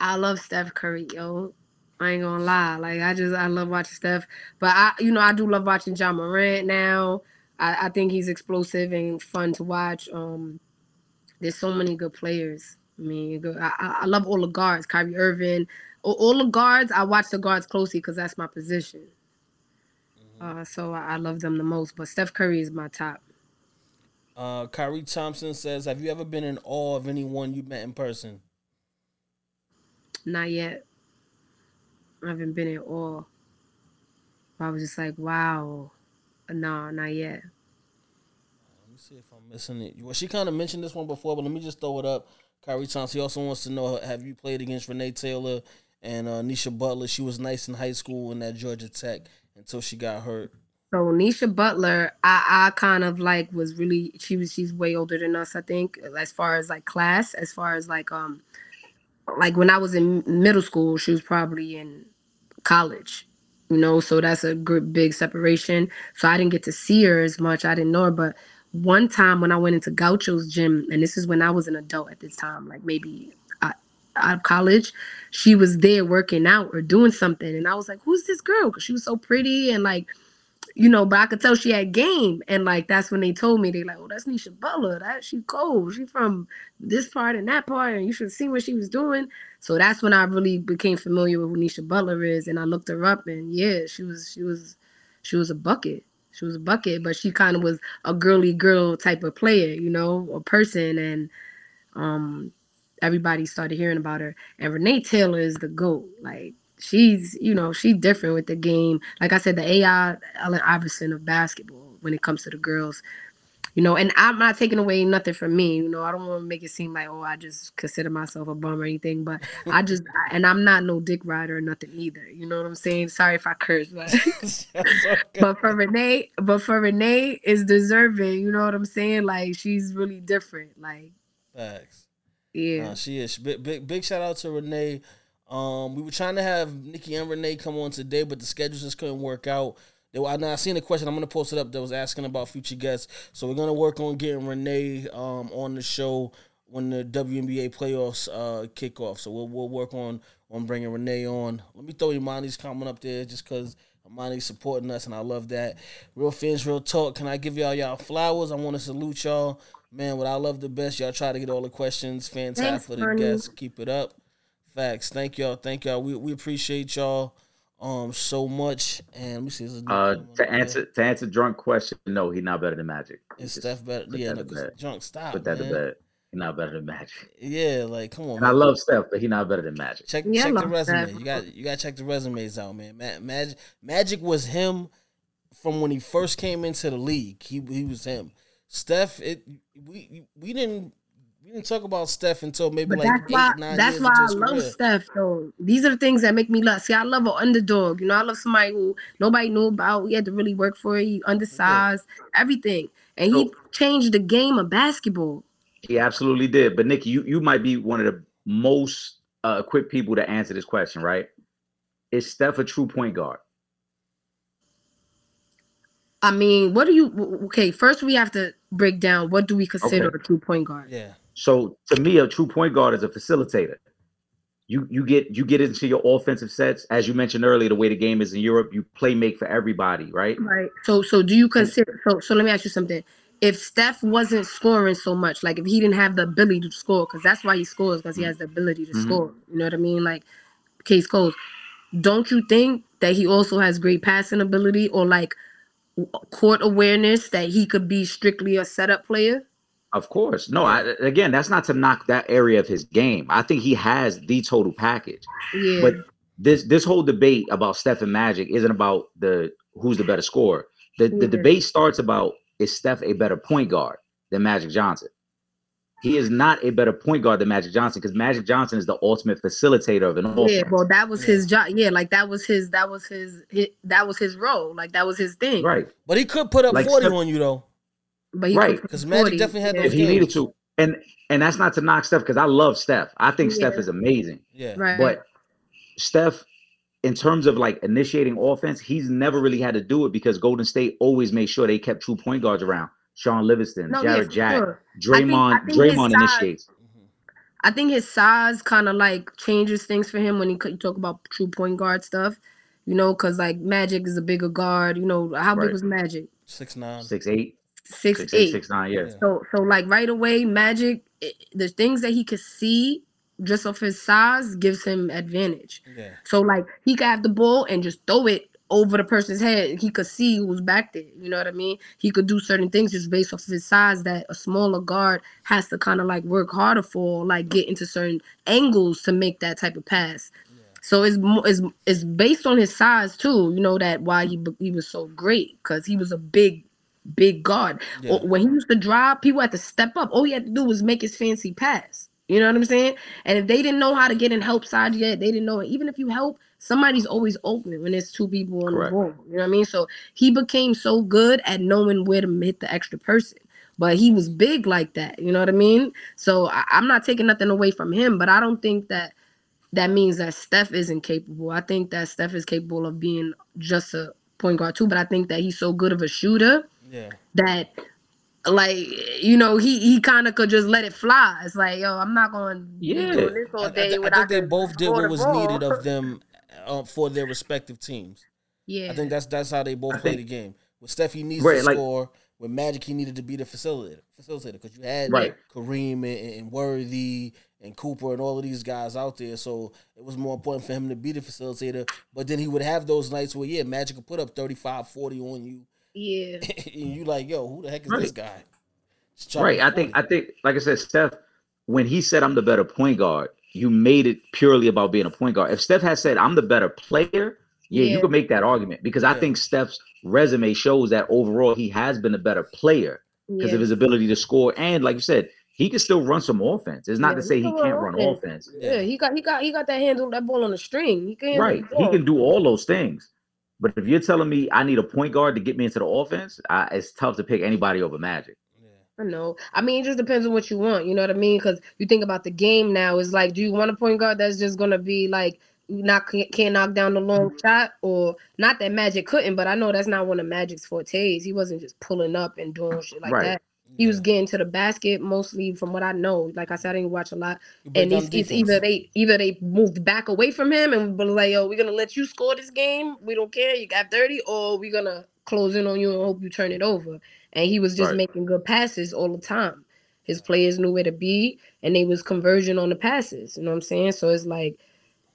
Speaker 6: I love Steph Curry, yo. I ain't gonna lie. Like I just I love watching Steph. But I you know, I do love watching Ja Morant now. I, I think he's explosive and fun to watch. Um there's so many good players. I mean, I, I I love all the guards, Kyrie Irving. All, all the guards, I watch the guards closely because that's my position. Uh, so I, I love them the most. But Steph Curry is my top.
Speaker 4: Uh, Kyrie Thompson says, "Have you ever been in awe of anyone you met in person?"
Speaker 6: Not yet. I haven't been in awe. I was just like, wow. No, not yet.
Speaker 4: Let me see if I'm missing it. Well, she kind of mentioned this one before, but let me just throw it up. Kyrie Thompson also wants to know: Have you played against Renee Taylor and uh, Nisha Butler? She was nice in high school and that Georgia Tech until she got hurt.
Speaker 6: So Nisha Butler, I, I kind of like was really she was she's way older than us, I think, as far as like class, as far as like um like when I was in middle school, she was probably in college. You know, so that's a good big separation. So I didn't get to see her as much. I didn't know her, but one time when I went into Gaucho's gym, and this is when I was an adult at this time, like maybe out of college, she was there working out or doing something, and I was like, "Who's this girl?" Because she was so pretty and like you know, but I could tell she had game. And like that's when they told me, they like, oh, that's Nisha Butler. That she cold. She from this part and that part, and you should see what she was doing. So that's when I really became familiar with who Nisha Butler is. And I looked her up and yeah, she was she was she was a bucket. She was a bucket, but she kind of was a girly girl type of player, you know, a person. And um everybody started hearing about her. And Renee Taylor is the GOAT. Like she's you know she's different with the game like i said the ai Allen iverson of basketball when it comes to the girls you know and i'm not taking away nothing from me you know i don't want to make it seem like oh i just consider myself a bum or anything but i just and i'm not no dick rider or nothing either you know what i'm saying sorry if i curse but but for renee but for renee is deserving you know what i'm saying like she's really different like
Speaker 4: Facts.
Speaker 6: yeah
Speaker 4: Nah, she is. Big, big big shout out to Renee. Um, we were trying to have Niki and Renee come on today, but the schedules just couldn't work out. Were, now I seen a question. I'm gonna post it up that was asking about future guests. So we're gonna work on getting Renee um on the show when the WNBA playoffs uh kick off. So we'll we'll work on on bringing Renee on. Let me throw Imani's comment up there just because Imani's supporting us and I love that. Real fans, real talk. Can I give y'all y'all flowers? I want to salute y'all. Man, what I love the best, y'all try to get all the questions. Fantastic for the guests. Keep it up. Facts. Thank y'all. Thank y'all. We we appreciate y'all um so much. And let me see. there's
Speaker 5: Uh, to
Speaker 4: up there.
Speaker 5: answer to answer drunk question, no, he's not better than Magic.
Speaker 4: is Steph better?
Speaker 5: put
Speaker 4: Yeah,
Speaker 5: that
Speaker 4: no,
Speaker 5: to
Speaker 4: 'cause
Speaker 5: bed.
Speaker 4: drunk. Stop.
Speaker 5: Put that
Speaker 4: man.
Speaker 5: to bed. He's not better than Magic.
Speaker 4: Yeah, like come on.
Speaker 5: And I love Steph, but he's not better than Magic.
Speaker 4: Check
Speaker 6: Yeah,
Speaker 4: check the resume.
Speaker 6: Steph.
Speaker 4: You got you got to check the resumes out, man. Ma- Magic Magic was him from when he first came into the league. He he was him. Steph, it we we didn't we didn't talk about Steph until maybe
Speaker 6: But
Speaker 4: like
Speaker 6: that's
Speaker 4: eight
Speaker 6: why
Speaker 4: nine
Speaker 6: that's
Speaker 4: years
Speaker 6: why I
Speaker 4: his
Speaker 6: love
Speaker 4: career.
Speaker 6: Steph though. These are the things that make me love. See, I love an underdog. You know, I love somebody who nobody knew about. He had to really work for it. He undersized everything, and he
Speaker 5: So-
Speaker 6: changed the game of basketball.
Speaker 5: He absolutely did. But Nick, you you might be one of the most uh, equipped people to answer this question, right? Is Steph a true point guard?
Speaker 6: I mean, what do you? Okay, first we have to break down what do we consider
Speaker 5: Okay.
Speaker 6: a true point guard.
Speaker 4: Yeah.
Speaker 5: So to me, a true point guard is a facilitator. You you get you get into your offensive sets, as you mentioned earlier, the way the game is in Europe, you play make for everybody, right?
Speaker 6: Right. So, so do you consider? So, so let me ask you something. If Steph wasn't scoring so much, like if he didn't have the ability to score, because that's why he scores, because he has the ability to
Speaker 5: Mhm.
Speaker 6: score. You know what I mean? Like, case closed. Don't you think that he also has great passing ability or like court awareness that he could be strictly a setup player?
Speaker 5: Of course. No, I, again, that's not to knock that area of his game. I think he has the total package.
Speaker 6: Yeah.
Speaker 5: But this this whole debate about Steph and Magic isn't about the who's the better scorer. The the debate starts about is Steph a better point guard than Magic Johnson? He is not a better point guard than Magic Johnson because Magic Johnson is the ultimate facilitator of an offense.
Speaker 6: yeah, well, that was
Speaker 4: Yeah.
Speaker 6: his job. Yeah, like that was his, that was his, his, that was his role. Like that was his thing.
Speaker 5: Right.
Speaker 4: But he could put up
Speaker 5: Like
Speaker 4: 40
Speaker 5: Steph-
Speaker 4: on you though.
Speaker 6: But he
Speaker 5: Right.
Speaker 4: because Magic
Speaker 6: 40,
Speaker 4: definitely had
Speaker 6: yeah.
Speaker 4: those
Speaker 5: If he needed to. And and that's not to knock Steph because I love Steph. I think Steph is amazing.
Speaker 4: Yeah.
Speaker 6: Right.
Speaker 5: But Steph, in terms of like initiating offense, he's never really had to do it because Golden State always made sure they kept true point guards around. Shaun Livingston,
Speaker 6: No,
Speaker 5: Jarrett
Speaker 6: for
Speaker 5: Jack,
Speaker 6: sure.
Speaker 5: Draymond,
Speaker 6: I think his
Speaker 5: Draymond
Speaker 6: size-
Speaker 5: initiates.
Speaker 6: I think his size kind of like changes things for him when he you talk about true point guard stuff. You know, because like Magic is a bigger guard. You know, how big was Magic?
Speaker 4: Six nine.
Speaker 5: Six eight,
Speaker 6: Six,
Speaker 5: six
Speaker 6: eight.
Speaker 5: eight, six nine. Yeah.
Speaker 4: Yeah.
Speaker 6: So so like right away, Magic, it, the things that he could see just off his size gives him advantage.
Speaker 4: Yeah.
Speaker 6: So like he could have the ball and just throw it over the person's head. He could see who's back there. You know what I mean? He could do certain things just based off of his size that a smaller guard has to kind of like work harder for, like get into certain angles to make that type of pass. So it's more it's, it's based on his size too. You know that why he he was so great because he was a big big guard.
Speaker 4: Yeah.
Speaker 6: When he used to drive, people had to step up. All he had to do was make his fancy pass. You know what I'm saying? And if they didn't know how to get in help side yet, they didn't know it. Even if you help, somebody's always open when there's two people on
Speaker 5: Correct.
Speaker 6: the ball. You know what I mean? So he became so good at knowing where to hit the extra person. But he was big like that. You know what I mean? So I, I'm not taking nothing away from him, but I don't think that that means that Steph isn't capable. I think that Steph is capable of being just a point guard too. But I think that he's so good of a shooter
Speaker 4: Yeah.
Speaker 6: that like you know he he kind of could just let it fly. It's like yo, I'm not going to
Speaker 5: Yeah.
Speaker 6: be this
Speaker 4: I,
Speaker 6: all
Speaker 4: I
Speaker 6: day.
Speaker 4: thi- I
Speaker 6: without
Speaker 4: think they both did what was
Speaker 6: ball.
Speaker 4: needed of them uh, for their respective teams.
Speaker 6: Yeah,
Speaker 4: I think that's that's how they both
Speaker 5: I
Speaker 4: play
Speaker 5: think-
Speaker 4: the game. With Steph, he needs
Speaker 5: Right,
Speaker 4: to
Speaker 5: like-
Speaker 4: score. With Magic, he needed to be the facilitator, facilitator, because you had
Speaker 5: Right.
Speaker 4: Kareem and, and Worthy and Cooper and all of these guys out there. So it was more important for him to be the facilitator. But then he would have those nights where, yeah, Magic would put up 35, 40 on you.
Speaker 6: Yeah,
Speaker 4: and you like, yo, who the heck is
Speaker 5: Right.
Speaker 4: this guy?
Speaker 5: Right. I think I think like I said, Steph, when he said I'm the better point guard, you made it purely about being a point guard. If Steph had said I'm the better player, yeah,
Speaker 6: Yeah.
Speaker 5: you could make that argument because I think Steph's resume shows that overall he has been a better player because
Speaker 6: yeah.
Speaker 5: of his ability to score and like you said, he can still run some offense. It's not
Speaker 6: Yeah,
Speaker 5: to say
Speaker 6: he
Speaker 5: he
Speaker 6: can
Speaker 5: can't
Speaker 6: run
Speaker 5: run offense.
Speaker 6: Yeah, he got he got he got that handle that ball on the string. He can handle
Speaker 5: Right. He can do all those things. But if you're telling me I need a point guard to get me into the offense, I, it's tough to pick anybody over Magic.
Speaker 6: I know. I mean, it just depends on what you want. You know what I mean? Because you think about the game now. It's like, do you want a point guard that's just gonna be like not can't can't knock down the long
Speaker 5: Mm-hmm.
Speaker 6: shot, or not that Magic couldn't, but I know that's not one of Magic's fortes. He wasn't just pulling up and doing shit like
Speaker 5: Right.
Speaker 6: that. He was getting to the basket mostly, from what I know. Like I said, I didn't watch a lot, and it's, it's either they either they moved back away from him and was like, "Yo, we're gonna let you score this game. We don't care. You got thirty, or we're gonna close in on you and hope you turn it over." And he was just
Speaker 5: Right.
Speaker 6: making good passes all the time. His players knew where to be, and they was conversion on the passes. You know what I'm saying? So it's like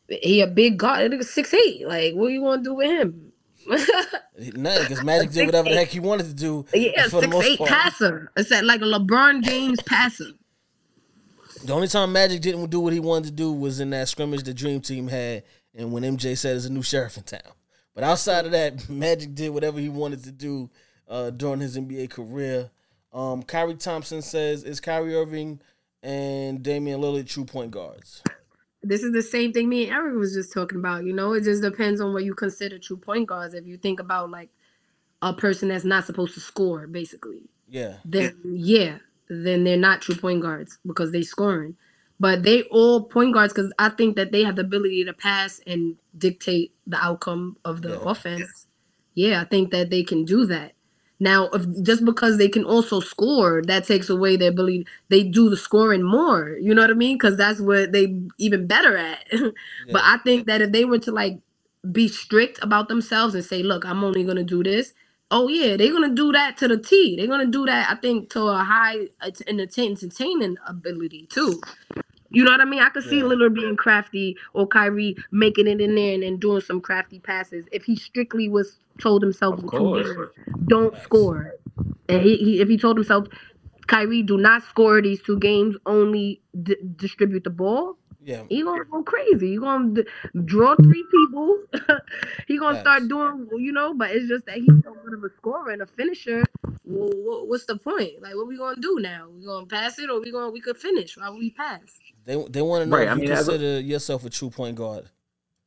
Speaker 6: he a big guard. Six eight. Like, what you want to do with him?
Speaker 4: Nothing, because Magic did whatever the heck he wanted to do.
Speaker 6: yeah,
Speaker 4: for the most
Speaker 6: eight
Speaker 4: part.
Speaker 6: passer. It's that like a LeBron James passer.
Speaker 4: The only time Magic didn't do what he wanted to do was in that scrimmage the Dream Team had, and when MJ said there's a new sheriff in town. But outside of that, Magic did whatever he wanted to do uh, during his NBA career. Um, Kyrie Thompson says, "Is Kyrie Irving and Damian Lillard true point guards?"
Speaker 6: This is the same thing me and Eric was just talking about. You know, it just depends on what you consider true point guards. If you think about like a person that's not supposed to score, basically,
Speaker 4: Yeah,
Speaker 6: then yeah, then they're not true point guards because they scoring. But they all point guards because I think that they have the ability to pass and dictate the outcome of the
Speaker 4: Yeah.
Speaker 6: offense. Yeah, I think that they can do that. Now, if just because they can also score, that takes away their ability. They do the scoring more. You know what I mean? Because that's what they even better at. But I think that if they were to like be strict about themselves and say, "Look, I'm only gonna do this," oh yeah, they're gonna do that to the T. They're gonna do that. I think to a high entertain, entertaining ability too. You know what I mean? I could see
Speaker 4: Yeah.
Speaker 6: Lillard being crafty or Kyrie making it in there and then doing some crafty passes if he strictly was told himself
Speaker 5: Of course.
Speaker 6: Games, don't score. And he, he if he told himself, Kyrie, do not score these two games, only d- distribute the ball.
Speaker 4: yeah,
Speaker 6: He gonna go crazy. He gonna d- draw three people. he gonna
Speaker 4: Facts.
Speaker 6: start doing, you know. But it's just that he's so good of a scorer and a finisher. Well, wha- what's the point? Like, what we gonna do now? We gonna pass it, or we gonna we could finish? Why would we pass?
Speaker 4: they they want to know
Speaker 5: Right,
Speaker 4: if
Speaker 5: I
Speaker 4: you
Speaker 5: mean, as a-
Speaker 4: consider yourself a true point guard.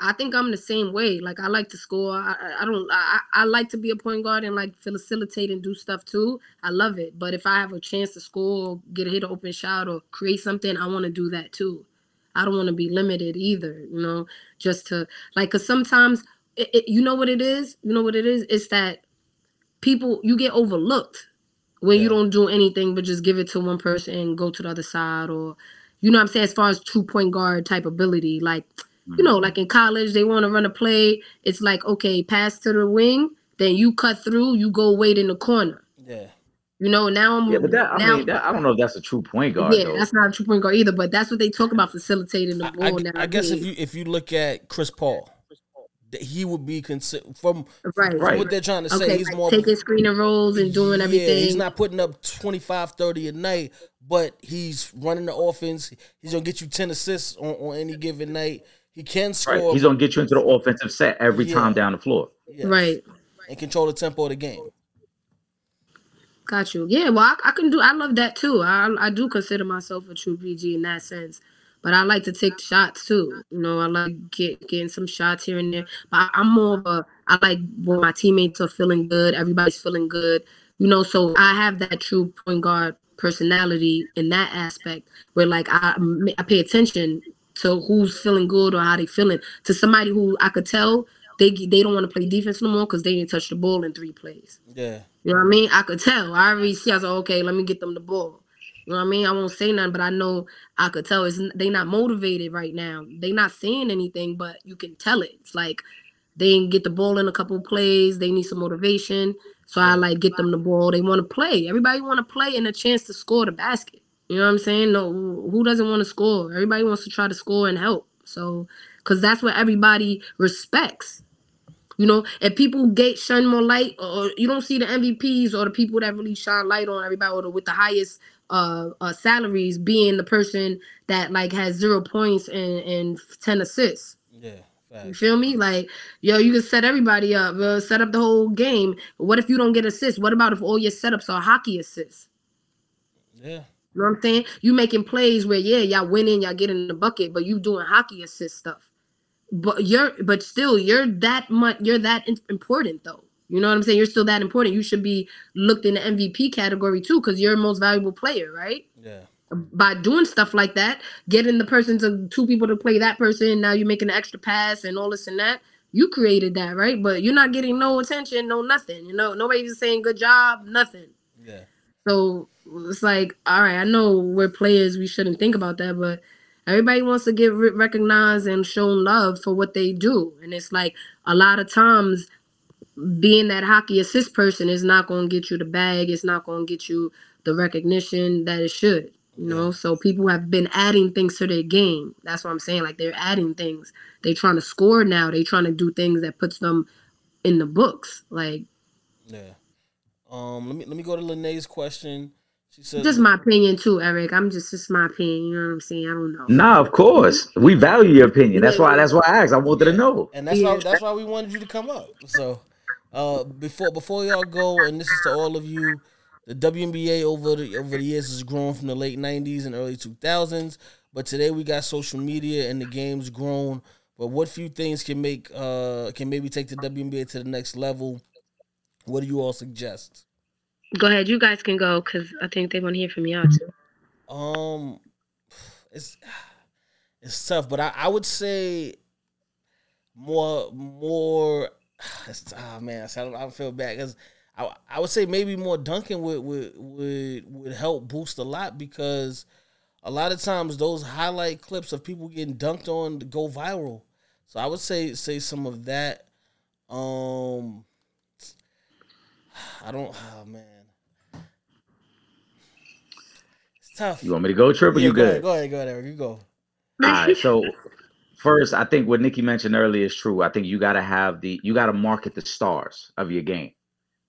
Speaker 6: I think I'm the same way. Like I like to score. I, I- don't. I, I like to be a point guard and like facilitate and do stuff too. I love it. But if I have a chance to score, or get a hit, an open shot, or create something, I want to do that too. I don't want to be limited either. You know, just to like, cause sometimes it, it, you know what it is. You know what it is. It's that people you get overlooked when
Speaker 4: Yeah.
Speaker 6: you don't do anything but just give it to one person and go to the other side or you know what I'm saying as far as true point guard type ability like you mm. know like in college they want to run a play it's like okay pass to the wing then you cut through you go wait in the corner
Speaker 4: Yeah,
Speaker 6: you know now I'm
Speaker 5: Yeah, but that I mean, that, I don't know if that's a true point guard.
Speaker 6: yeah
Speaker 5: though.
Speaker 6: that's not a true point guard either but that's what they talk about facilitating the ball
Speaker 4: I-
Speaker 6: now
Speaker 4: I guess if you if you look at Chris Paul, that he would be considered from
Speaker 6: right
Speaker 5: Right.
Speaker 4: what they're trying to say.
Speaker 6: okay
Speaker 4: he's
Speaker 6: like
Speaker 4: more
Speaker 6: taking screen and rolls and doing
Speaker 4: Yeah,
Speaker 6: everything
Speaker 4: he's not putting up 25, 30 a night, but he's running the offense. He's gonna get you ten assists on, on any given night. He can score.
Speaker 5: Right. He's gonna get you into the offensive set every
Speaker 4: Yeah.
Speaker 5: time down the floor.
Speaker 4: yes,
Speaker 6: right
Speaker 4: and control the tempo of the game.
Speaker 6: Got you. Yeah, well, I, I can do. I love that too. I I do consider myself a true PG in that sense, but I like to take shots too. You know, I like get getting some shots here and there. But I, I'm more of a. I like when my teammates are feeling good. Everybody's feeling good. You know, so I have that true point guard personality in that aspect where like I I pay attention to who's feeling good or how they feeling. To somebody who I could tell they they don't want to play defense no more because they didn't touch the ball in three plays.
Speaker 4: Yeah,
Speaker 6: You know what I mean? I could tell. I already see. I was like, okay, let me get them the ball. You know what I mean? I won't say nothing, but I know I could tell. It's they not motivated right now. They not saying anything, but you can tell it. It's like they didn't get the ball in a couple of plays. They need some motivation. So I like get them the ball. They want to play. Everybody want to play and a chance to score the basket. You know what I'm saying? No, who doesn't want to score? Everybody wants to try to score and help. So, because that's what everybody respects. You know, if people get shine more light, or you don't see the MVPs or the people that really shine light on everybody, or the, with the highest uh, uh salaries being the person that like has zero points and and ten assists.
Speaker 4: yeah,
Speaker 6: You feel me? Like, yo, you can set everybody up, uh, set up the whole game. What if you don't get assists? What about if all your setups are hockey assists?
Speaker 4: yeah,
Speaker 6: You know what I'm saying? You making plays where yeah, y'all winning, y'all getting in the bucket, but you doing hockey assist stuff. But you're but still you're that much you're that important though. You know what I'm saying? You're still that important. You should be looked in the MVP category too cuz you're the most valuable player, right?
Speaker 4: yeah,
Speaker 6: By doing stuff like that, getting the person to two people to play that person, now you're making an extra pass and all this and that. You created that, right? But you're not getting no attention, no nothing. You know, nobody's saying good job, nothing.
Speaker 4: yeah,
Speaker 6: So it's like, all right, I know we're players, we shouldn't think about that, but everybody wants to get recognized and shown love for what they do. And it's like a lot of times being that hockey assist person is not going to get you the bag, it's not going to get you the recognition that it should. You know, so people have been adding things to their game. That's what I'm saying. Like they're adding things. They're trying to score now. They're trying to do things that puts them in the books. Like
Speaker 4: yeah. Um, let me let me go to Lene's question. She said,
Speaker 6: Just my opinion too, Eric. I'm just just my opinion. You know what I'm saying? I don't know.
Speaker 5: Nah, of course. We value your opinion. That's why that's why I asked. I wanted to know.
Speaker 4: and that's why that's why we wanted you to come up. So, uh, before before y'all go, and this is to all of you, the WNBA over the over the years has grown from the late '90s and early 2000s, but today we got social media and the game's grown. But what few things can make uh can maybe take the WNBA to the next level? What do you all suggest?
Speaker 6: Go ahead, you guys can go because I think they want to hear from y'all too.
Speaker 4: Um, it's it's tough, but I, I would say more more. Ah man, I don't, I don't feel bad because I I would say maybe more dunking would would would would help boost a lot because a lot of times those highlight clips of people getting dunked on go viral. So I would say say some of that. Um, I don't. Oh man, it's tough.
Speaker 5: You want me to go, Triple?
Speaker 4: Yeah,
Speaker 5: you
Speaker 4: go
Speaker 5: good?
Speaker 4: Ahead, go ahead, go ahead, Eric. You go.
Speaker 5: All right. So first, I think what Niki mentioned earlier is true. I think you got to have the you got to market the stars of your game.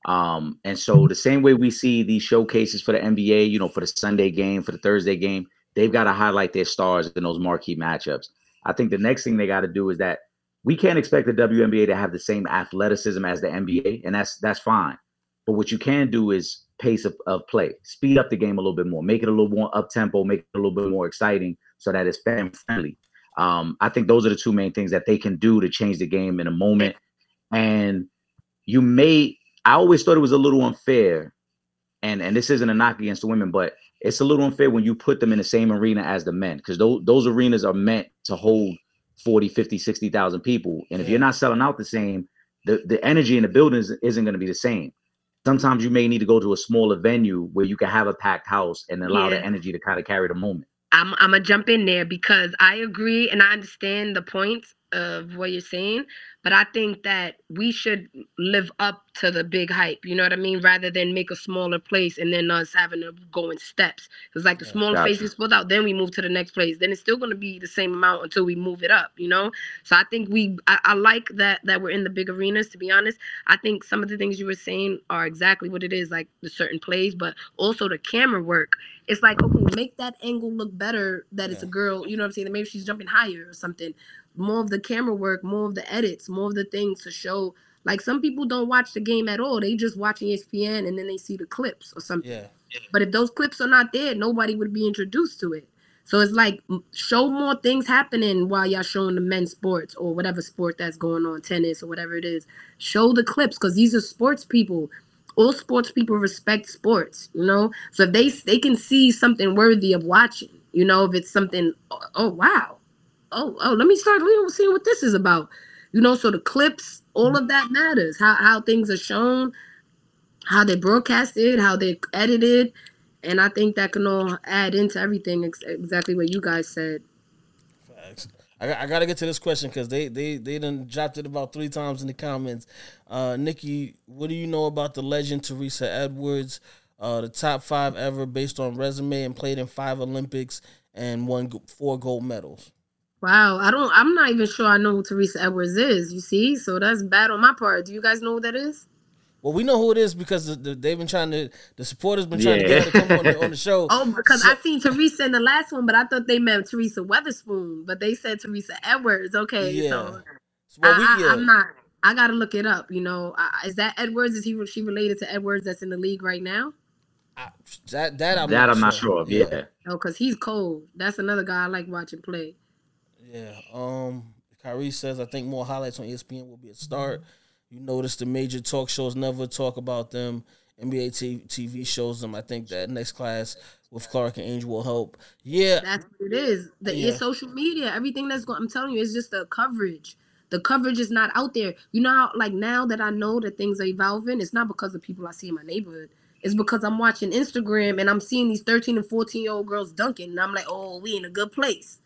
Speaker 5: Um, and so the same way we see these showcases for the NBA, you know, for the Sunday game, for the Thursday game, they've got to highlight their stars in those marquee matchups. I think the next thing they got to do is that we can't expect the WNBA to have the same athleticism as the NBA, and that's that's fine. But what you can do is pace of, of play, speed up the game a little bit more, make it a little more up tempo, make it a little bit more exciting, so that it's fan friendly. Um, I think those are the two main things that they can do to change the game in a moment. And you may, I always thought it was a little unfair, and and this isn't a knock against the women, but it's a little unfair when you put them in the same arena as the men because those those arenas are meant to hold 40, 50, 60,000 people. And if
Speaker 4: Yeah.
Speaker 5: you're not selling out the same, the, the energy in the buildings isn't going to be the same. Sometimes you may need to go to a smaller venue where you can have a packed house and allow the energy to kind of carry the moment.
Speaker 6: I'm I'm gonna jump in there because I agree and I understand the points of what you're saying, but I think that we should live up to the big hype. You know what I mean? Rather than make a smaller place and then us having to go in steps. It's like the
Speaker 4: Yeah,
Speaker 6: smaller
Speaker 5: gotcha.
Speaker 6: place is filled out, then we move to the next place. Then it's still gonna be the same amount until we move it up. You know? So I think we I, I like that that we're in the big arenas. To be honest, I think some of the things you were saying are exactly what it is, like the certain plays, but also the camera work it's like okay make that angle look better that it's a girl you know what i'm saying maybe she's jumping higher or something more of the camera work more of the edits more of the things to show. Like some people don't watch the game at all. They just watch espn and then they see the clips or something.
Speaker 4: Yeah,
Speaker 6: but if those clips are not there nobody would be introduced to it. So it's like show more things happening while y'all showing the men's sports or whatever sport that's going on tennis or whatever it is. Show the clips because these are sports people. All sports people respect sports you know? So if they they can see something worthy of watching you know if it's something oh, oh wow oh oh let me start seeing what this is about you know so the clips all of that matters how how things are shown how they broadcasted how they edited and i think that can all add into everything ex- exactly what you guys said
Speaker 4: facts. I, got- I gotta get to this question because they they they done dropped it about three times in the comments. Uh, Niki, what do you know about the legend Teresa Edwards? Uh, the top five ever based on resume and played in five Olympics and won four gold medals.
Speaker 6: Wow i don't i'm not even sure i know who teresa edwards is you see so that's bad on my part do you guys know who that is
Speaker 4: Well, we know who it is because the, the, they've been trying to. The supporters been trying to get her to come on the, on the show.
Speaker 6: Oh, because
Speaker 4: So-
Speaker 6: I seen Teresa in the last one, but I thought they meant Teresa Weatherspoon, but they said Teresa Edwards. Okay,
Speaker 4: Yeah.
Speaker 6: so
Speaker 4: Well,
Speaker 6: I,
Speaker 4: we,
Speaker 6: I,
Speaker 4: yeah.
Speaker 6: I'm not. I gotta look it up. You know, I, is that Edwards? Is he she related to Edwards that's in the league right now?
Speaker 4: I- that that I'm
Speaker 5: that
Speaker 4: not
Speaker 5: I'm not sure of. Yeah.
Speaker 6: Oh, cause he's cold. That's another guy I like watching play.
Speaker 4: Yeah. Um, Kyrie says I think more highlights on ESPN will be a start. You notice the major talk shows never talk about them. NBA t- TV shows them. I think that next class with Clark and Angel will help. Yeah.
Speaker 6: That's what it is. The
Speaker 4: Yeah.
Speaker 6: it's social media, everything that's going. I'm telling you, it's just the coverage. The coverage is not out there. You know how, like now that I know that things are evolving, it's not because of people I see in my neighborhood. It's because I'm watching Instagram and I'm seeing these 13 and 14 year old girls dunking, and I'm like, oh, we in a good place.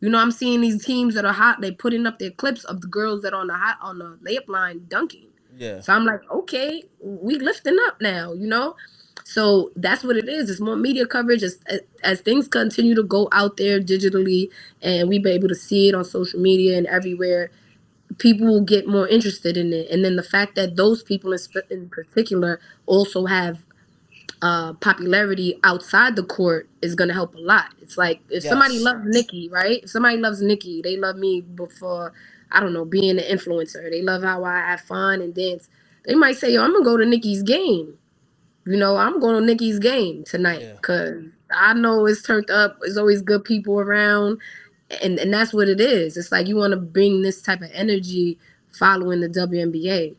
Speaker 6: You know, I'm seeing these teams that are hot. They putting up their clips of the girls that are on the hot on the layup line dunking.
Speaker 4: Yeah.
Speaker 6: So I'm like, okay, we lifting up now, you know? So that's what it is. It's more media coverage as, as things continue to go out there digitally and we be able to see it on social media and everywhere. People will get more interested in it. And then the fact that those people in, sp- in particular also have uh popularity outside the court is gonna help a lot. It's like if somebody loves Niki, right? If somebody loves Niki, they love me before I don't know, being an influencer. They love how I have fun and dance. They might say, Yo, I'm gonna go to Niki's game. You know, I'm going to Niki's game tonight
Speaker 4: Yeah.
Speaker 6: because I know it's turned up. There's always good people around, and and that's what it is. It's like you want to bring this type of energy following the WNBA.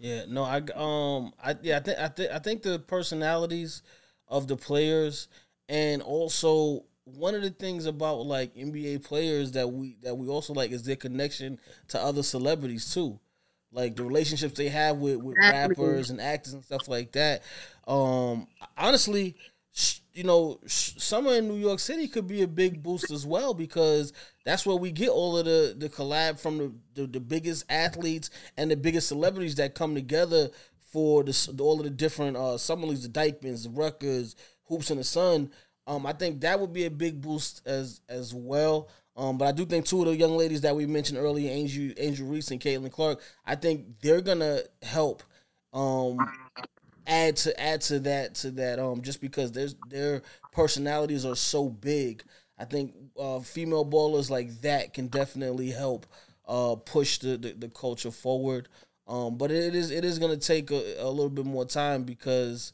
Speaker 4: Yeah, no, I um, I yeah, I think I think I think the personalities of the players, and also one of the things about like NBA players that we that we also like is their connection to other celebrities too, like the relationships they have with with rappers and actors and stuff like that. Um, honestly, you know, summer in New York City could be a big boost as well because that's where we get all of the the collab from the the, the biggest athletes and the biggest celebrities that come together for the, all of the different uh summer leagues, the Dyckmans, the Ruckers, Hoops in the Sun. Um, I think that would be a big boost as as well. Um, but I do think two of the young ladies that we mentioned earlier, Angel Angel Reese and Caitlin Clark, I think they're gonna help um add to add to that to that um just because there's their personalities are so big. I think uh female ballers like that can definitely help uh push the the, the culture forward. Um but it is it is gonna take a, a little bit more time because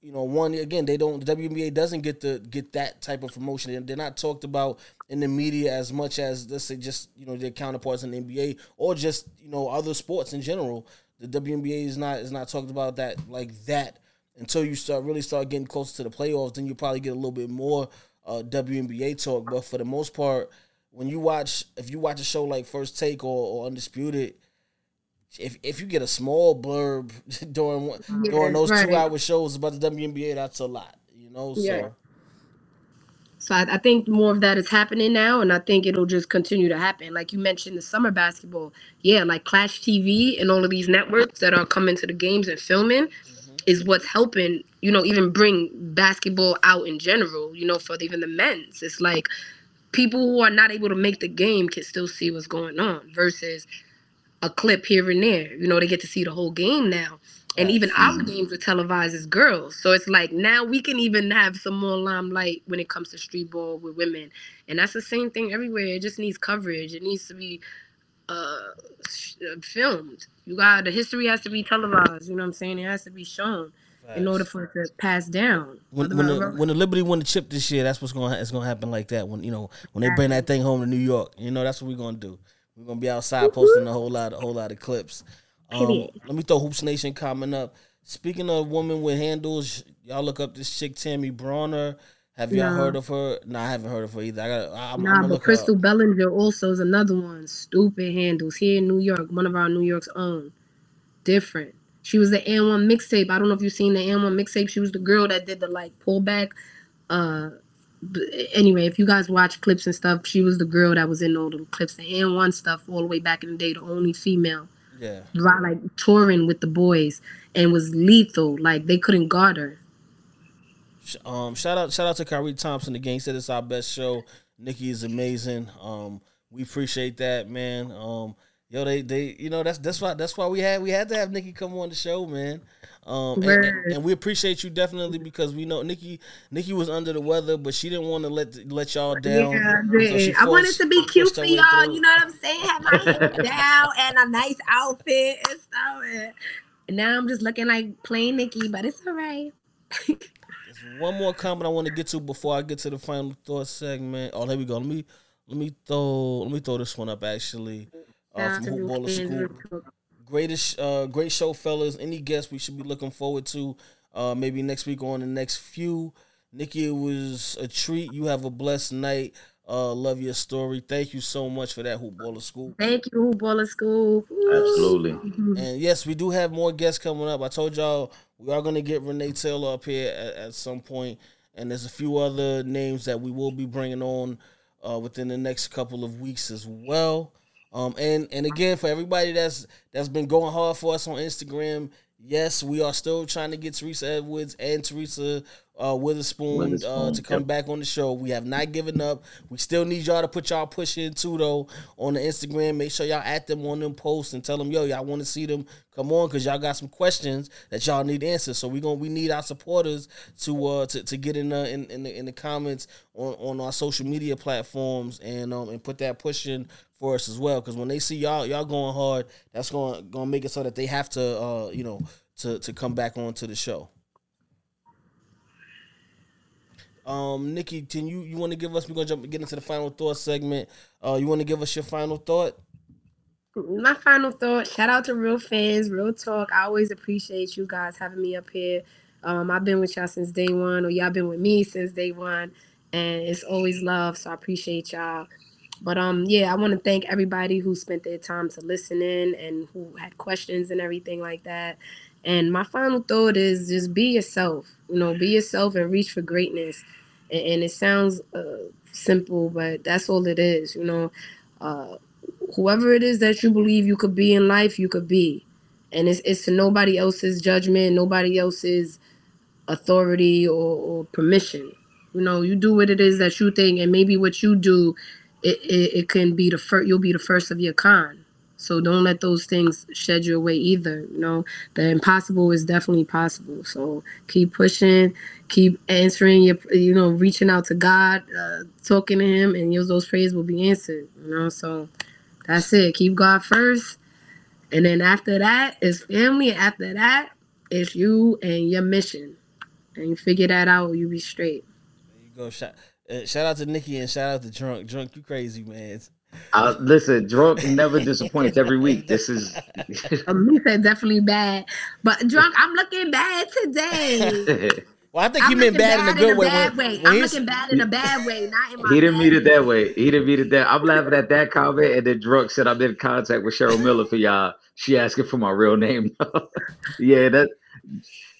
Speaker 4: you know, one again, they don't. The WNBA doesn't get the get that type of promotion. They're not talked about in the media as much as let's say just you know their counterparts in the NBA or just you know other sports in general. The WNBA is not is not talked about that like that until you start really start getting closer to the playoffs. Then you probably get a little bit more uh, WNBA talk. But for the most part, when you watch if you watch a show like First Take or, or Undisputed, if if you get a small blurb during one,
Speaker 6: Yeah,
Speaker 4: during those
Speaker 6: right.
Speaker 4: two hour shows about the WNBA, that's a lot, you know.
Speaker 6: Yeah.
Speaker 4: So
Speaker 6: I, I think more of that is happening now, and I think it'll just continue to happen. Like you mentioned, the summer basketball, yeah, like Clash TV and all of these networks that are coming to the games and filming mm-hmm. is what's helping, you know, even bring basketball out in general. You know, for even the men's, it's like people who are not able to make the game can still see what's going on versus a clip here and there. You know, they get to see the whole game now. And even our games are televised as girls. So it's like now we can even have some more limelight when it comes to street ball with women. And that's the same thing everywhere. It just needs coverage. It needs to be uh, uh, filmed. You got the history has to be televised. You know what I'm saying? It has to be shown in order for it to pass down.
Speaker 4: when when the, when the Liberty win the chip this year, that's what's going it's going to happen like that. When you know when they bring that thing home to New York, you know that's what we're going to do. We're going to be outside posting a whole lot a whole lot of clips. Um, let me throw Hoops Nation coming up. Speaking of women with handles, y'all look up this chick Tammy Brawner. Have y'all heard of her? No, I haven't heard of her either. I got. I'm, I'm
Speaker 6: Nah,
Speaker 4: gonna
Speaker 6: but. Crystal Bellinger also is another one. Stupid handles here in New York. One of our New York's own. Different. She was the AND1 mixtape. I don't know if you've seen the AND1 mixtape. She was the girl that did the like pullback. Uh, anyway, if you guys watch clips and stuff, she was the girl that was in all the clips, the AND1 stuff, all the way back in the day. The only female,
Speaker 4: Yeah.
Speaker 6: right, like touring with the boys, and was lethal. Like they couldn't guard her.
Speaker 4: Um, shout out, shout out to Kyrie Thompson again. He said it's our best show. Niki is amazing. Um, we appreciate that, man. Um, yo, they, they, you know, that's that's why that's why we had we had to have Niki come on the show, man. Um, and, and, and we appreciate you definitely because we know Niki Niki was under the weather, but she didn't want to let let y'all down.
Speaker 6: Yeah,
Speaker 4: So she.
Speaker 6: I wanted to be cute for y'all.
Speaker 4: through.
Speaker 6: You know what I'm saying? Have my head down and a nice outfit and stuff. And- now I'm just looking like plain Niki, but it's all right.
Speaker 4: One more comment I want to get to before I get to the final thought segment. Oh, there we go. Let me let me throw let me throw this one up actually. Uh, from Hoop Baller School.
Speaker 6: Real Talk.
Speaker 4: greatest uh great show fellas any guests we should be looking forward to uh maybe next week or on the next few niki it was a treat you have a blessed night uh love your story thank you so much for that hoop baller school
Speaker 6: Thank you, Hoop Baller School.
Speaker 5: Absolutely.
Speaker 4: and yes we do have more guests coming up i told y'all we are going to get renee taylor up here at, at some point and there's a few other names that we will be bringing on uh, within the next couple of weeks as well. Um, and and again, for everybody that's that's been going hard for us on Instagram, yes, we are still trying to get Teresa Edwards and Teresa uh, Weatherspoon, uh, to come
Speaker 5: yep.
Speaker 4: back on the show. We have not given up. We still need y'all to put y'all push in too, though, on the Instagram. Make sure y'all at them on them posts and tell them, yo, y'all want to see them come on because y'all got some questions that y'all need answers. So we gonna we need our supporters to uh to, to get in the in, in the in the comments on, on our social media platforms and um and put that push in for us as well. Because when they see y'all y'all going hard, that's going to gonna make it so that they have to uh you know to to come back onto the show. Um, Niki, can you you want to give us? We're gonna jump get into the final thought segment. Uh, you want to give us your final thought?
Speaker 6: my final thought shout out to real fans real talk i always appreciate you guys having me up here um, i've been with y'all since day one or y'all been with me since day one and it's always love so i appreciate y'all but um yeah i want to thank everybody who spent their time to listen in and who had questions and everything like that and my final thought is just be yourself you know be yourself and reach for greatness and, and it sounds uh, simple but that's all it is you know uh, whoever it is that you believe you could be in life, you could be. And it's it's to nobody else's judgment, nobody else's authority or, or permission. You know, you do what it is that you think, and maybe what you do, it, it, it can be the first. You'll be the first of your kind. So don't let those things shed you away either. You know, the impossible is definitely possible. So keep pushing, keep answering your, you know, reaching out to God, uh, talking to Him, and your, those prayers will be answered. You know, so that's it. Keep God first. And then after that is family. After that is you and your mission. And you figure that out, you be straight.
Speaker 4: There you go. Shout, uh, shout out to Niki and shout out to Drunk. Drunk, you crazy man.
Speaker 5: Uh, listen, drunk never disappoints every week. This is
Speaker 6: he said definitely bad. But drunk, I'm looking bad today.
Speaker 4: Well, I think he
Speaker 6: I'm
Speaker 4: meant
Speaker 6: looking
Speaker 4: bad, in a good way.
Speaker 6: bad
Speaker 4: when-
Speaker 6: way.
Speaker 4: when
Speaker 6: I'm looking bad in a bad way, not in my
Speaker 5: he didn't mean it that
Speaker 6: way.
Speaker 5: way. He didn't mean it that. I'm laughing at that comment, and then drunk said I'm in contact with Cheryl Miller for y'all. She asking for my real name. yeah, that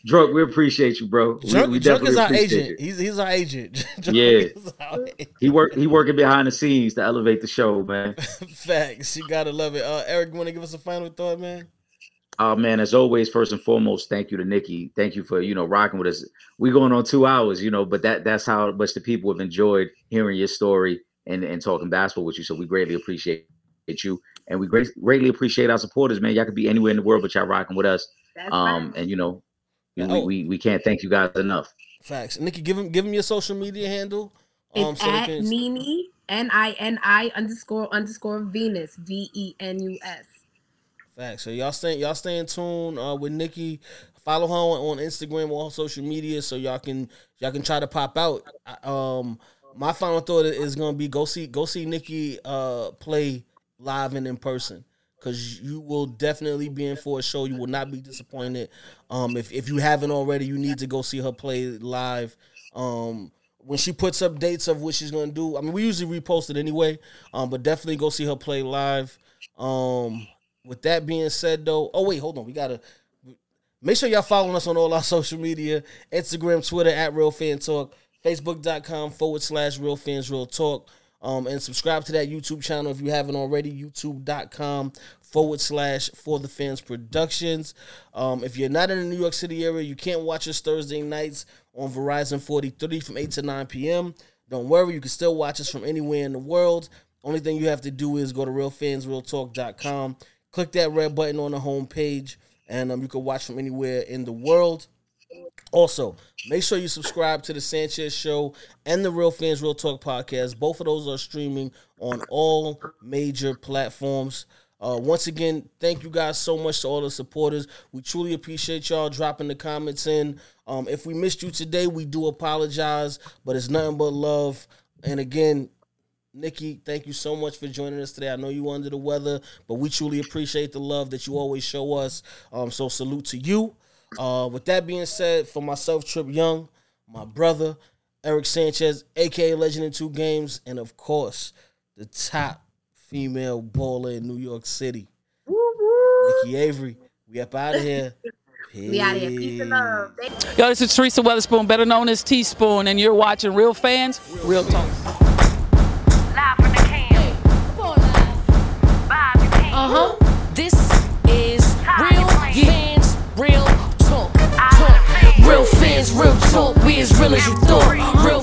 Speaker 5: drunk. We appreciate you, bro. We,
Speaker 4: Drunk,
Speaker 5: we
Speaker 4: Drunk is our agent.
Speaker 5: you.
Speaker 4: He's he's our agent. Drunk
Speaker 5: Yeah.
Speaker 4: our agent.
Speaker 5: He work he working behind the scenes to elevate the show, man.
Speaker 4: Facts. You gotta love it. Uh, Eric, you want to give us a final thought, man?
Speaker 5: Oh man, as always, first and foremost, thank you to Niki. Thank you for you know rocking with us. We going on two hours, you know, but that that's how much the people have enjoyed hearing your story and and talking basketball with you. So we greatly appreciate you, and we great, greatly appreciate our supporters, man. Y'all could be anywhere in the world, but y'all rocking with us.
Speaker 6: That's
Speaker 5: Um,
Speaker 6: right.
Speaker 5: and you know, we,
Speaker 4: Oh.
Speaker 5: we we can't thank you guys enough.
Speaker 4: Facts. Niki, give him give him your social media handle. Um,
Speaker 6: It's
Speaker 4: so
Speaker 6: at
Speaker 4: can-
Speaker 6: Nini N I N I underscore underscore Venus V E N U S.
Speaker 4: Facts. So y'all stay y'all stay in tune uh, with Niki. Follow her on, on Instagram or on social media so y'all can y'all can try to pop out. Um, my final thought is gonna be go see go see Niki uh play live and in person because you will definitely be in for a show. You will not be disappointed. Um, if if you haven't already, you need to go see her play live. Um, when she puts up dates of what she's gonna do, I mean, we usually repost it anyway. Um, but definitely go see her play live. Um, with that being said, though, oh wait, hold on, we gotta make sure y'all following us on all our social media: Instagram, Twitter at Real Fan Talk, Facebook.com forward slash Real Fans Real Talk. Um, and subscribe to that YouTube channel if you haven't already. YouTube.com forward slash For the Fans Productions. Um, if you're not in the New York City area, you can't watch us Thursday nights on Verizon 43 from 8 to 9 p.m. Don't worry, you can still watch us from anywhere in the world. Only thing you have to do is go to realfansrealtalk.com, click that red button on the home page, and um, you can watch from anywhere in the world. Also, make sure you subscribe to the Sanchez Show and the Real Fans Real Talk podcast. Both of those are streaming on all major platforms. Uh, once again, thank you guys so much to all the supporters. We truly appreciate y'all dropping the comments in. Um, if we missed you today, we do apologize, but it's nothing but love. And again, Niki, thank you so much for joining us today. I know you under the weather, but we truly appreciate the love that you always show us. Um, so salute to you. Uh, with that being said, for myself, Trip Yung, my brother, Eric Sanchez, aka Legend in Two Games, and of course, the top female baller in New York City,
Speaker 6: Woo woo.
Speaker 4: Niki Avery. We up out of here.
Speaker 6: We out here. Peace and love.
Speaker 7: Yo, this is Teresa Weatherspoon, better known as Teaspoon, and you're watching Real Fans, Real Talk.
Speaker 2: Live from the can. Bob, you can't.
Speaker 3: Uh huh. This talk. talk, we as real as you thought. Real